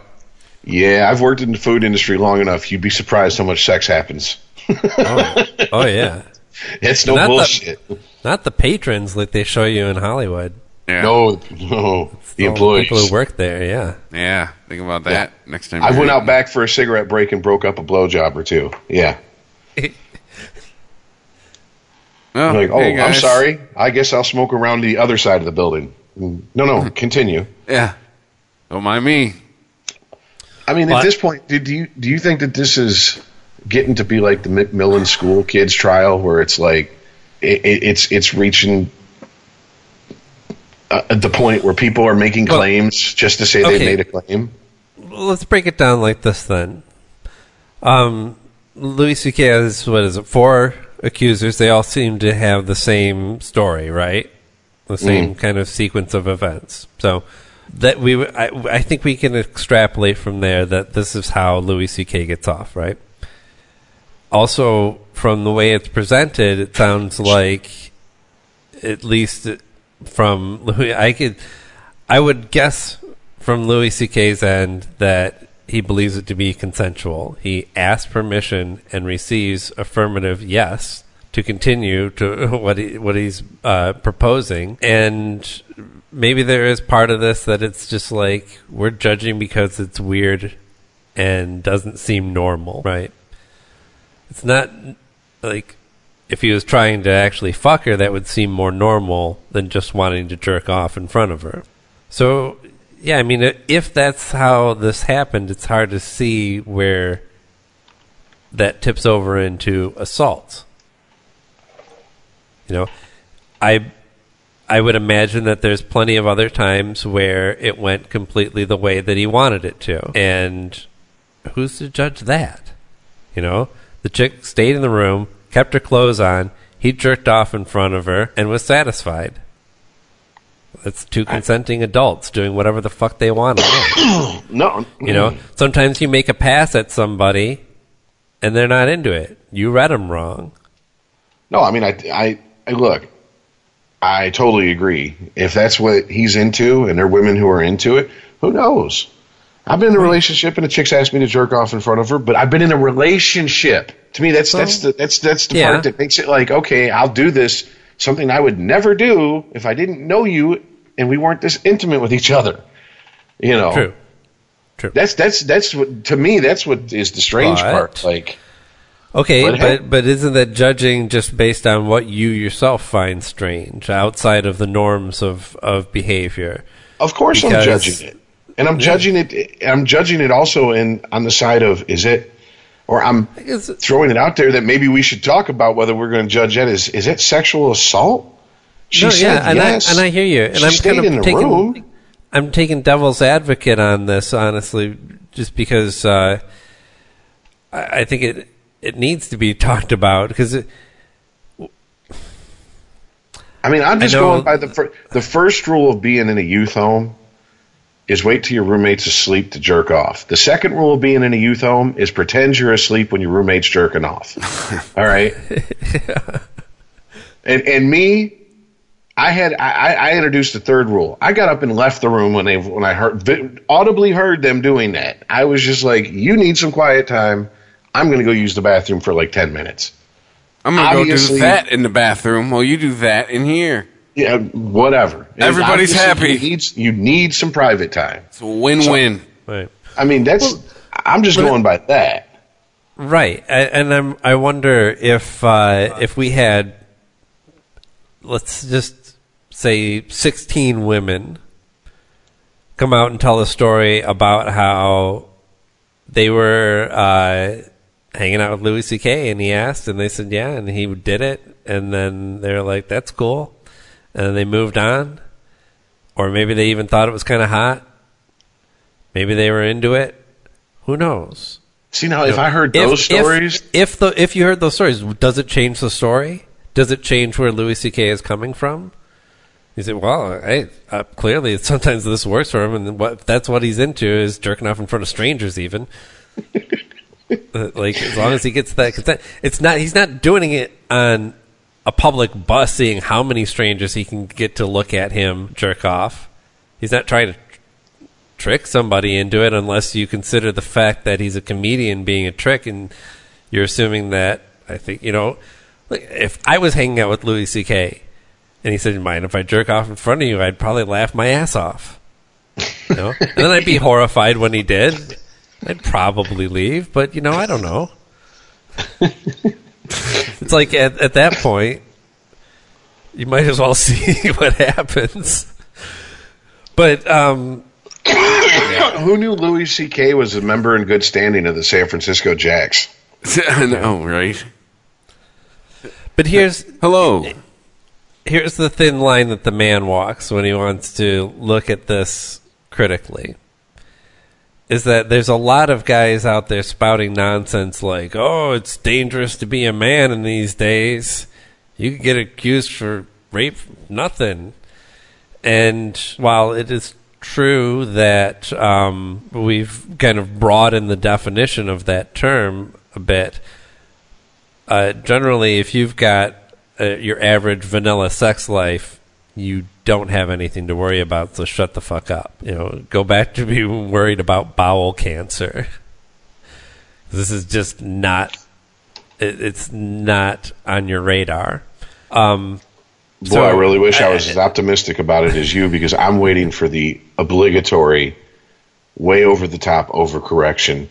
[SPEAKER 6] Yeah, I've worked in the food industry long enough. You'd be surprised how much sex happens.
[SPEAKER 5] Oh, oh yeah,
[SPEAKER 6] It's no
[SPEAKER 5] Not the-
[SPEAKER 6] bullshit.
[SPEAKER 5] not the patrons like they show you in Hollywood.
[SPEAKER 4] Yeah.
[SPEAKER 6] No, no, the
[SPEAKER 5] All
[SPEAKER 6] employees.
[SPEAKER 5] people who work there. Yeah,
[SPEAKER 4] Yeah. Think about that next time.
[SPEAKER 6] I
[SPEAKER 4] you're
[SPEAKER 6] went out back for a cigarette break and broke up a blowjob or two. Yeah.
[SPEAKER 4] Oh,
[SPEAKER 6] Like, oh,
[SPEAKER 4] hey,
[SPEAKER 6] I'm sorry. I guess I'll smoke around the other side of the building. Mm, no, no, continue.
[SPEAKER 4] Yeah. Don't mind me.
[SPEAKER 6] I mean,
[SPEAKER 5] What?
[SPEAKER 6] at this point, do do you do you think that this is getting to be like the McMartin School kids trial, where it's like it, it, it's it's reaching uh, the point where people are making
[SPEAKER 5] Well,
[SPEAKER 6] claims just to say
[SPEAKER 5] okay.
[SPEAKER 6] they made a claim?
[SPEAKER 5] let's break it down like this then. Um, Louis C.K. has what is it? Four accusers. They all seem to have the same story, right? The same kind of sequence of events. So that we, I, I think we can extrapolate from there that this is how Louis C.K. gets off, right? Also, from the way it's presented, it sounds like, at least from Louis, I could, I would guess from Louis C.K.'s end that he believes it to be consensual. He asks permission and receives affirmative yes to continue to what he what he's uh, proposing, and maybe there is part of this that it's just like we're judging because it's weird and doesn't seem normal, right? It's not like if he was trying to actually fuck her, that would seem more normal than just wanting to jerk off in front of her. So, yeah, I mean, if that's how this happened, it's hard to see where that tips over into assault. You know, I I would imagine that there's plenty of other times where it went completely the way that he wanted it to. And who's to judge that? You know, the chick stayed in the room, kept her clothes on, he jerked off in front of her, and was satisfied. That's two consenting adults doing whatever the fuck they want.
[SPEAKER 6] No,
[SPEAKER 5] You know, sometimes you make a pass at somebody and they're not into it. You read them wrong.
[SPEAKER 6] No, I mean, I, I, I look. I totally agree. If that's what he's into, and there are women who are into it, who knows? I've been in a relationship, and a chick's asked me to jerk off in front of her, but I've been in a relationship. To me, that's that's the that's that's the
[SPEAKER 5] Yeah.
[SPEAKER 6] part that makes it like, okay, I'll do this. Something I would never do if I didn't know you and we weren't this intimate with each other. You know,
[SPEAKER 5] True. true.
[SPEAKER 6] That's that's that's what to me. That's what is the strange
[SPEAKER 5] But-
[SPEAKER 6] part. Like,
[SPEAKER 5] Okay,
[SPEAKER 6] But
[SPEAKER 5] but
[SPEAKER 6] hey-
[SPEAKER 5] but isn't that judging just based on what you yourself find strange outside of the norms of, of behavior?
[SPEAKER 6] Of course, I'm judging it, and I'm judging it. I'm judging it also in on the side of is it, or I'm throwing it out there that maybe we should talk about whether we're going to judge that is is it sexual assault? She
[SPEAKER 5] no,
[SPEAKER 6] said
[SPEAKER 5] yeah, and
[SPEAKER 6] yes.
[SPEAKER 5] I and I hear you, and
[SPEAKER 6] She
[SPEAKER 5] I'm kind of
[SPEAKER 6] in the
[SPEAKER 5] taking
[SPEAKER 6] room.
[SPEAKER 5] I'm taking devil's advocate on this, honestly, just because uh, I, I think it it needs to be talked about because it,
[SPEAKER 6] I mean, I'm just going by the fir- the first rule of being in a youth home is wait till your roommate's asleep to jerk off. The second rule of being in a youth home is pretend you're asleep when your roommate's jerking off. All right. And and me, I had I, I introduced the third rule. I got up and left the room when they when I heard vi- audibly heard them doing that. I was just like, you need some quiet time. I'm going to go use the bathroom for like ten minutes.
[SPEAKER 4] I'm gonna go do that in the bathroom while you do that in here.
[SPEAKER 6] Yeah, whatever.
[SPEAKER 4] Everybody's happy.
[SPEAKER 6] You need, you need some private time.
[SPEAKER 4] It's a win-win.
[SPEAKER 5] right.
[SPEAKER 6] I mean, that's. I'm just going by that.
[SPEAKER 5] Right, A- and I'm. I wonder if uh, if we had, let's just say, sixteen women come out and tell a story about how they were uh, hanging out with Louis C.K. and he asked, and they said yeah, and he did it, and then they're like, "That's cool," and then they moved on, or maybe they even thought it was kind of hot. Maybe they were into it. Who knows?
[SPEAKER 6] See now, if I heard those
[SPEAKER 5] if-
[SPEAKER 6] stories,
[SPEAKER 5] If, the if you heard those stories, does it change the story? Does it change where Louis C.K. is coming from? You say, well, hey, uh, clearly sometimes this works for him, and what that's what he's into is jerking off in front of strangers, even. Uh, like as long as he gets that consent, it's not. He's not doing it on a public bus, seeing how many strangers he can get to look at him jerk off. He's not trying to trick somebody into it unless you consider the fact that he's a comedian being a trick and you're assuming that I think you know if I was hanging out with Louis C.K. and he said, "Mind if I jerk off in front of you?" I'd probably laugh my ass off. You know, and then I'd be horrified when he did. I'd probably leave, but you know, I don't know. it's like at, at that point, you might as well see what happens. But um,
[SPEAKER 6] who knew Louis C.K. was a member in good standing of the San Francisco Jacks?
[SPEAKER 4] I know, right?
[SPEAKER 5] but here's
[SPEAKER 4] Hello.
[SPEAKER 5] here's the thin line that the man walks when he wants to look at this critically is that there's a lot of guys out there spouting nonsense like oh it's dangerous to be a man in these days. You could get accused for rape nothing. And while it is true that um, we've kind of broadened the definition of that term a bit uh, generally, if you've got uh, your average vanilla sex life, you don't have anything to worry about. So shut the fuck up. You know, go back to being worried about bowel cancer. This is just not. It, it's not on your radar. Um,
[SPEAKER 6] Boy,
[SPEAKER 5] So-
[SPEAKER 6] I really wish I was as optimistic about it as you because I'm waiting for the obligatory, way over the top overcorrection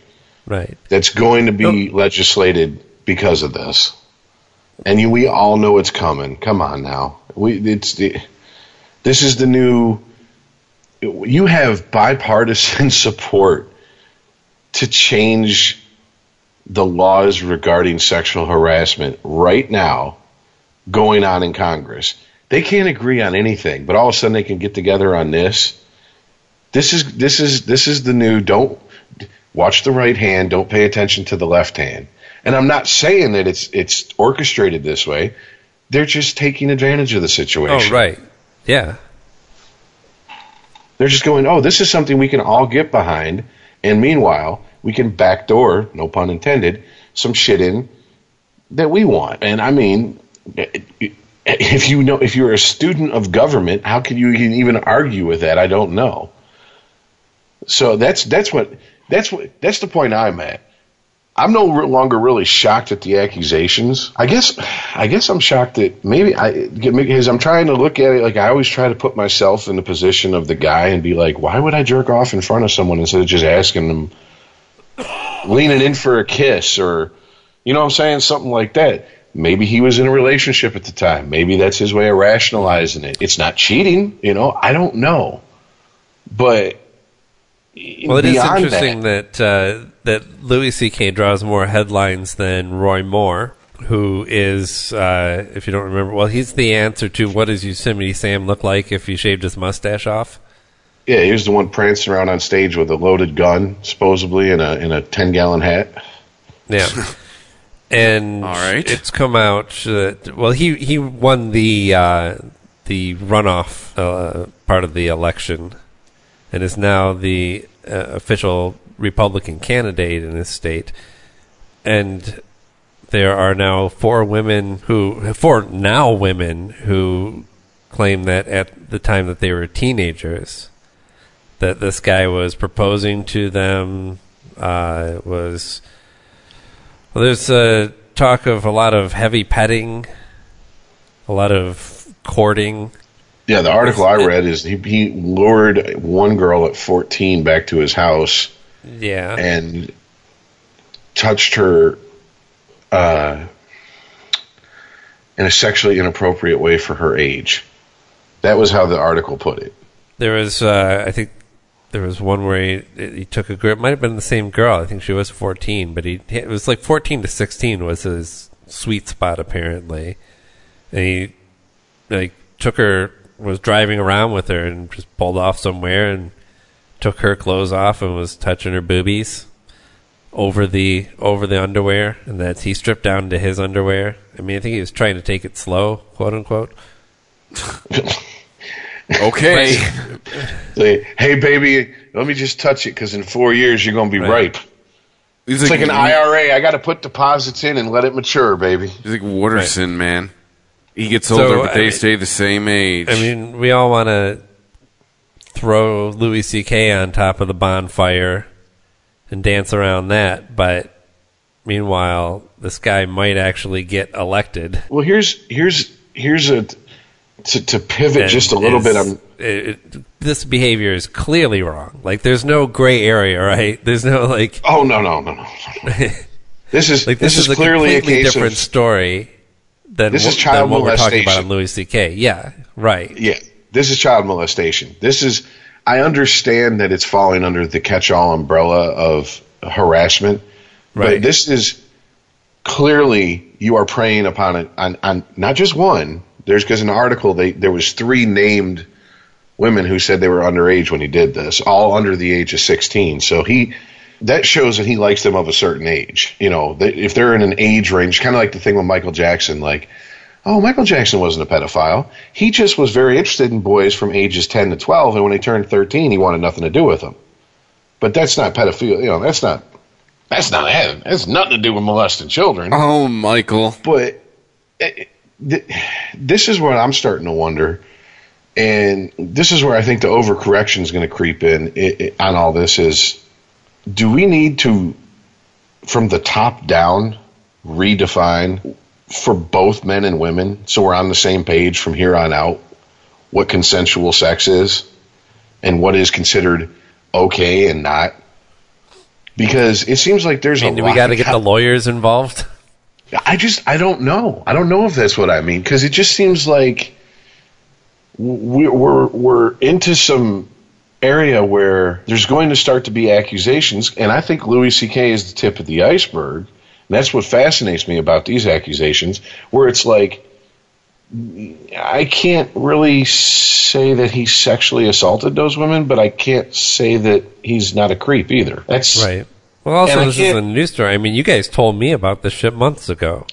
[SPEAKER 5] Right.
[SPEAKER 6] that's going to be legislated because of this. And you, we all know it's coming. Come on now. We it's the this is the new you have bipartisan support to change the laws regarding sexual harassment right now going on in Congress. They can't agree on anything, but all of a sudden they can get together on this. This is this is this is the new don't watch the right hand, don't pay attention to the left hand. And I'm not saying that it's it's orchestrated this way. They're just taking advantage of the situation.
[SPEAKER 5] Oh, right. Yeah.
[SPEAKER 6] They're just going, "Oh, this is something we can all get behind." And meanwhile, we can backdoor, no pun intended, some shit in that we want. And I mean, if you know if you're a student of government, how can you even argue with that? I don't know. So that's that's what that's what that's the point I'm at. I'm no longer really shocked at the accusations. I guess I guess I'm shocked that maybe I because I'm trying to look at it like I always try to put myself in the position of the guy and be like, why would I jerk off in front of someone instead of just asking them, leaning in for a kiss or, you know, what I'm saying something like that. Maybe he was in a relationship at the time. Maybe that's his way of rationalizing it. It's not cheating, you know. I don't know, but
[SPEAKER 5] Well, it is interesting
[SPEAKER 6] that-
[SPEAKER 5] that uh, that Louis C.K. draws more headlines than Roy Moore, who is, uh, if you don't remember, well, he's the answer to what does Yosemite Sam look like if he shaved his mustache off?
[SPEAKER 6] Yeah, he was the one prancing around on stage with a loaded gun, supposedly in a in a ten gallon hat.
[SPEAKER 5] Yeah. And
[SPEAKER 4] All right.
[SPEAKER 5] it's come out that well he he won the uh, the runoff uh, part of the election and is now the uh, official Republican candidate in this state and there are now four women who four now women who claim that at the time that they were teenagers that this guy was proposing to them uh, was well, there's uh, talk of a lot of heavy petting, a lot of courting.
[SPEAKER 6] Yeah, the article I read is he, he lured one girl at 14 back to his house
[SPEAKER 5] Yeah,
[SPEAKER 6] and touched her uh, in a sexually inappropriate way for her age. That was how the article put it.
[SPEAKER 5] there was uh, I think there was one where he, he took a girl. It might have been the same girl. I think she was 14, but he it was like 14 to 16 was his sweet spot apparently, and he like took her was driving around with her and just pulled off somewhere and took her clothes off and was touching her boobies over the over the underwear and that he stripped down to his underwear. I mean, I think he was trying to take it slow, quote unquote.
[SPEAKER 4] Okay.
[SPEAKER 6] Say, hey, baby, let me just touch it because in four years you're going to be
[SPEAKER 5] Right.
[SPEAKER 6] ripe.
[SPEAKER 4] He's
[SPEAKER 6] It's like an IRA. I got to put deposits in and let it mature, baby.
[SPEAKER 4] He's like Wooderson, man. He gets
[SPEAKER 5] So,
[SPEAKER 4] older, but they
[SPEAKER 5] mean-
[SPEAKER 4] stay the same age.
[SPEAKER 5] I mean, we all want to throw Louis C.K. on top of the bonfire and dance around that, but meanwhile, this guy might actually get elected.
[SPEAKER 6] Well, here's here's here's a to, to pivot
[SPEAKER 5] and
[SPEAKER 6] just a little
[SPEAKER 5] is-
[SPEAKER 6] bit. on
[SPEAKER 5] it, this behavior is clearly wrong. Like, there's no gray area, right? There's no like,
[SPEAKER 6] oh no no no no. This is
[SPEAKER 5] like
[SPEAKER 6] this,
[SPEAKER 5] this,
[SPEAKER 6] is,
[SPEAKER 5] a
[SPEAKER 6] clearly a
[SPEAKER 5] completely different
[SPEAKER 6] of
[SPEAKER 5] story than,
[SPEAKER 6] This is child
[SPEAKER 5] than what we're talking about
[SPEAKER 6] molestation.
[SPEAKER 5] on Louis C.K. Yeah, right.
[SPEAKER 6] yeah. This is child molestation. This is I understand that it's falling under the catch-all umbrella of harassment,
[SPEAKER 5] Right.
[SPEAKER 6] but this is clearly you are preying upon it on, on not just one. There's because in the article they there was three named women who said they were underage when he did this, all under the age of 16. So he that shows that he likes them of a certain age. You know, if they're in an age range, kind of like the thing with Michael Jackson, like, oh, Michael Jackson wasn't a pedophile. He just was very interested in boys from ages 10 to 12, and when he turned 13, he wanted nothing to do with them. But that's not pedophilia. You know, that's not. That's not that. That's nothing to do with molesting children.
[SPEAKER 4] oh, Michael.
[SPEAKER 6] But it, th- this is what I'm starting to wonder, and this is where I think the overcorrection is going to creep in i i on all this. Is do we need to, from the top down, redefine for both men and women, so we're on the same page from here on out, what consensual sex is, and what is considered okay and not? because it seems like there's
[SPEAKER 5] I
[SPEAKER 6] a
[SPEAKER 5] mean,
[SPEAKER 6] lot
[SPEAKER 5] we got to get the lawyers involved.
[SPEAKER 6] I just I don't know. I don't know if that's what I mean because it just seems like we're we're we're into some area where there's going to start to be accusations, and I think Louis C.K. is the tip of the iceberg. And that's what fascinates me about these accusations, where it's like I can't really say that he sexually assaulted those women, but I can't say that he's not a creep either. That's
[SPEAKER 5] Right. Well, also, this is a news story. I mean, you guys told me about this shit months ago.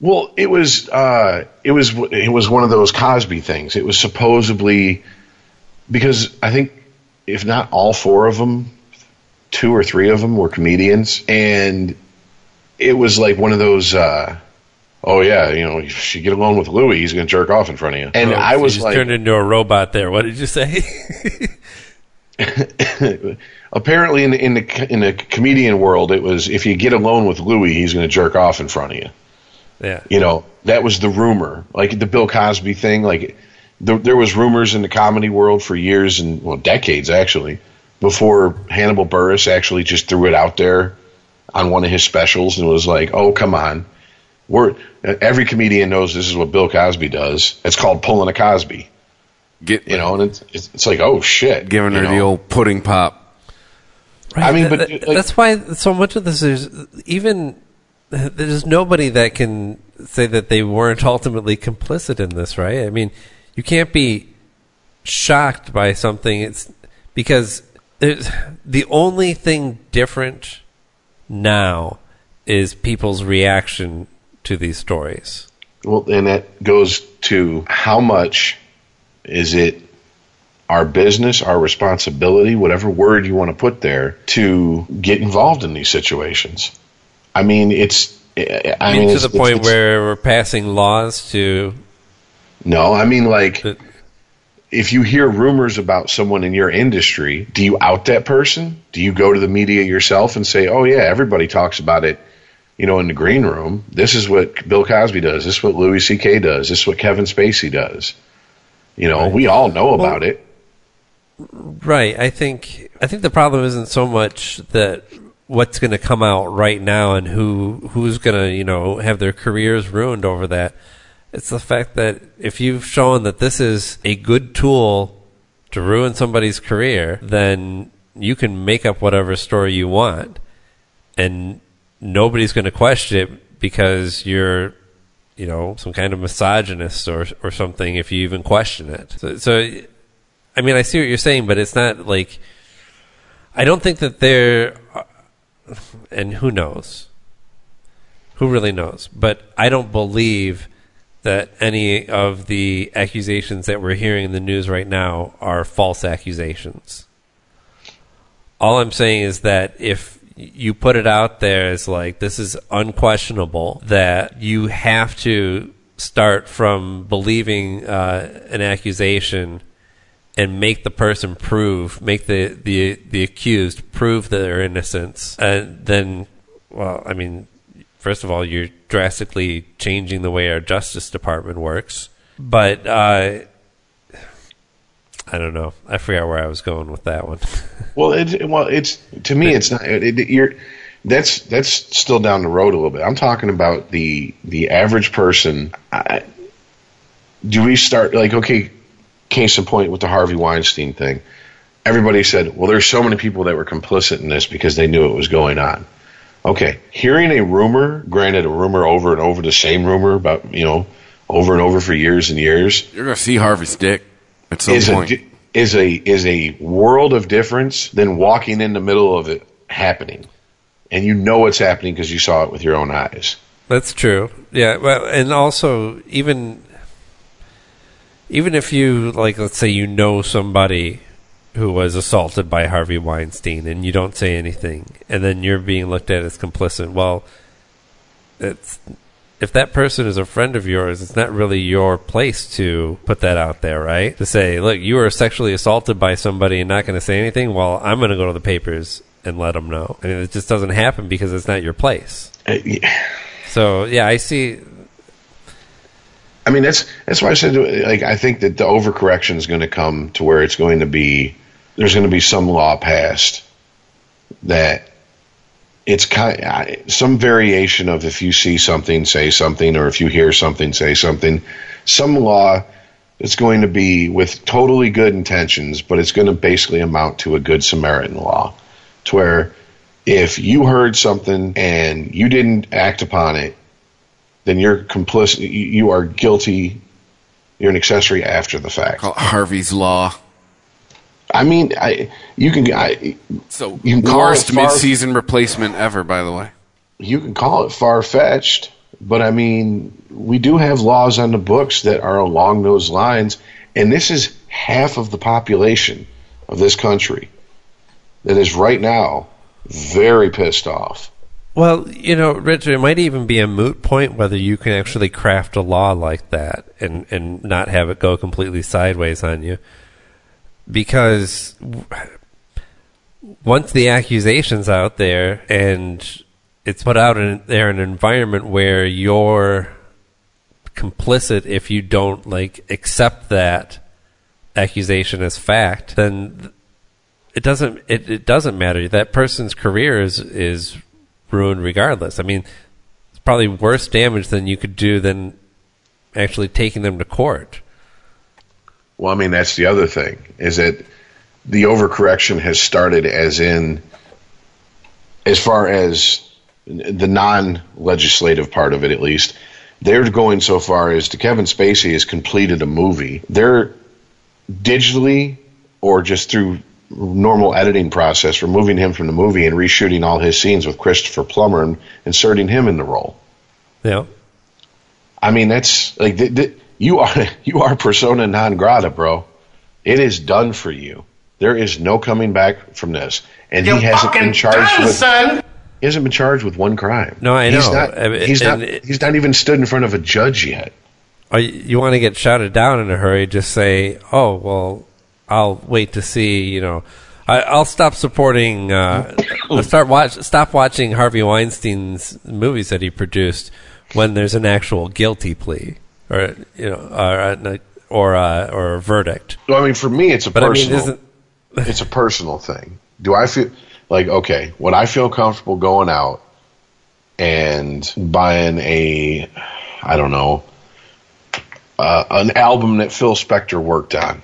[SPEAKER 6] Well, it was uh, it was it was one of those Cosby things. It was supposedly because I think if not all four of them, two or three of them were comedians, and it was like one of those. Uh, oh yeah, you know, if you get along with Louis, he's going to jerk off in front of you. And
[SPEAKER 5] Oh,
[SPEAKER 6] I was
[SPEAKER 5] just
[SPEAKER 6] like,
[SPEAKER 5] turned into a robot there. What did you say?
[SPEAKER 6] apparently in the, in the in the comedian world, it was if you get alone with Louis, he's going to jerk off in front of you.
[SPEAKER 5] yeah.
[SPEAKER 6] you know that was the rumor like the bill cosby thing like the, there was rumors in the comedy world for years and well decades actually before Hannibal Buress actually just threw it out there on one of his specials and was like oh come on we're every comedian knows this is what bill cosby does it's called pulling a cosby
[SPEAKER 4] Get
[SPEAKER 6] you know and it's it's, it's like oh shit
[SPEAKER 4] giving her
[SPEAKER 6] you
[SPEAKER 4] the old pudding pop.
[SPEAKER 6] I mean,
[SPEAKER 5] Th-
[SPEAKER 6] but, like-
[SPEAKER 5] that's why so much of this is even there's nobody that can say that they weren't ultimately complicit in this, right? I mean, you can't be shocked by something. It's because there's the only thing different now is people's reaction to these stories.
[SPEAKER 6] Well, and that goes to how much is it our business, our responsibility, whatever word you want to put there, to get involved in these situations. I mean, it's. I,
[SPEAKER 5] I
[SPEAKER 6] mean,
[SPEAKER 5] mean, to
[SPEAKER 6] it's-
[SPEAKER 5] the point
[SPEAKER 6] it's-
[SPEAKER 5] where we're passing laws to
[SPEAKER 6] No, I mean, like, if you hear rumors about someone in your industry, do you out that person? Do you go to the media yourself and say, "Oh yeah, everybody talks about it"? You know, in the green room, this is what Bill Cosby does. This is what Louis C.K. does. This is what Kevin Spacey does. You know, we all know about it.
[SPEAKER 5] Right. I think I think the problem isn't so much that what's going to come out right now and who who's going to you know have their careers ruined over that. It's the fact that if you've shown that this is a good tool to ruin somebody's career, then you can make up whatever story you want, and nobody's going to question it because you're you know some kind of misogynist or or something if you even question it. So, so I mean, I see what you're saying, but it's not like I don't think that they're, and who knows, who really knows. But I don't believe that any of the accusations that we're hearing in the news right now are false accusations. All I'm saying is that if you put it out there as like this is unquestionable, that you have to start from believing uh, an accusation and make the person prove, make the, the, the accused prove their innocence, and then, well, I mean, first of all, you're drastically changing the way our Justice Department works. But, uh, I don't know. I forgot where I was going with that one.
[SPEAKER 6] Well, it, well, it's to me, it's not. It, it, you're that's that's still down the road a little bit. I'm talking about the the average person. I, do we start like okay? Case in point with the Harvey Weinstein thing. Everybody said, "Well, there's so many people that were complicit in this because they knew it was going on." Okay, hearing a rumor, granted, a rumor over and over, the same rumor about you know over and over for years and years,
[SPEAKER 4] You're gonna see Harvey's dick at some
[SPEAKER 6] is a
[SPEAKER 4] point.
[SPEAKER 6] di- is a is a world of difference than walking in the middle of it happening, and you know it's happening because you saw it with your own eyes.
[SPEAKER 5] That's true. Yeah, well, and also even even if you like, let's say you know somebody who was assaulted by Harvey Weinstein, and you don't say anything, and then you're being looked at as complicit. Well, it's if that person is a friend of yours, it's not really your place to put that out there, right? To say, look, you were sexually assaulted by somebody and not going to say anything. Well, I'm going to go to the papers and let them know. I mean, it just doesn't happen because it's not your place.
[SPEAKER 6] Uh, yeah.
[SPEAKER 5] So yeah, I see.
[SPEAKER 6] I mean, that's that's why I said like I think that the overcorrection is going to come to where it's going to be there's going to be some law passed that it's kind I- some variation of if you see something, say something, or if you hear something, say something. Some law that's going to be with totally good intentions, but it's going to basically amount to a good Samaritan law, to where if you heard something and you didn't act upon it, then you're complicit. You are guilty. You're an accessory after the fact.
[SPEAKER 4] Harvey's Law.
[SPEAKER 6] I mean, I you can I,
[SPEAKER 4] So
[SPEAKER 6] You can call
[SPEAKER 4] worst
[SPEAKER 6] it far-
[SPEAKER 4] mid-season replacement ever, by the way.
[SPEAKER 6] you can call it far fetched, but I mean, we do have laws on the books that are along those lines, and this is half of the population of this country that is right now very pissed off.
[SPEAKER 5] Well, you know, Richard, it might even be a moot point whether you can actually craft a law like that and, and not have it go completely sideways on you. Because once the accusation's out there and it's put out in there an environment where you're complicit if you don't like accept that accusation as fact, then it doesn't it, it doesn't matter. That person's career is is ruined regardless. I mean, it's probably worse damage than you could do than actually taking them to court.
[SPEAKER 6] Well, I mean, that's the other thing is that the overcorrection has started as in, as far as the non legislative part of it, at least, they're going so far as to Kevin Spacey has completed a movie. They're digitally or just through normal editing process removing him from the movie and reshooting all his scenes with Christopher Plummer and inserting him in the role.
[SPEAKER 5] yeah?
[SPEAKER 6] I mean, that's like th- th- you are you are persona non grata, bro. It is done for you. There is no coming back from this, and he hasn't been charged with. He hasn't been charged with one crime.
[SPEAKER 5] No, I
[SPEAKER 6] He's
[SPEAKER 5] know.
[SPEAKER 6] not.
[SPEAKER 5] I mean,
[SPEAKER 6] he's not.
[SPEAKER 5] it-
[SPEAKER 6] He's not even stood in front of a judge yet.
[SPEAKER 5] Or you, you want to get shouted down in a hurry, just say, "Oh, well, I'll wait to see." You know, I, I'll stop supporting. Uh, I'll start watch. Stop watching Harvey Weinstein's movies that he produced when there's an actual guilty plea, or you know, or a, or a, or a verdict.
[SPEAKER 6] Well, I mean, for me, it's a
[SPEAKER 5] But I mean,
[SPEAKER 6] personal.
[SPEAKER 5] isn't
[SPEAKER 6] it's a personal thing. Do I feel like okay? Would I feel comfortable going out and buying a, I don't know, uh, an album that Phil Spector worked on?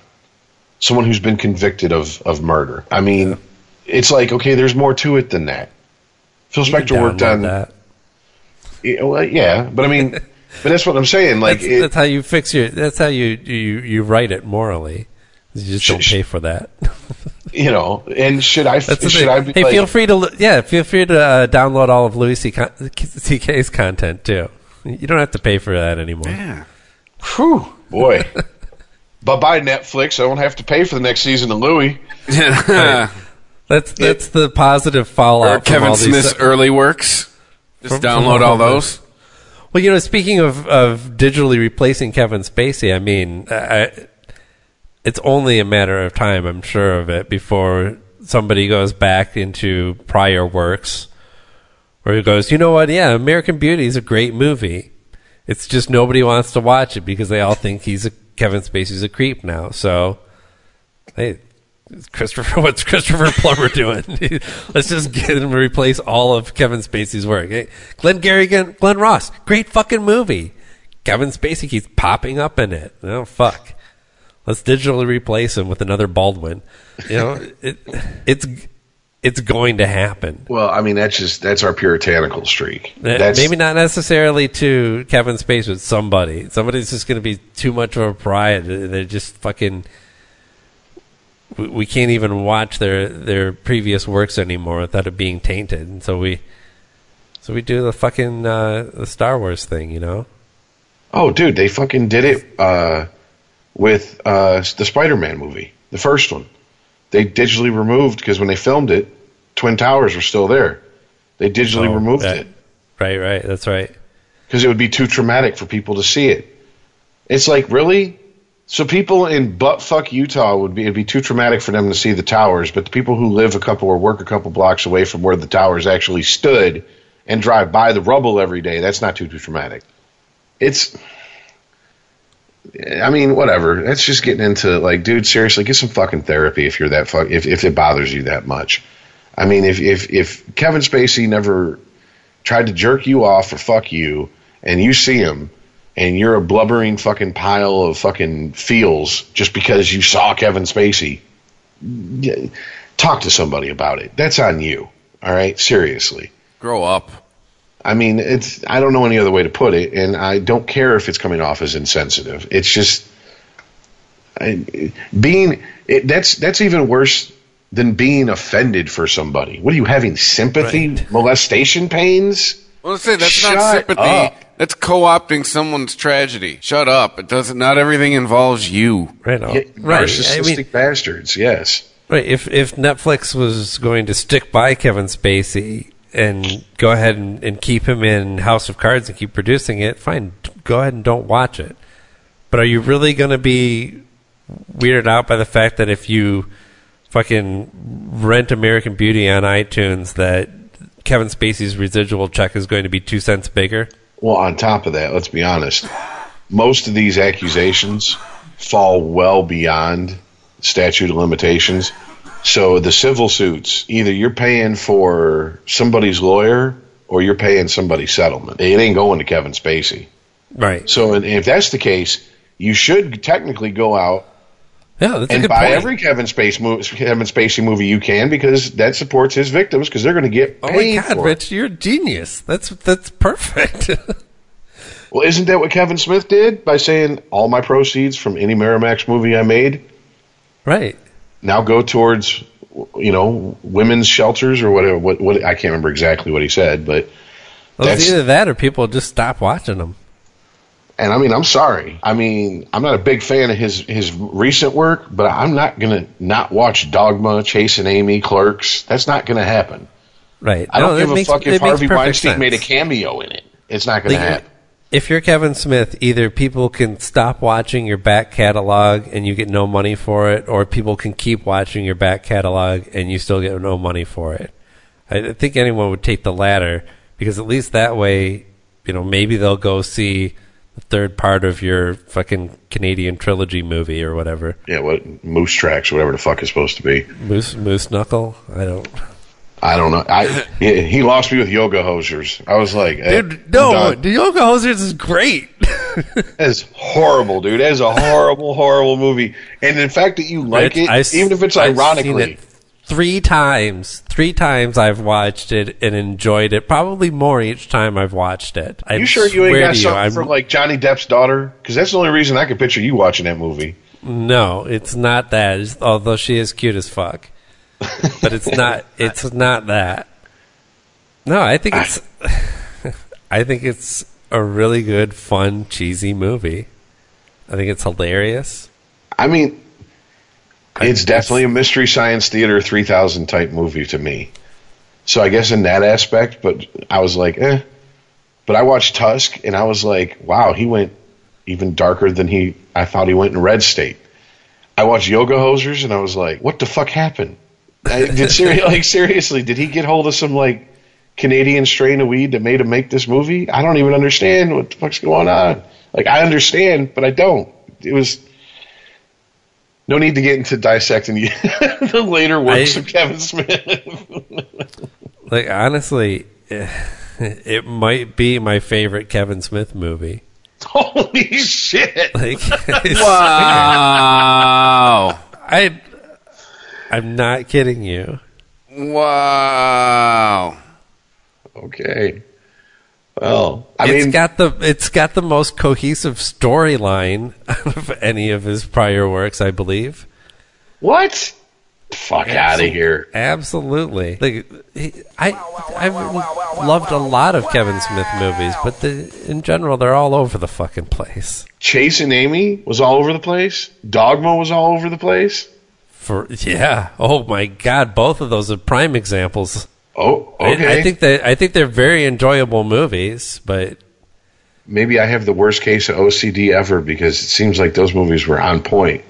[SPEAKER 6] Someone who's been convicted of of murder. I mean, it's like okay, there's more to it than that. Phil Spector worked on
[SPEAKER 5] that.
[SPEAKER 6] Yeah, well, yeah, but I mean, but that's what I'm saying. Like,
[SPEAKER 5] That's,
[SPEAKER 6] it,
[SPEAKER 5] that's how you fix your. That's how you you you write it morally. You just don't
[SPEAKER 6] Sh- sh-
[SPEAKER 5] pay for that.
[SPEAKER 6] you know, and should I
[SPEAKER 5] That's
[SPEAKER 6] should. I be
[SPEAKER 5] hey,
[SPEAKER 6] like,
[SPEAKER 5] feel free to yeah, feel free to uh, download all of Louis C.K.'s content too. You don't have to pay for that anymore.
[SPEAKER 4] Yeah.
[SPEAKER 6] Whew, boy. bye bye, Netflix. I won't have to pay for the next season of Louis.
[SPEAKER 5] That's that's the positive fallout.
[SPEAKER 4] or
[SPEAKER 5] from
[SPEAKER 4] Kevin
[SPEAKER 5] all these-
[SPEAKER 4] Smith's early works. Just
[SPEAKER 5] From- from
[SPEAKER 4] download
[SPEAKER 5] all
[SPEAKER 4] all those.
[SPEAKER 5] Well, you know, speaking of of digitally replacing Kevin Spacey, I mean, I, it's only a matter of time, I'm sure of it, before somebody goes back into prior works where he goes, you know what? Yeah, American Beauty is a great movie. It's just nobody wants to watch it because they all think he's a Kevin Spacey's a creep now. So, hey, Christopher, what's Christopher Plummer doing? Let's just get him to replace all of Kevin Spacey's work. Hey, Glengarry, Glenn, Glen Ross, great fucking movie. Kevin Spacey keeps popping up in it. Oh fuck. Let's digitally replace him with another Baldwin. You know, it, it's it's going to happen.
[SPEAKER 6] Well, I mean, that's just that's our puritanical streak.
[SPEAKER 5] Uh,
[SPEAKER 6] That's
[SPEAKER 5] Maybe not necessarily to Kevin Spacey, but somebody. Somebody's just going to be too much of a pariah. They're just fucking. We we can't even watch their their previous works anymore without it being tainted, and so we, so we do the fucking uh, the Star Wars thing, you know.
[SPEAKER 6] Oh, dude, they fucking did it uh, with uh, the Spider-Man movie, the first one. They digitally removed because when they filmed it, Twin Towers were still there. They digitally
[SPEAKER 5] Oh,
[SPEAKER 6] removed
[SPEAKER 5] that-
[SPEAKER 6] it
[SPEAKER 5] Right, right. That's right.
[SPEAKER 6] because it would be too traumatic for people to see it. It's like really. So people in buttfuck Utah would be it'd be too traumatic for them to see the towers, but the people who live a couple or work a couple blocks away from where the towers actually stood and drive by the rubble every day, that's not too too traumatic. It's I mean, whatever. That's just getting into like, dude, seriously, get some fucking therapy if you're that fuck if if it bothers you that much. I mean, if if if Kevin Spacey never tried to jerk you off or fuck you, and you see him, and you're a blubbering fucking pile of fucking feels just because you saw Kevin Spacey, talk to somebody about it. That's on you. All right, seriously.
[SPEAKER 4] Grow up.
[SPEAKER 6] I mean, it's I don't know any other way to put it, and I don't care if it's coming off as insensitive. It's just I, being it, that's that's even worse than being offended for somebody. What are you having sympathy,
[SPEAKER 5] Right.
[SPEAKER 6] molestation pains?
[SPEAKER 4] Well, let's say that's
[SPEAKER 6] Shut
[SPEAKER 4] not sympathy.
[SPEAKER 6] up.
[SPEAKER 4] That's co-opting someone's tragedy. Shut up. It doesn't. Not everything involves you.
[SPEAKER 5] Right. on.
[SPEAKER 6] Yeah,
[SPEAKER 5] right. I
[SPEAKER 6] Narcissistic
[SPEAKER 5] mean,
[SPEAKER 6] bastards. Yes.
[SPEAKER 5] right. If if Netflix was going to stick by Kevin Spacey and go ahead and, and keep him in House of Cards and keep producing it, fine. Go ahead and don't watch it. But are you really going to be weirded out by the fact that if you fucking rent American Beauty on iTunes, that Kevin Spacey's residual check is going to be two cents bigger?
[SPEAKER 6] Well, on top of that, let's be honest. Most of these accusations fall well beyond statute of limitations. So the civil suits, either you're paying for somebody's lawyer or you're paying somebody's settlement. It ain't going to Kevin Spacey.
[SPEAKER 5] Right.
[SPEAKER 6] So and if that's the case, you should technically go out
[SPEAKER 5] Yeah,
[SPEAKER 6] and buy
[SPEAKER 5] point.
[SPEAKER 6] every Kevin Spacey movie, Kevin Spacey movie you can because that supports his victims because they're going to get paid.
[SPEAKER 5] Oh my god,
[SPEAKER 6] for it.
[SPEAKER 5] Rich, you're a genius. That's that's perfect.
[SPEAKER 6] Well, isn't that what Kevin Smith did by saying all my proceeds from any Miramax movie I made
[SPEAKER 5] right.
[SPEAKER 6] now go towards you know women's shelters or whatever? What, what I can't remember exactly what he said, but
[SPEAKER 5] Well, it's either that or people just stop watching them.
[SPEAKER 6] And I mean I'm sorry. I mean I'm not a big fan of his his recent work, but I'm not gonna not watch Dogma, Chasing Amy, Clerks. That's not gonna happen.
[SPEAKER 5] Right.
[SPEAKER 6] I don't
[SPEAKER 5] No,
[SPEAKER 6] give a
[SPEAKER 5] makes-
[SPEAKER 6] fuck if Harvey Weinstein
[SPEAKER 5] sense.
[SPEAKER 6] made a cameo in it. It's not gonna
[SPEAKER 5] Like,
[SPEAKER 6] happen.
[SPEAKER 5] if you're Kevin Smith, either people can stop watching your back catalog and you get no money for it, or people can keep watching your back catalog and you still get no money for it. I I think anyone would take the latter because at least that way, you know, maybe they'll go see the third part of your fucking Canadian trilogy movie or whatever.
[SPEAKER 6] Yeah, what Moose Tracks, whatever the fuck it's supposed to be.
[SPEAKER 5] Moose Moose Knuckle. I don't.
[SPEAKER 6] I don't know. I he, he lost me with yoga hosers. I was like, eh,
[SPEAKER 5] Dude, no, the Yoga Hosers is great.
[SPEAKER 6] That's horrible, dude. That is a horrible, horrible movie. And the fact that you like it,
[SPEAKER 5] I've
[SPEAKER 6] even if it's
[SPEAKER 5] I've
[SPEAKER 6] ironically,
[SPEAKER 5] seen it three times. Three times I've watched it and enjoyed it. Probably more each time I've watched it. I
[SPEAKER 6] you sure you ain't got something
[SPEAKER 5] I'm-
[SPEAKER 6] for like Johnny Depp's daughter? Because that's the only reason I could picture you watching that movie.
[SPEAKER 5] No, it's not that. It's- although she is cute as fuck, but it's not. It's not that. No, I think it's. I think it's a really good, fun, cheesy movie. I think it's hilarious.
[SPEAKER 6] I mean, it's definitely a mystery science theater 3000 type movie to me. So I guess in that aspect, but I was like, eh. But I watched Tusk and I was like, wow, he went even darker than he I thought he went in Red State. I watched Yoga Hosers and I was like, what the fuck happened? I, did seri- like seriously, did he get hold of some like Canadian strain of weed that made him make this movie? I don't even understand what the fuck's going on. Like I understand, but I don't. It was no need to get into dissecting the, the later works
[SPEAKER 5] I-
[SPEAKER 6] of Kevin Smith.
[SPEAKER 5] Like honestly, eh, it might be my favorite Kevin Smith movie.
[SPEAKER 6] Holy shit!
[SPEAKER 5] Like,
[SPEAKER 4] Wow.
[SPEAKER 5] I, I'm not kidding you.
[SPEAKER 4] wow.
[SPEAKER 6] Okay. Well, I
[SPEAKER 5] It's
[SPEAKER 6] mean,
[SPEAKER 5] got the it's got the most cohesive storyline of any of his prior works, I believe.
[SPEAKER 6] what? Fuck out of here.
[SPEAKER 5] Absolutely. Like he, I I've loved a lot of Kevin Smith movies, but the, in general they're all over the fucking place.
[SPEAKER 6] Chasing Amy was all over the place. Dogma was all over the place.
[SPEAKER 5] For yeah, oh my god, both of those are prime examples.
[SPEAKER 6] Oh,
[SPEAKER 5] I-
[SPEAKER 6] okay.
[SPEAKER 5] I, think that I think they're very enjoyable movies, but
[SPEAKER 6] Maybe I have the worst case of OCD ever because it seems like those movies were on point.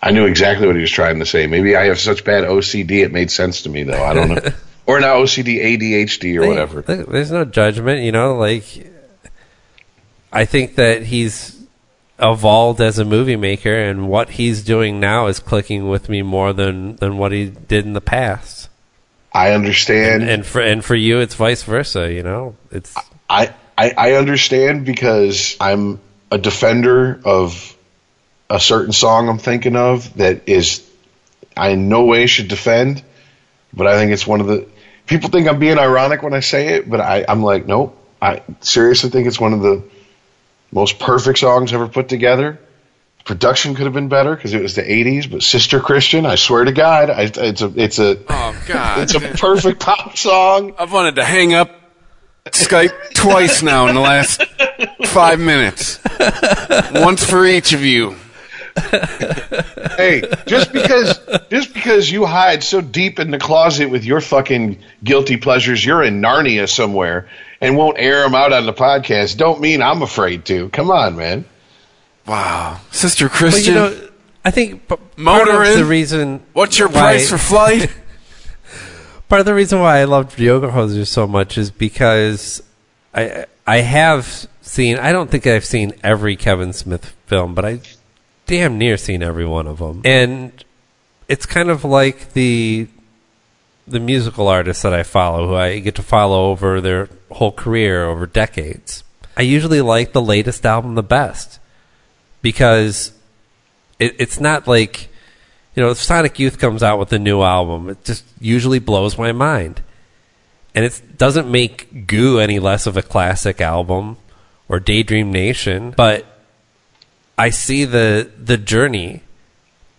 [SPEAKER 6] I knew exactly what he was trying to say. Maybe I have such bad OCD it made sense to me though. I don't know. or not OCD, ADHD or whatever.
[SPEAKER 5] There's no judgment, you know. Like, I think that he's evolved as a movie maker, and what he's doing now is clicking with me more than than what he did in the past.
[SPEAKER 6] I understand.
[SPEAKER 5] and for and for you, it's vice versa. You know, it's
[SPEAKER 6] I, I I understand because I'm a defender of a certain song I'm thinking of that is I in no way should defend, but I think it's one of the people think I'm being ironic when I say it, but I, I'm like, nope. I seriously think it's one of the most perfect songs ever put together. Production could have been better because it was the '80s, but Sister Christian, I swear to God, I, it's a it's a
[SPEAKER 4] Oh God!
[SPEAKER 6] it's a perfect pop song.
[SPEAKER 4] I've wanted to hang up Skype twice now in the last five minutes. Once for each of you.
[SPEAKER 6] hey, just because just because you hide so deep in the closet with your fucking guilty pleasures, you're in Narnia somewhere and won't air them out on the podcast, don't mean I'm afraid to. Come on, man.
[SPEAKER 4] Wow, Sister Christian.
[SPEAKER 5] you know, I think p- part
[SPEAKER 4] Motor
[SPEAKER 5] of the reason.
[SPEAKER 4] what's your
[SPEAKER 5] why-
[SPEAKER 4] price for flight?
[SPEAKER 5] Part of the reason why I loved Yoga Hosers so much is because I I have seen. I don't think I've seen every Kevin Smith film, but I damn near seen every one of them, and it's kind of like the the musical artists that I follow, who I get to follow over their whole career over decades. I usually like the latest album the best because it, it's not like you know if Sonic Youth comes out with a new album, it just usually blows my mind, and it doesn't make Goo any less of a classic album or Daydream Nation, but I see the the journey,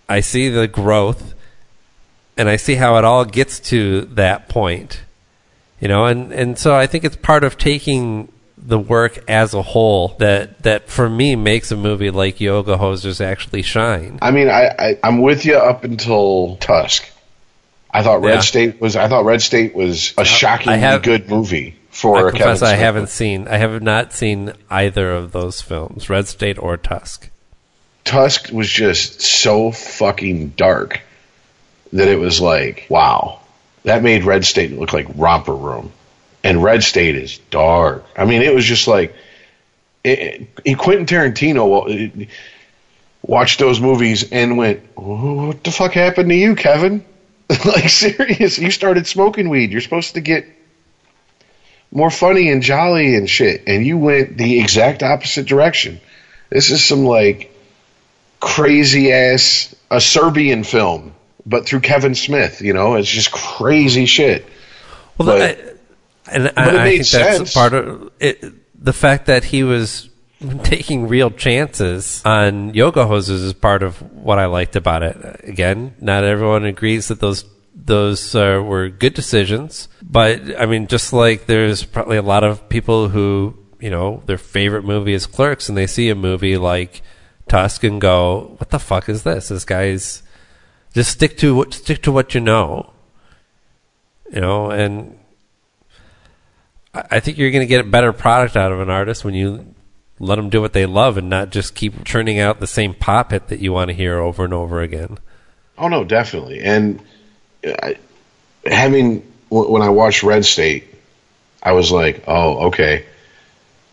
[SPEAKER 5] I see the growth, and I see how it all gets to that point, you know, and and so I think it's part of taking the work as a whole that that for me makes a movie like Yoga Hosers actually shine.
[SPEAKER 6] I mean, I, I I'm with you up until Tusk. I thought Red
[SPEAKER 5] Yeah.
[SPEAKER 6] State was I thought Red State was a shockingly
[SPEAKER 5] have-
[SPEAKER 6] good movie for
[SPEAKER 5] I
[SPEAKER 6] a
[SPEAKER 5] confess
[SPEAKER 6] Kevin
[SPEAKER 5] I haven't seen I have not seen either of those films, Red State or Tusk.
[SPEAKER 6] Tusk was just so fucking dark that it was like, wow, that made Red State look like romper room, and Red State is dark. I mean, it was just like, it, it, Quentin Tarantino wa- watched those movies and went, "What the fuck happened to you, Kevin?" like serious, you started smoking weed. You're supposed to get more funny and jolly and shit, and you went the exact opposite direction. This is some like crazy ass a Serbian film, but through Kevin Smith. You know, it's just crazy shit.
[SPEAKER 5] Well,
[SPEAKER 6] But-
[SPEAKER 5] I, and I, I think that's part of it. The fact that he was taking real chances on yoga hosers is part of what I liked about it. Again, not everyone agrees that those those uh, were good decisions, but I mean, just like there's probably a lot of people who you know their favorite movie is Clerks, and they see a movie like Tusk and go, "What the fuck is this? This guy's just stick to what stick to what you know." You know, and I think you're going to get a better product out of an artist when you let them do what they love and not just keep churning out the same pop hit that you want to hear over and over again.
[SPEAKER 6] Oh no, definitely. And uh, I, having when I watched Red State, I was like, oh, okay.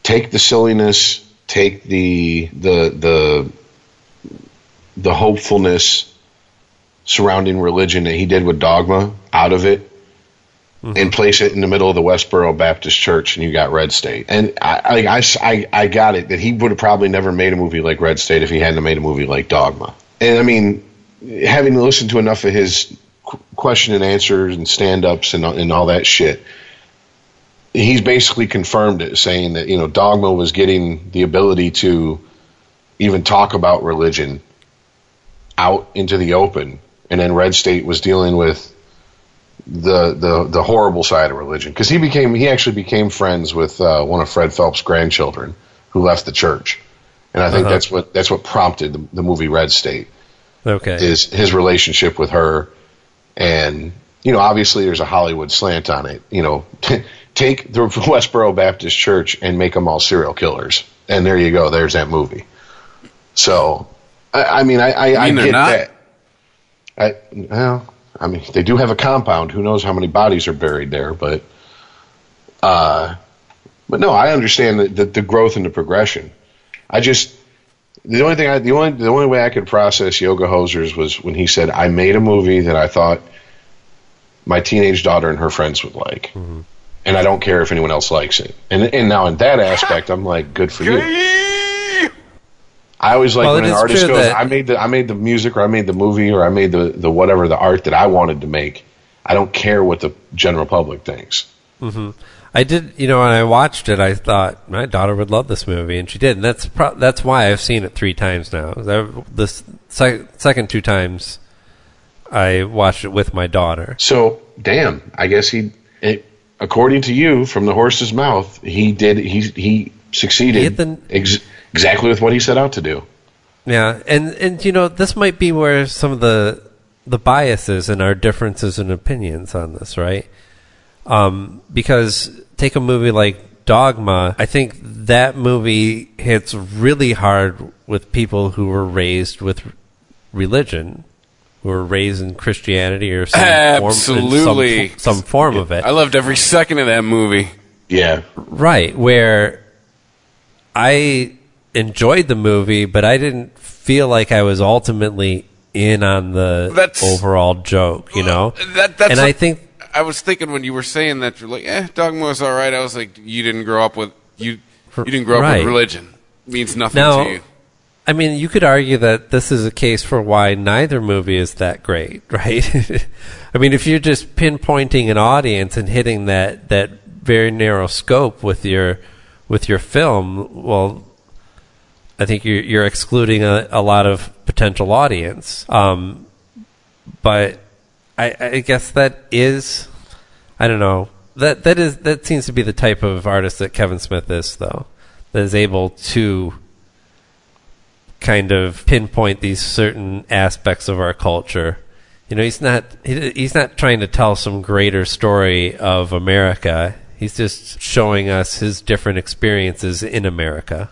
[SPEAKER 6] Take the silliness, take the the the the hopefulness surrounding religion that he did with Dogma out of it. And place it in the middle of the Westboro Baptist Church, and you got Red State. And I, I, I, I- I got it that he would have probably never made a movie like Red State if he hadn't made a movie like Dogma. And I mean, having listened to enough of his question and answers and stand ups and, and all that shit, he's basically confirmed it, saying that, you know, Dogma was getting the ability to even talk about religion out into the open. And then Red State was dealing with the the the horrible side of religion because he became he actually became friends with uh, one of Fred Phelps' grandchildren who left the church, and I think
[SPEAKER 5] Uh-huh.
[SPEAKER 6] that's what that's what prompted the, the movie Red State
[SPEAKER 5] Okay.
[SPEAKER 6] is his relationship with her, and you know obviously there's a Hollywood slant on it. You know, take the Westboro Baptist Church and make them all serial killers, and there you go. There's that movie. So, I, I mean, I I, I
[SPEAKER 4] mean they're
[SPEAKER 6] get
[SPEAKER 4] not?
[SPEAKER 6] that. I well, I mean, they do have a compound. Who knows how many bodies are buried there? But, uh, but no, I understand the, the, the growth and the progression. I just the only thing I the only the only way I could process Yoga Hosers was when he said I made a movie that I thought my teenage daughter and her friends would like. And I don't care if anyone else likes it. And and now in that aspect, I'm like, good for you. I always like
[SPEAKER 5] Well,
[SPEAKER 6] when an artist goes, I made the I made the music or I made the movie or I made the, the whatever the art that I wanted to make. I don't care what the general public thinks. Mm-hmm.
[SPEAKER 5] I did, you know, when I watched it, I thought my daughter would love this movie, and she did. And that's pro- that's why I've seen it three times now. The sec- second two times, I watched it with my daughter.
[SPEAKER 6] So, damn, I guess he, it, according to you, from the horse's mouth, he did, he, he succeeded
[SPEAKER 5] He the-
[SPEAKER 6] ex- exactly with what he set out to do.
[SPEAKER 5] Yeah, and and you know, this might be where some of the the biases and our differences in opinions on this, right? Um, because take a movie like Dogma, I think that movie hits really hard with people who were raised with religion, who were raised in Christianity or some
[SPEAKER 4] Absolutely.
[SPEAKER 5] form, some, some form of it.
[SPEAKER 4] I loved every second of that movie.
[SPEAKER 6] Yeah.
[SPEAKER 5] Right, where I enjoyed the movie, but I didn't feel like I was ultimately in on the
[SPEAKER 4] That's-
[SPEAKER 5] overall joke, you know?
[SPEAKER 4] That, that's
[SPEAKER 5] and
[SPEAKER 4] what-
[SPEAKER 5] I think
[SPEAKER 4] I was thinking when you were saying that you're like, eh, Dogma was all right. I was like, you didn't grow up with you. You didn't grow up
[SPEAKER 5] Right.
[SPEAKER 4] with religion. It means nothing
[SPEAKER 5] Now-
[SPEAKER 4] to you.
[SPEAKER 5] I mean, you could argue that this is a case for why neither movie is that great, right? I mean, if you're just pinpointing an audience and hitting that, that very narrow scope with your with your film, well, I think you're, you're excluding a, a lot of potential audience. Um, but I, I guess that is, I don't know, that that is that seems to be the type of artist that Kevin Smith is, though, that is able to kind of pinpoint these certain aspects of our culture. You know, he's not he, he's not trying to tell some greater story of America. He's just showing us his different experiences in America.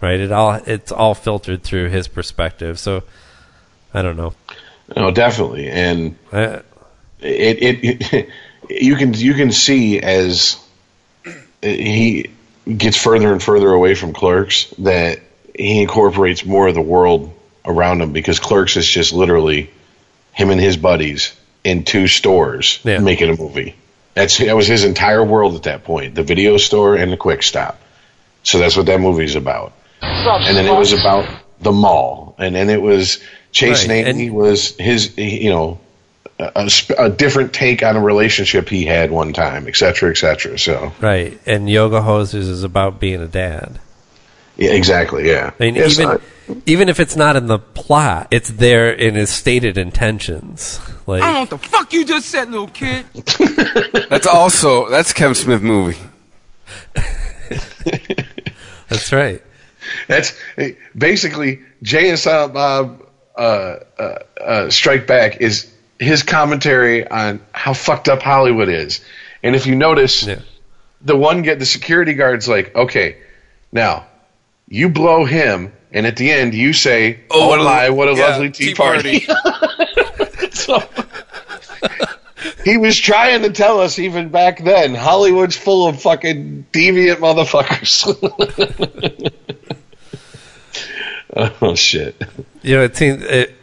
[SPEAKER 5] Right? It all it's all filtered through his perspective. So I don't know.
[SPEAKER 6] No, definitely. And
[SPEAKER 5] I,
[SPEAKER 6] it, it, it you can you can see as he gets further and further away from clerks that he incorporates more of the world around him because clerks is just literally him and his buddies in two stores
[SPEAKER 5] Yeah.
[SPEAKER 6] making a movie that's that was his entire world at that point the video store and the quick stop so that's what that movie's about and then it was about the mall and then it was chase
[SPEAKER 5] Right,
[SPEAKER 6] Naney was his you know a, a different take on a relationship he had one time, et cetera, et cetera. So,
[SPEAKER 5] right. And Yoga Hosers is about being a dad.
[SPEAKER 6] yeah, exactly, yeah.
[SPEAKER 5] I mean,
[SPEAKER 6] It's
[SPEAKER 5] even
[SPEAKER 6] not-
[SPEAKER 5] even if it's not in the plot, it's there in his stated intentions. Like
[SPEAKER 7] I don't know what the fuck you just said, little kid.
[SPEAKER 4] That's also that's a Kevin Smith movie.
[SPEAKER 5] that's right.
[SPEAKER 6] That's basically Jay and Silent Bob uh, uh, uh, Strike Back is his commentary on how fucked up Hollywood is. And if you notice,
[SPEAKER 5] Yeah.
[SPEAKER 6] the one get the security guard's like, okay, now you blow him, and at the end you say, "Oh,
[SPEAKER 4] what a-
[SPEAKER 6] my, what a
[SPEAKER 4] yeah,
[SPEAKER 6] lovely tea,
[SPEAKER 4] tea
[SPEAKER 6] party." so, he was trying to tell us even back then, Hollywood's full of fucking deviant motherfuckers. oh shit!
[SPEAKER 5] You know, it seems it,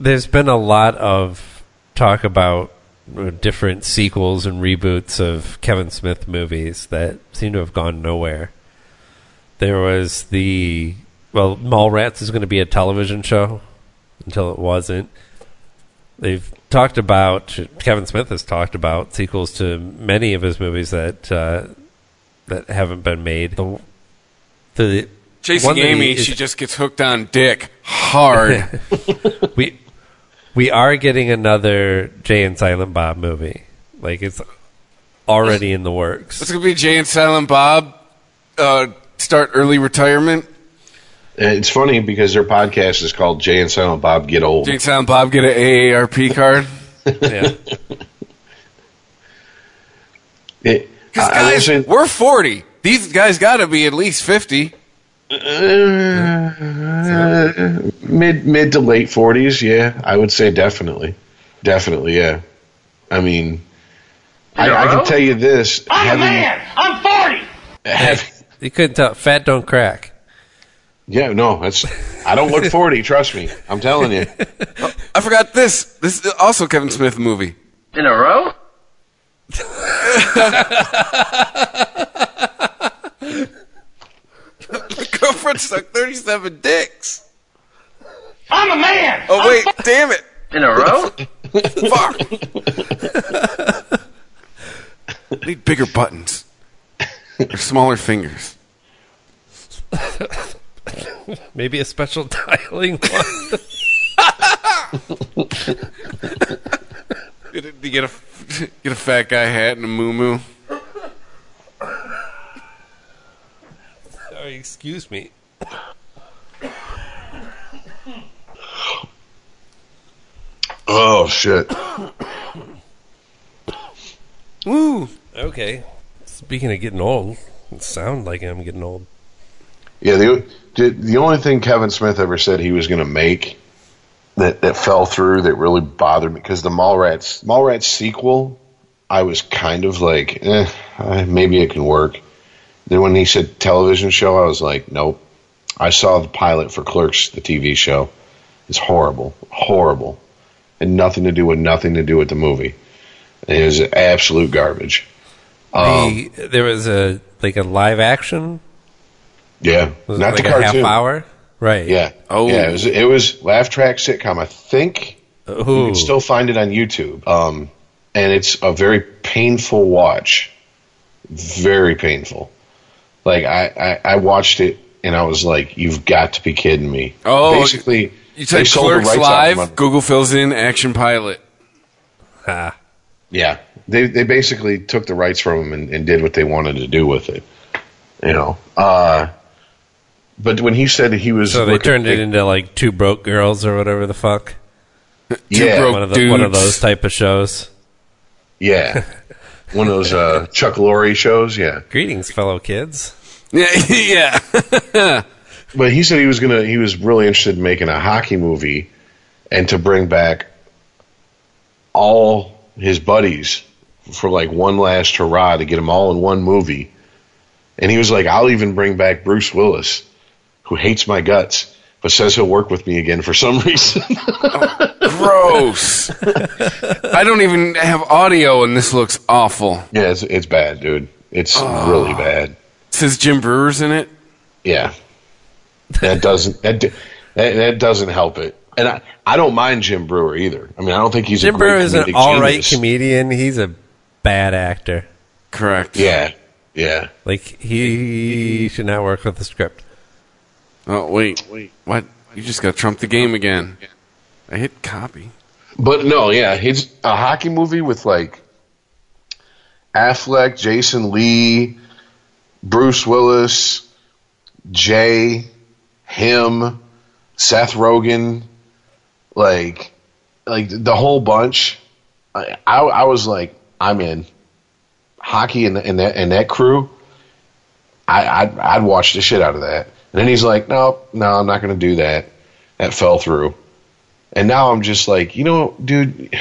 [SPEAKER 5] there's been a lot of talk about uh, different sequels and reboots of Kevin Smith movies that seem to have gone nowhere. There was the well, Mallrats is going to be a television show until it wasn't. They've talked about Kevin Smith has talked about sequels to many of his movies that uh, that haven't been made. The, the
[SPEAKER 4] Chasing
[SPEAKER 5] one that he
[SPEAKER 4] Amy,
[SPEAKER 5] is-
[SPEAKER 4] she just gets hooked on dick hard.
[SPEAKER 5] we we are getting another Jay and Silent Bob movie. Like it's already in the works.
[SPEAKER 4] it's gonna be Jay and Silent Bob uh, start early retirement.
[SPEAKER 6] It's funny because their podcast is called Jay and Silent Bob Get Old.
[SPEAKER 4] Jay and Silent Bob get an AARP card.
[SPEAKER 5] Yeah.
[SPEAKER 6] It,
[SPEAKER 4] Because
[SPEAKER 6] I- I
[SPEAKER 4] guys,
[SPEAKER 6] listen-
[SPEAKER 4] we're forty. These guys got to be at least fifty.
[SPEAKER 6] Uh, mid mid to late forties, yeah, I would say definitely, definitely, yeah. I mean, I, I can tell you this:
[SPEAKER 8] I'm a man. I'm 40.
[SPEAKER 6] having-
[SPEAKER 5] You couldn't tell. Fat don't crack.
[SPEAKER 6] yeah, no, that's. I don't look forty. trust me, I'm telling you.
[SPEAKER 4] I forgot this. This is also a Kevin Smith movie.
[SPEAKER 3] In a row?
[SPEAKER 4] Girlfriend sucked 37 dicks.
[SPEAKER 7] I'm a man.
[SPEAKER 4] Oh, wait, damn it.
[SPEAKER 3] In a row?
[SPEAKER 4] Fuck. Need bigger buttons. Or smaller fingers.
[SPEAKER 5] Maybe a special dialing one.
[SPEAKER 4] Did you get a, get a fat guy hat and a moo
[SPEAKER 5] Sorry, excuse me.
[SPEAKER 6] Oh shit!
[SPEAKER 4] Woo.
[SPEAKER 5] Okay. Speaking of getting old, it sound like I'm getting old.
[SPEAKER 6] Yeah, the the the only thing Kevin Smith ever said he was going to make that that fell through that really bothered me because the Mallrats Mallrats sequel, I was kind of like, eh, maybe it can work. Then when he said television show, I was like, nope. I saw the pilot for Clerks, the TV show. It's horrible, horrible, and nothing to do with nothing to do with the movie. It is absolute garbage. Um,
[SPEAKER 5] the, there was a like a live action.
[SPEAKER 6] yeah,
[SPEAKER 5] Was it
[SPEAKER 6] not
[SPEAKER 5] like
[SPEAKER 6] the
[SPEAKER 5] a
[SPEAKER 6] cartoon.
[SPEAKER 5] half hour. Right.
[SPEAKER 6] Yeah.
[SPEAKER 4] Oh.
[SPEAKER 6] yeah. It was, it was laugh track sitcom. I think you can still find it on YouTube. Um, and it's a very painful watch. Very painful. Like I, I, I watched it and I was like, "You've got to be kidding me!"
[SPEAKER 4] Oh,
[SPEAKER 6] basically,
[SPEAKER 4] You
[SPEAKER 6] they
[SPEAKER 4] type
[SPEAKER 6] sold the
[SPEAKER 4] Clerks
[SPEAKER 6] rights out
[SPEAKER 4] Live,
[SPEAKER 6] under-
[SPEAKER 4] Google fills in action pilot.
[SPEAKER 5] Ah.
[SPEAKER 6] Yeah, they they basically took the rights from him and, and did what they wanted to do with it. You know. Uh, but when he said he was,
[SPEAKER 5] So they
[SPEAKER 6] looking-
[SPEAKER 5] turned it into like two broke girls or whatever the fuck.
[SPEAKER 6] yeah,
[SPEAKER 4] broke
[SPEAKER 5] One of the, one of those type of shows.
[SPEAKER 6] yeah, one of those uh, Chuck Lorre shows. Yeah.
[SPEAKER 5] Greetings, fellow kids.
[SPEAKER 4] Yeah, yeah.
[SPEAKER 6] But he said he was gonna. He was really interested in making a hockey movie, and to bring back all his buddies for like one last hurrah to get them all in one movie. And he was like, "I'll even bring back Bruce Willis, who hates my guts, but says he'll work with me again for some reason."
[SPEAKER 4] Gross. I don't even have audio, and this looks awful.
[SPEAKER 6] yeah, it's it's bad, dude. It's really ah. bad.
[SPEAKER 4] It says Jim Breuer's in it.
[SPEAKER 6] Yeah, that doesn't that, that that doesn't help it. And I, I don't mind Jim Breuer either. I mean, I don't think he's
[SPEAKER 5] Jim
[SPEAKER 6] a great
[SPEAKER 5] Breuer is an
[SPEAKER 6] comedic
[SPEAKER 5] all right
[SPEAKER 6] genius.
[SPEAKER 5] comedian. He's a bad actor.
[SPEAKER 4] Correct.
[SPEAKER 6] Yeah, yeah.
[SPEAKER 5] Like he should not work with the script.
[SPEAKER 4] Oh wait, wait. What? You just got to trump the game again. I hit copy.
[SPEAKER 6] But no, yeah, it's a hockey movie with like Affleck, Jason Lee, Bruce Willis, Jay, him, Seth Rogen, like like the whole bunch. I I, I was like, I'm in hockey and, and that and that crew. I I'd, I'd watch the shit out of that. And then he's like, no, no, I'm not going to do that. That fell through. And now I'm just like, you know, dude,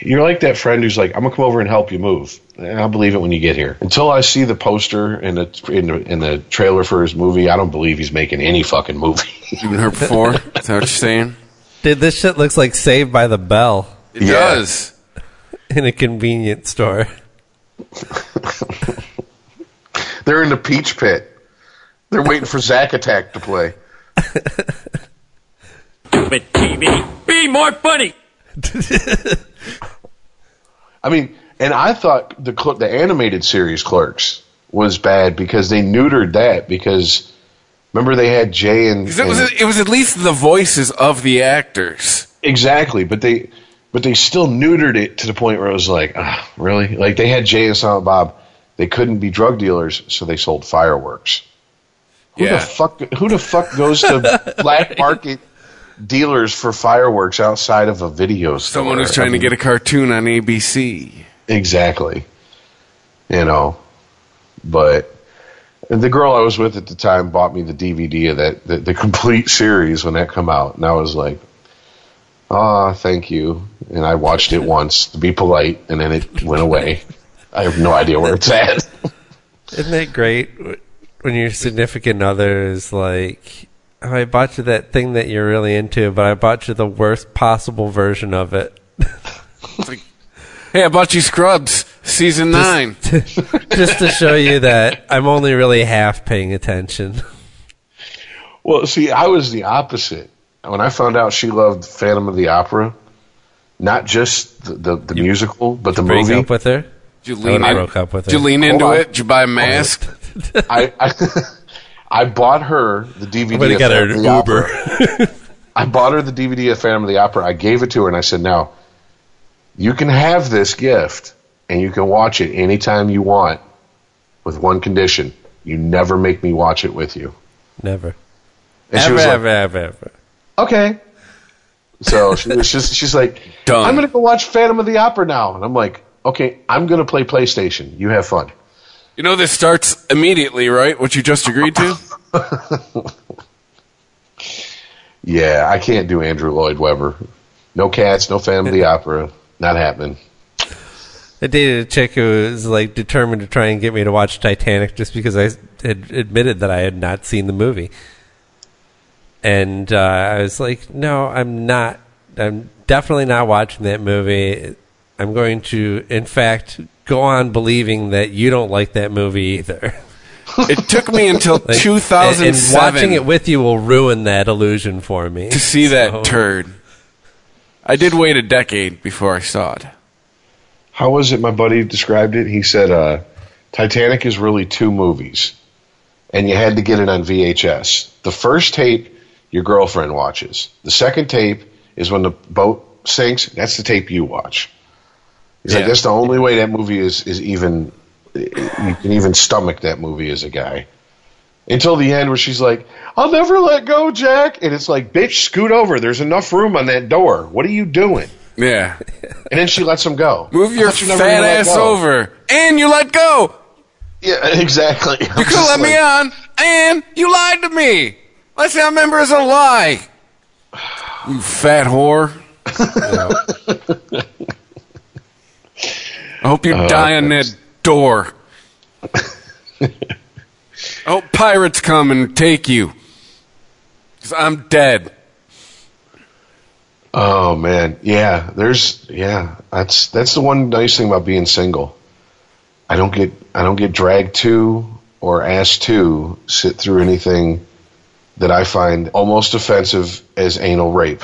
[SPEAKER 6] you're like that friend who's like, I'm gonna come over and help you move. And I'll believe it when you get here. Until I see the poster and the in the, in the trailer for his movie, I don't believe he's making any fucking movie.
[SPEAKER 4] You've been hurt before. Is that what you're saying?
[SPEAKER 5] Dude, this shit looks like Saved by the Bell
[SPEAKER 4] It
[SPEAKER 6] Yeah.
[SPEAKER 4] does.
[SPEAKER 5] in a convenience store.
[SPEAKER 6] They're in the peach pit. They're waiting for Zack Attack to play.
[SPEAKER 7] Stupid TV. Be more funny.
[SPEAKER 6] I mean, and I thought the cl- the animated series Clerks was bad because they neutered that because remember they had Jay and,
[SPEAKER 4] 'Cause It was,
[SPEAKER 6] and-
[SPEAKER 4] it was at least the voices of the actors.
[SPEAKER 6] Exactly, but they but they still neutered it to the point where it was like, ah, really? Like they had Jay and Silent Bob, they couldn't be drug dealers, so they sold fireworks. Who
[SPEAKER 4] Yeah.
[SPEAKER 6] the fuck who the fuck goes to black market dealers for fireworks outside of a video store?
[SPEAKER 4] Someone who's trying to get a cartoon on ABC.
[SPEAKER 6] Exactly. You know. But the girl I was with at the time bought me the DVD of that the, the complete series when that come out, and I was like, "Ah, thank you." And I watched it once to be polite, and then it went away. I have no idea where it's at.
[SPEAKER 5] Isn't it great when your significant other is like, oh, I bought you that thing that you're really into, but I bought you the worst possible version of it.
[SPEAKER 4] Like, Hey, I bought you Scrubs season nine.
[SPEAKER 5] Just to show you that I'm only really half paying attention.
[SPEAKER 6] Well, see, I was the opposite. When I found out she loved Phantom of the Opera, not just the, the, the musical, but the movie.
[SPEAKER 5] up with her.
[SPEAKER 4] Did you lean
[SPEAKER 5] would've
[SPEAKER 4] in?
[SPEAKER 5] broke up with her.
[SPEAKER 4] Did you
[SPEAKER 5] her.
[SPEAKER 4] lean
[SPEAKER 6] Hold
[SPEAKER 4] into
[SPEAKER 6] on.
[SPEAKER 4] it? Did you buy a mask?
[SPEAKER 6] I, I I bought her the DVD.
[SPEAKER 5] I'm gonna
[SPEAKER 6] of
[SPEAKER 5] get her
[SPEAKER 6] Phantom
[SPEAKER 5] an
[SPEAKER 6] of the Opera. I bought her the DVD of Phantom of the Opera. I gave it to her and I said, "Now, you can have this gift and you can watch it anytime you want, with one condition: you never make me watch it with you."
[SPEAKER 5] Never.
[SPEAKER 6] And
[SPEAKER 5] Ever,
[SPEAKER 6] like,
[SPEAKER 5] ever, ever, ever.
[SPEAKER 6] "Okay." So she was just, she's like,
[SPEAKER 4] Done.
[SPEAKER 6] "I'm going to go watch Phantom of the Opera now," and I'm like, "Okay, I'm going to play PlayStation. You have fun."
[SPEAKER 4] You know this starts immediately, right? What you just agreed to?
[SPEAKER 6] Yeah, I can't do Andrew Lloyd Webber. No cats, no family Opera. Not happening.
[SPEAKER 5] I dated a chick who was like determined to try and get me to watch Titanic just because I had admitted that I had not seen the movie. And uh, I was like, no, I'm not. I'm definitely not watching that movie. I'm going to, in fact, go on believing that you don't like that movie either.
[SPEAKER 4] It took me until
[SPEAKER 5] Like, and-
[SPEAKER 4] 2007
[SPEAKER 5] And watching it with you will ruin that illusion for me.
[SPEAKER 4] to see that
[SPEAKER 5] So-
[SPEAKER 4] turd. I did wait a decade before I saw it.
[SPEAKER 6] How was it my buddy described it? He said uh, Titanic is really two movies, and you had to get it on VHS. The first tape your girlfriend watches. The second tape is when the boat sinks. That's the tape you watch. He's like, that's the only way that movie is is even you can even stomach that movie as a guy. Until the end, where she's like, "I'll never let go, Jack," and it's like, "Bitch, scoot over. There's enough room on that door. What are you doing?"
[SPEAKER 4] Yeah.
[SPEAKER 6] And then she lets him go.
[SPEAKER 4] Move your
[SPEAKER 6] you
[SPEAKER 4] fat ass over. And you let go.
[SPEAKER 6] Yeah, exactly.
[SPEAKER 4] You could let me on. And you lied to me. I remember is a lie. You fat whore. I hope you
[SPEAKER 6] Uh,
[SPEAKER 4] die on that door. I hope pirates come and take you. Because I'm dead.
[SPEAKER 6] Oh man, yeah. There's yeah. That's that's the one nice thing about being single. I don't get I don't get dragged to or asked to sit through anything that I find almost offensive as anal rape.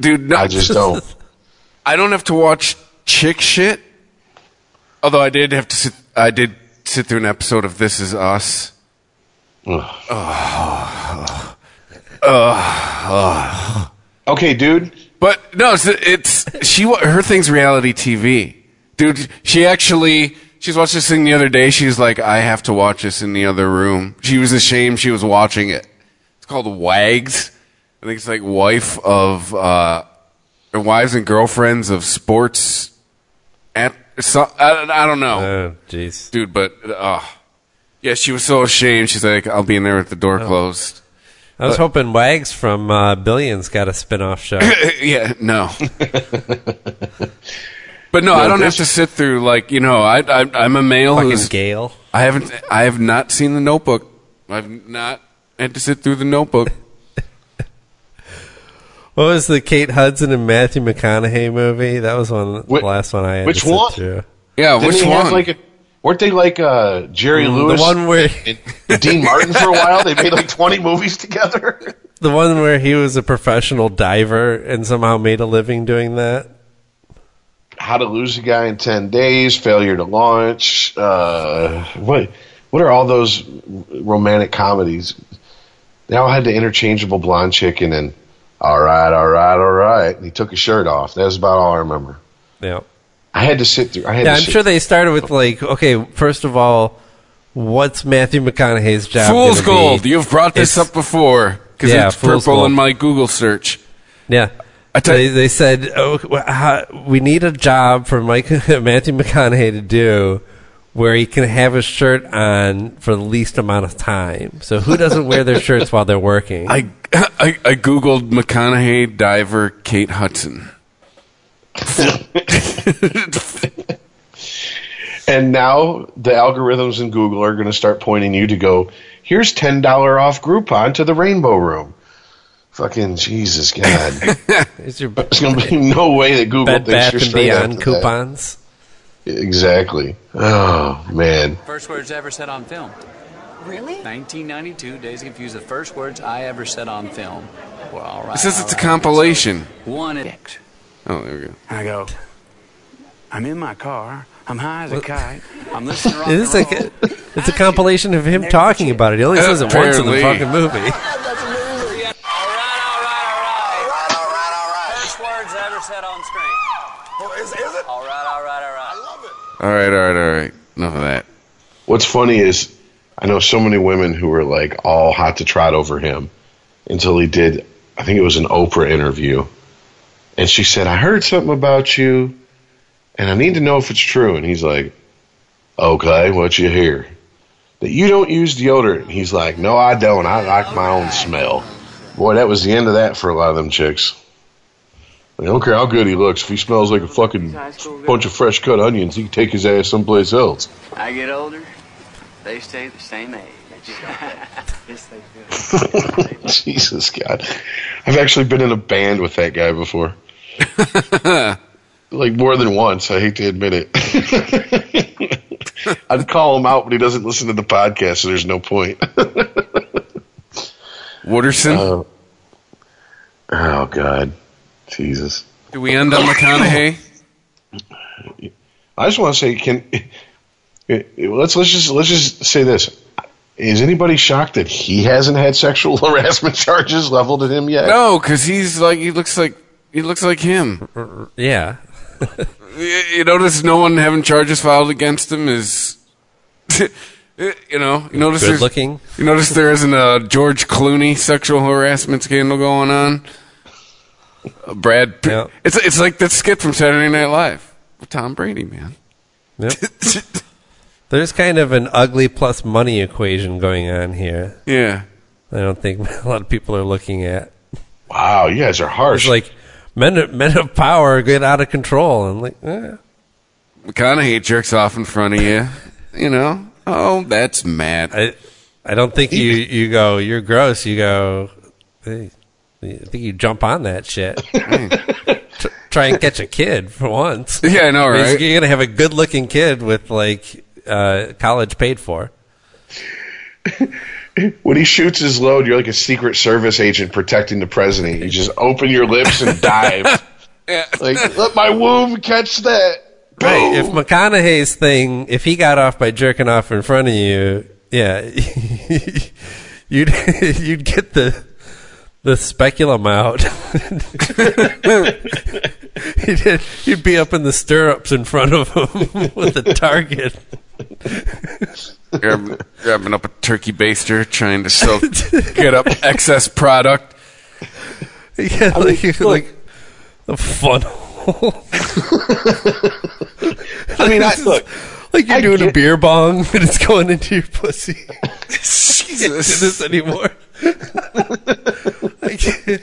[SPEAKER 4] Dude, no,
[SPEAKER 6] I just don't.
[SPEAKER 4] I don't have to watch chick shit. Although I did have to sit, I did sit through an episode of This Is Us.
[SPEAKER 6] Okay, dude.
[SPEAKER 4] But no, it's, it's she. Her thing's reality TV, dude. She actually she's watched this thing the other day. She's like, I have to watch this in the other room. She was ashamed she was watching it. It's called Wags. I think it's like wife of uh, wives and girlfriends of sports. At so, I, I don't know,
[SPEAKER 5] Oh, jeez.
[SPEAKER 4] dude. But uh, yeah, she was so ashamed. She's like, I'll be in there with the door closed.
[SPEAKER 5] I was hoping Wags from uh, Billions got a spin-off show.
[SPEAKER 4] yeah, no. but no, I don't have to sit through like you know. I, I I'm a male
[SPEAKER 5] Fucking
[SPEAKER 4] who's
[SPEAKER 5] Gale.
[SPEAKER 4] I haven't I have not seen the Notebook. I've not had to sit through the Notebook.
[SPEAKER 5] What was the Kate Hudson and Matthew McConaughey movie? That was one.
[SPEAKER 6] Whi-
[SPEAKER 5] the last one I had
[SPEAKER 6] which
[SPEAKER 5] to sit
[SPEAKER 6] one?
[SPEAKER 5] through.
[SPEAKER 4] Yeah,
[SPEAKER 6] Didn't
[SPEAKER 4] which
[SPEAKER 6] they
[SPEAKER 4] one?
[SPEAKER 6] Have like a, weren't they like uh, Jerry
[SPEAKER 5] Mm,
[SPEAKER 6] Lewis?
[SPEAKER 5] The one where
[SPEAKER 6] and Dean Martin for a while. They made like twenty movies together.
[SPEAKER 5] the one where he was a professional diver and somehow made a living doing that.
[SPEAKER 6] How to lose a guy in ten days, failure to launch. Uh, what what are all those romantic comedies? They all had the interchangeable blonde chick and then all right, all right, all right. And he took his shirt off. That was about all I remember.
[SPEAKER 5] Yeah.
[SPEAKER 6] I had to sit through. I had
[SPEAKER 5] Yeah,
[SPEAKER 6] to
[SPEAKER 5] I'm sure they started with like, okay, first of all, what's Matthew McConaughey's job?
[SPEAKER 4] Fool's
[SPEAKER 5] gonna be?
[SPEAKER 4] Gold. You've brought this
[SPEAKER 5] It's-
[SPEAKER 4] up before because
[SPEAKER 5] Yeah,
[SPEAKER 4] it's
[SPEAKER 5] Fool's
[SPEAKER 4] purple
[SPEAKER 5] Gold.
[SPEAKER 4] in my Google search.
[SPEAKER 5] Yeah.
[SPEAKER 4] I
[SPEAKER 5] they, they said, oh, how, we need a job for Mike, Matthew McConaughey to do where he can have his shirt on for the least amount of time. So who doesn't wear their shirts while they're working?
[SPEAKER 4] I, I I googled McConaughey diver Kate Hudson.
[SPEAKER 6] And now the algorithms in Google are going to start pointing you to go. Here's ten dollar off Groupon to the Rainbow Room. Fucking Jesus God! There's going to be no way that Google
[SPEAKER 5] Bed
[SPEAKER 6] thinks
[SPEAKER 5] Bath
[SPEAKER 6] you're
[SPEAKER 5] and
[SPEAKER 6] straight
[SPEAKER 5] Beyond
[SPEAKER 6] after that.
[SPEAKER 5] Coupons?
[SPEAKER 6] Exactly. Oh man.
[SPEAKER 8] First words ever said on film.
[SPEAKER 9] Really?
[SPEAKER 8] 1992, Dazed Confused. The first words I ever said on film. Well, all right.
[SPEAKER 4] It says
[SPEAKER 8] all
[SPEAKER 4] it's a compilation.
[SPEAKER 8] One X.
[SPEAKER 4] Oh, there we go.
[SPEAKER 10] I go, I'm in my car. I'm high as a kite. I'm listening to rock and roll.
[SPEAKER 5] like a, it's a compilation of him talking about it. He only says it once in the
[SPEAKER 4] Apparently.
[SPEAKER 5] fucking movie.
[SPEAKER 8] All right, all right, all right. First words ever said on screen.
[SPEAKER 11] Oh, is, is it?
[SPEAKER 8] All right, all right, all right.
[SPEAKER 11] I love it.
[SPEAKER 4] All right, all right, all right. Enough of that.
[SPEAKER 6] What's funny is I know so many women who were like all hot to trot over him until he did. I think it was an Oprah interview, and she said, "I heard something about you, and I need to know if it's true." And he's like, "Okay, what you hear?" That you don't use deodorant. And he's like, "No, I don't. I like my own smell." Boy, that was the end of that for a lot of them chicks. I don't care how good he looks. If he smells like a fucking bunch of fresh cut onions, he can take his ass someplace else.
[SPEAKER 3] I get older, they stay the same age. yes, they do.
[SPEAKER 6] Jesus God. I've actually been in a band with that guy before. like more than once. I hate to admit it. I'd call him out, but he doesn't listen to the podcast, so there's no point.
[SPEAKER 4] Wooderson.
[SPEAKER 6] oh, oh God. Jesus.
[SPEAKER 4] Do we end on McConaughey?
[SPEAKER 6] I just want to say, can let's let's just let's just say this: Is anybody shocked that he hasn't had sexual harassment charges leveled at him yet?
[SPEAKER 4] No, because he's like he looks like he looks like him.
[SPEAKER 5] Yeah.
[SPEAKER 4] You you notice no one having charges filed against him is, you know, you notice
[SPEAKER 5] Good looking.
[SPEAKER 4] You notice there isn't a George Clooney sexual harassment scandal going on. Uh, Brad, Pitt-
[SPEAKER 5] Yeah.
[SPEAKER 4] it's it's like that skit from Saturday Night Live with Tom Brady, man.
[SPEAKER 5] Yep. There's kind of an ugly plus money equation going on here.
[SPEAKER 4] Yeah,
[SPEAKER 5] I don't think a lot of people are looking at.
[SPEAKER 6] Wow, you guys are harsh.
[SPEAKER 5] It's like men men of power get out of control and like eh.
[SPEAKER 4] McConaughey jerks off in front of you. You know, oh, that's mad.
[SPEAKER 5] I I don't think you you go you're gross. You go. Hey, I think you jump on that shit. Tr- Try and catch a kid for once.
[SPEAKER 4] Yeah, I know,
[SPEAKER 5] I mean,
[SPEAKER 4] right?
[SPEAKER 5] You're gonna have a good looking kid with like uh, college paid for.
[SPEAKER 6] when he shoots his load, you're like a Secret Service agent protecting the president. You just open your lips and dive. Like, let my womb catch that.
[SPEAKER 5] Right. If McConaughey's thing, if he got off by jerking off in front of you, yeah, you'd you'd get the the speculum out. you'd, you'd be up in the stirrups in front of him with a target.
[SPEAKER 4] grabbing, grabbing up a turkey baster, trying to still get up excess product.
[SPEAKER 5] Yeah, like, like a funnel.
[SPEAKER 6] I mean, I, look,
[SPEAKER 5] like you're
[SPEAKER 6] I
[SPEAKER 5] doing a beer bong and it's going into your pussy. Can't do
[SPEAKER 4] Jesus.
[SPEAKER 5] this anymore. I can't.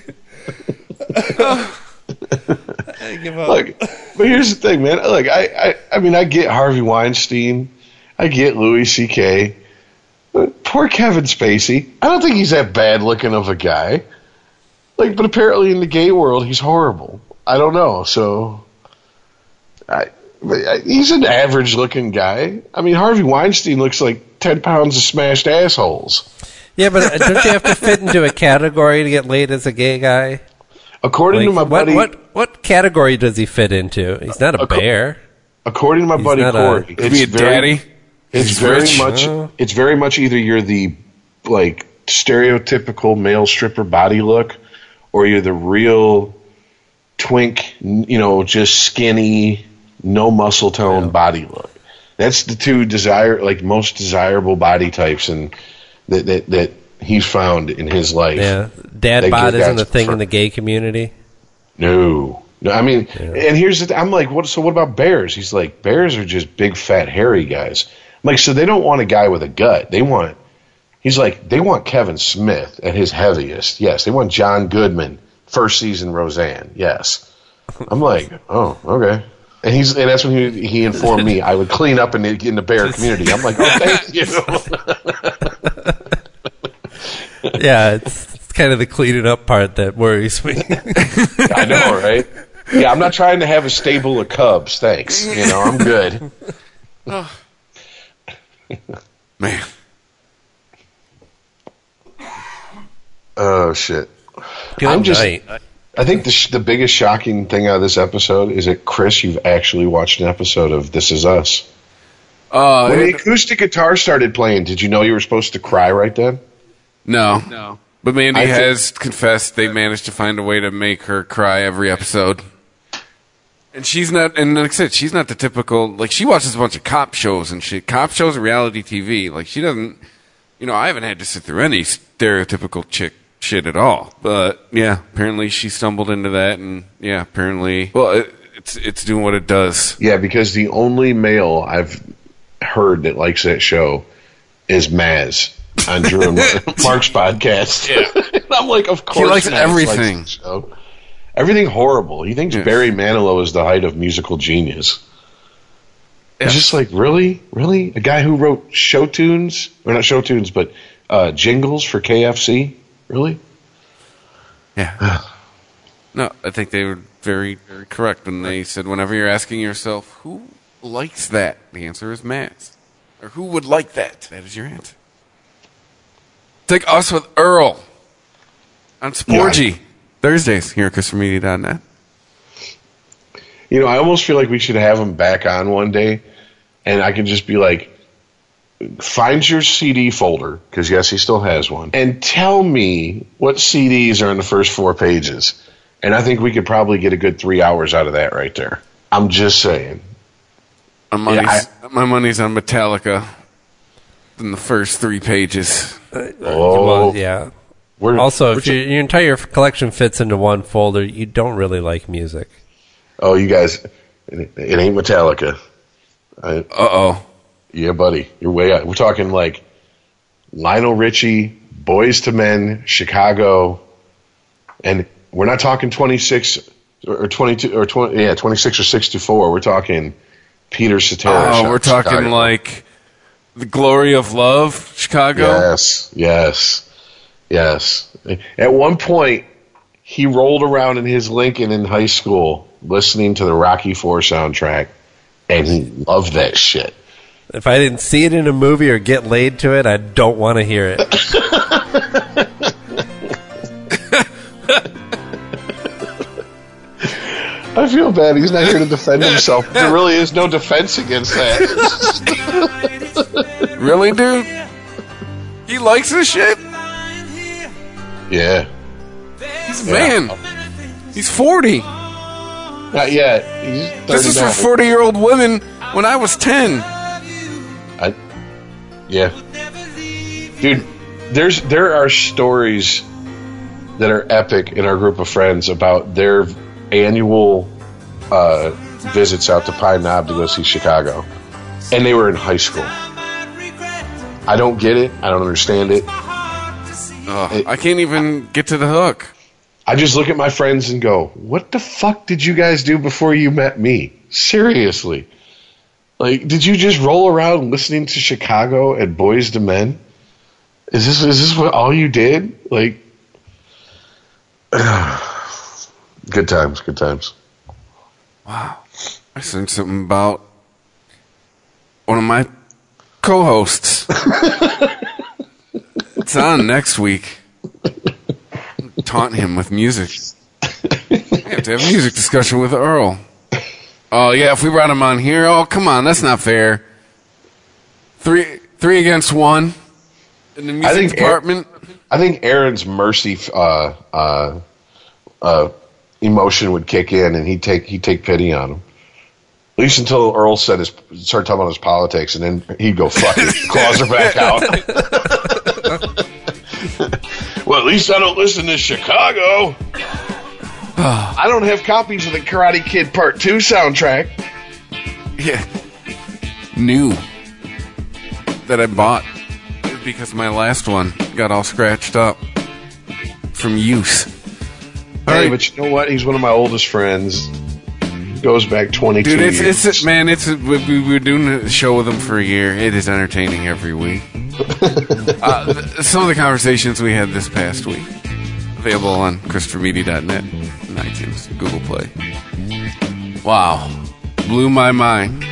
[SPEAKER 5] I give up.
[SPEAKER 6] look, but here's the thing, man. Look, I, I, I mean, I get Harvey Weinstein. I get Louis C.K. But Poor Kevin Spacey. I don't think he's that bad looking of a guy. Like, but apparently in the gay world, he's horrible. I don't know. So, I, I- he's an average looking guy. I mean, Harvey Weinstein looks like ten pounds of smashed assholes.
[SPEAKER 5] Yeah, but uh, don't you have to fit into a category to get laid as a gay guy?
[SPEAKER 6] According to my
[SPEAKER 5] what,
[SPEAKER 6] buddy,
[SPEAKER 5] what what category does he fit into? He's not a
[SPEAKER 6] Acco-
[SPEAKER 5] bear.
[SPEAKER 6] according to my
[SPEAKER 5] He's
[SPEAKER 6] buddy
[SPEAKER 5] not a-
[SPEAKER 6] Corey,
[SPEAKER 4] To be a daddy.
[SPEAKER 6] It's
[SPEAKER 4] He's
[SPEAKER 6] very
[SPEAKER 4] rich.
[SPEAKER 6] much.
[SPEAKER 5] Oh.
[SPEAKER 6] It's very much either you're the like stereotypical male stripper body look, or you're the real twink. You know, just skinny, no muscle tone body look. That's the two desire like most desirable body types, and that that that he's found in his life.
[SPEAKER 5] Yeah, dad bod isn't a thing in the gay community.
[SPEAKER 6] No. No, I mean, and here's the th- I'm like, what? So what about bears? He's like, bears are just big, fat, hairy guys. I'm like, so they don't want a guy with a gut. They want. He's like, they want Kevin Smith at his heaviest. Yes, they want John Goodman, first season Roseanne. Yes. I'm like, oh, okay. And he's and that's when he he informed me I would clean up in the in the bear community. I'm like, oh, thank you.
[SPEAKER 5] yeah, it's, it's kind of the cleaning up part that worries me.
[SPEAKER 6] I know, right? Yeah, I'm not trying to have a stable of cubs. Thanks. You know, I'm good. Oh.
[SPEAKER 4] Man.
[SPEAKER 6] Oh shit.
[SPEAKER 5] Good
[SPEAKER 6] I'm just.
[SPEAKER 5] night.
[SPEAKER 6] I think the sh- the biggest shocking thing out of this episode is that Chris, you've actually watched an episode of This Is Us.
[SPEAKER 4] Uh,
[SPEAKER 6] When the acoustic guitar started playing, did you know you were supposed to cry right then?
[SPEAKER 4] No, no. But Mandy
[SPEAKER 6] I thi-
[SPEAKER 4] has confessed they managed to find a way to make her cry every episode. And she's not, and like I said, she's not the typical, like, she watches a bunch of cop shows and shit. Cop shows are reality TV. Like, she doesn't, you know, I haven't had to sit through any stereotypical chick shit at all. But, yeah, apparently she stumbled into that, and, yeah, apparently, well, it, it's, it's doing what it does.
[SPEAKER 6] Yeah, because the only male I've heard that likes that show is Maz on Drew and Mark's podcast. Yeah. and I'm like, of course,
[SPEAKER 4] He
[SPEAKER 6] likes
[SPEAKER 4] everything.
[SPEAKER 6] show. Everything horrible. He thinks
[SPEAKER 4] Yes.
[SPEAKER 6] Barry Manilow is the height of musical genius.
[SPEAKER 4] Yeah.
[SPEAKER 6] It's just like, really, really, a guy who wrote show tunes, or not show tunes, but uh, jingles for KFC. Really?
[SPEAKER 4] Yeah. no, I think they were very, very correct when they said whenever you're asking yourself, who likes that? The answer is Matt. Or who would like that? That is your answer. Take us with Earl on Sporgy. Thursdays here at ChristopherMedia.net.
[SPEAKER 6] You know, I almost feel like we should have him back on one day, and I can just be like, find your CD folder, because yes, he still has one, and tell me what CDs are in the first four pages. And I think we could probably get a good three hours out of that right there. I'm just saying.
[SPEAKER 4] My money's,
[SPEAKER 6] Yeah,
[SPEAKER 4] my money's on Metallica in the first three pages.
[SPEAKER 6] Oh,
[SPEAKER 5] Well, yeah.
[SPEAKER 6] we're,
[SPEAKER 5] Also,
[SPEAKER 6] we're
[SPEAKER 5] if your, your entire collection fits into one folder, you don't really like music.
[SPEAKER 6] oh, you guys, it, it ain't Metallica.
[SPEAKER 4] Uh oh.
[SPEAKER 6] yeah, buddy, you're way out. We're talking like Lionel Richie, Boyz II Men, Chicago, and we're not talking 26 or or 22 or 20, yeah, 26 or 64. We're talking Peter Cetera.
[SPEAKER 4] Oh, we're talking
[SPEAKER 6] Chicago.
[SPEAKER 4] like the glory of love, Chicago.
[SPEAKER 6] Yes, yes, yes. At one point, he rolled around in his Lincoln in high school listening to the Rocky Four soundtrack, and he loved that shit.
[SPEAKER 5] If I didn't see it in a movie or get laid to it, I don't want to hear it.
[SPEAKER 6] I feel bad. He's not here to defend himself. There really is no defense against that.
[SPEAKER 4] Really, dude? He likes this shit?
[SPEAKER 6] Yeah,
[SPEAKER 4] He's a man. He's 40.
[SPEAKER 6] not yet.
[SPEAKER 4] This is for 40 year old women when I was 10.
[SPEAKER 6] I, yeah, dude. There's there are stories that are epic in our group of friends about their annual uh, visits out to Pine Knob to go see Chicago, and they were in high school. I don't get it. I don't understand it.
[SPEAKER 4] Ugh, I can't even get to the hook.
[SPEAKER 6] I just look at my friends and go, "What the fuck did you guys do before you met me? Seriously." Like, did you just roll around listening to Chicago and Boyz II Men? Is this is this what all you did? Like, good times, good times.
[SPEAKER 4] Wow. I seen something about one of my co hosts. it's on next week. Taunt him with music. I have to have a music discussion with Earl. Oh yeah, if we brought him on here, oh come on, that's not fair. Three three against one in the music
[SPEAKER 6] think
[SPEAKER 4] department.
[SPEAKER 6] I think Aaron's mercy uh, uh, uh, emotion would kick in, and he'd take he'd take pity on him. At least until Earl said his started talking about his politics, and then he'd go fuck it, claws are back out. well, at least I don't listen to Chicago. I don't have copies of the Karate Kid Part Two soundtrack.
[SPEAKER 4] Yeah. New. That I bought because my last one got all scratched up from use.
[SPEAKER 6] Hey,
[SPEAKER 4] right.
[SPEAKER 6] but you know what? He's one of my oldest friends. Goes back twenty
[SPEAKER 4] Dude, it's,
[SPEAKER 6] years.
[SPEAKER 4] it's, man, it's, we, we were doing a show with him for a year. It is entertaining every week. uh, th- some of the conversations we had this past week, available on ChristopherMedia.net. And iTunes, Google Play. Wow, blew my mind.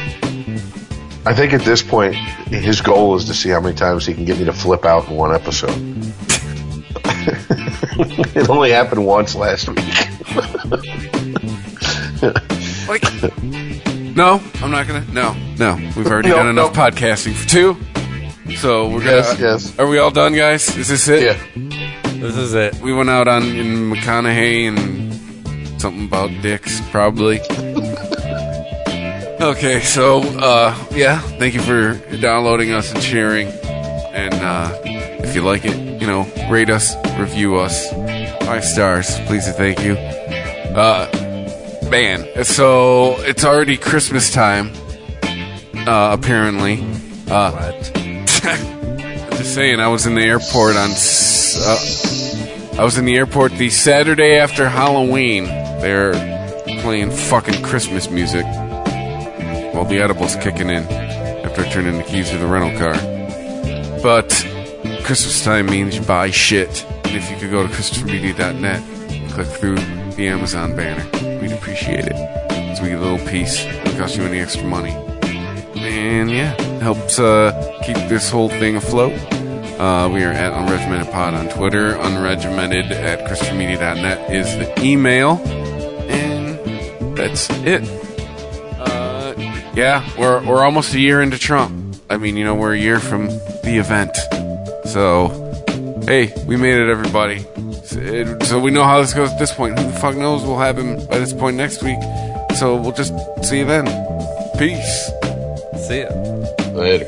[SPEAKER 6] I think at this point, his goal is to see how many times he can get me to flip out in one episode. it only happened once last week.
[SPEAKER 4] Like, no, I'm not gonna. No, no, we've already
[SPEAKER 6] No,
[SPEAKER 4] done enough
[SPEAKER 6] no.
[SPEAKER 4] podcasting for two. So we're gonna.
[SPEAKER 6] Yes, yes.
[SPEAKER 4] Are we all done, guys? Is this it?
[SPEAKER 6] Yeah.
[SPEAKER 5] This is it.
[SPEAKER 4] We went out on in McConaughey and something about dicks, probably. okay, so uh, yeah, thank you for downloading us and sharing. And uh, if you like it, you know, rate us, review us, five stars, please and thank you. Uh, man, so it's already Christmas time. Uh, apparently. Uh,
[SPEAKER 5] What?
[SPEAKER 4] Just saying, I was in the airport on. Uh, I was in the airport the Saturday after Halloween. They're playing fucking Christmas music while the edible's kicking in after I turn in the keys to the rental car. But Christmas time means you buy shit. And if you could go to ChristopherMedia.net click through the Amazon banner, we'd appreciate it. Get a little piece. It costs you any extra money and yeah, helps uh, keep this whole thing afloat. Uh, we are at Unregimented Pod on Twitter. Unregimented at ChristopherMedia.net is the email, and that's it. Uh, yeah, we're we're almost a year into Trump. I mean, you know, we're a year from the event. So, hey, we made it, everybody. So, it- so we know how this goes at this point. Who the fuck knows? We'll have him by this point next week. So we'll just see you then. Peace.
[SPEAKER 5] See ya.
[SPEAKER 6] Later.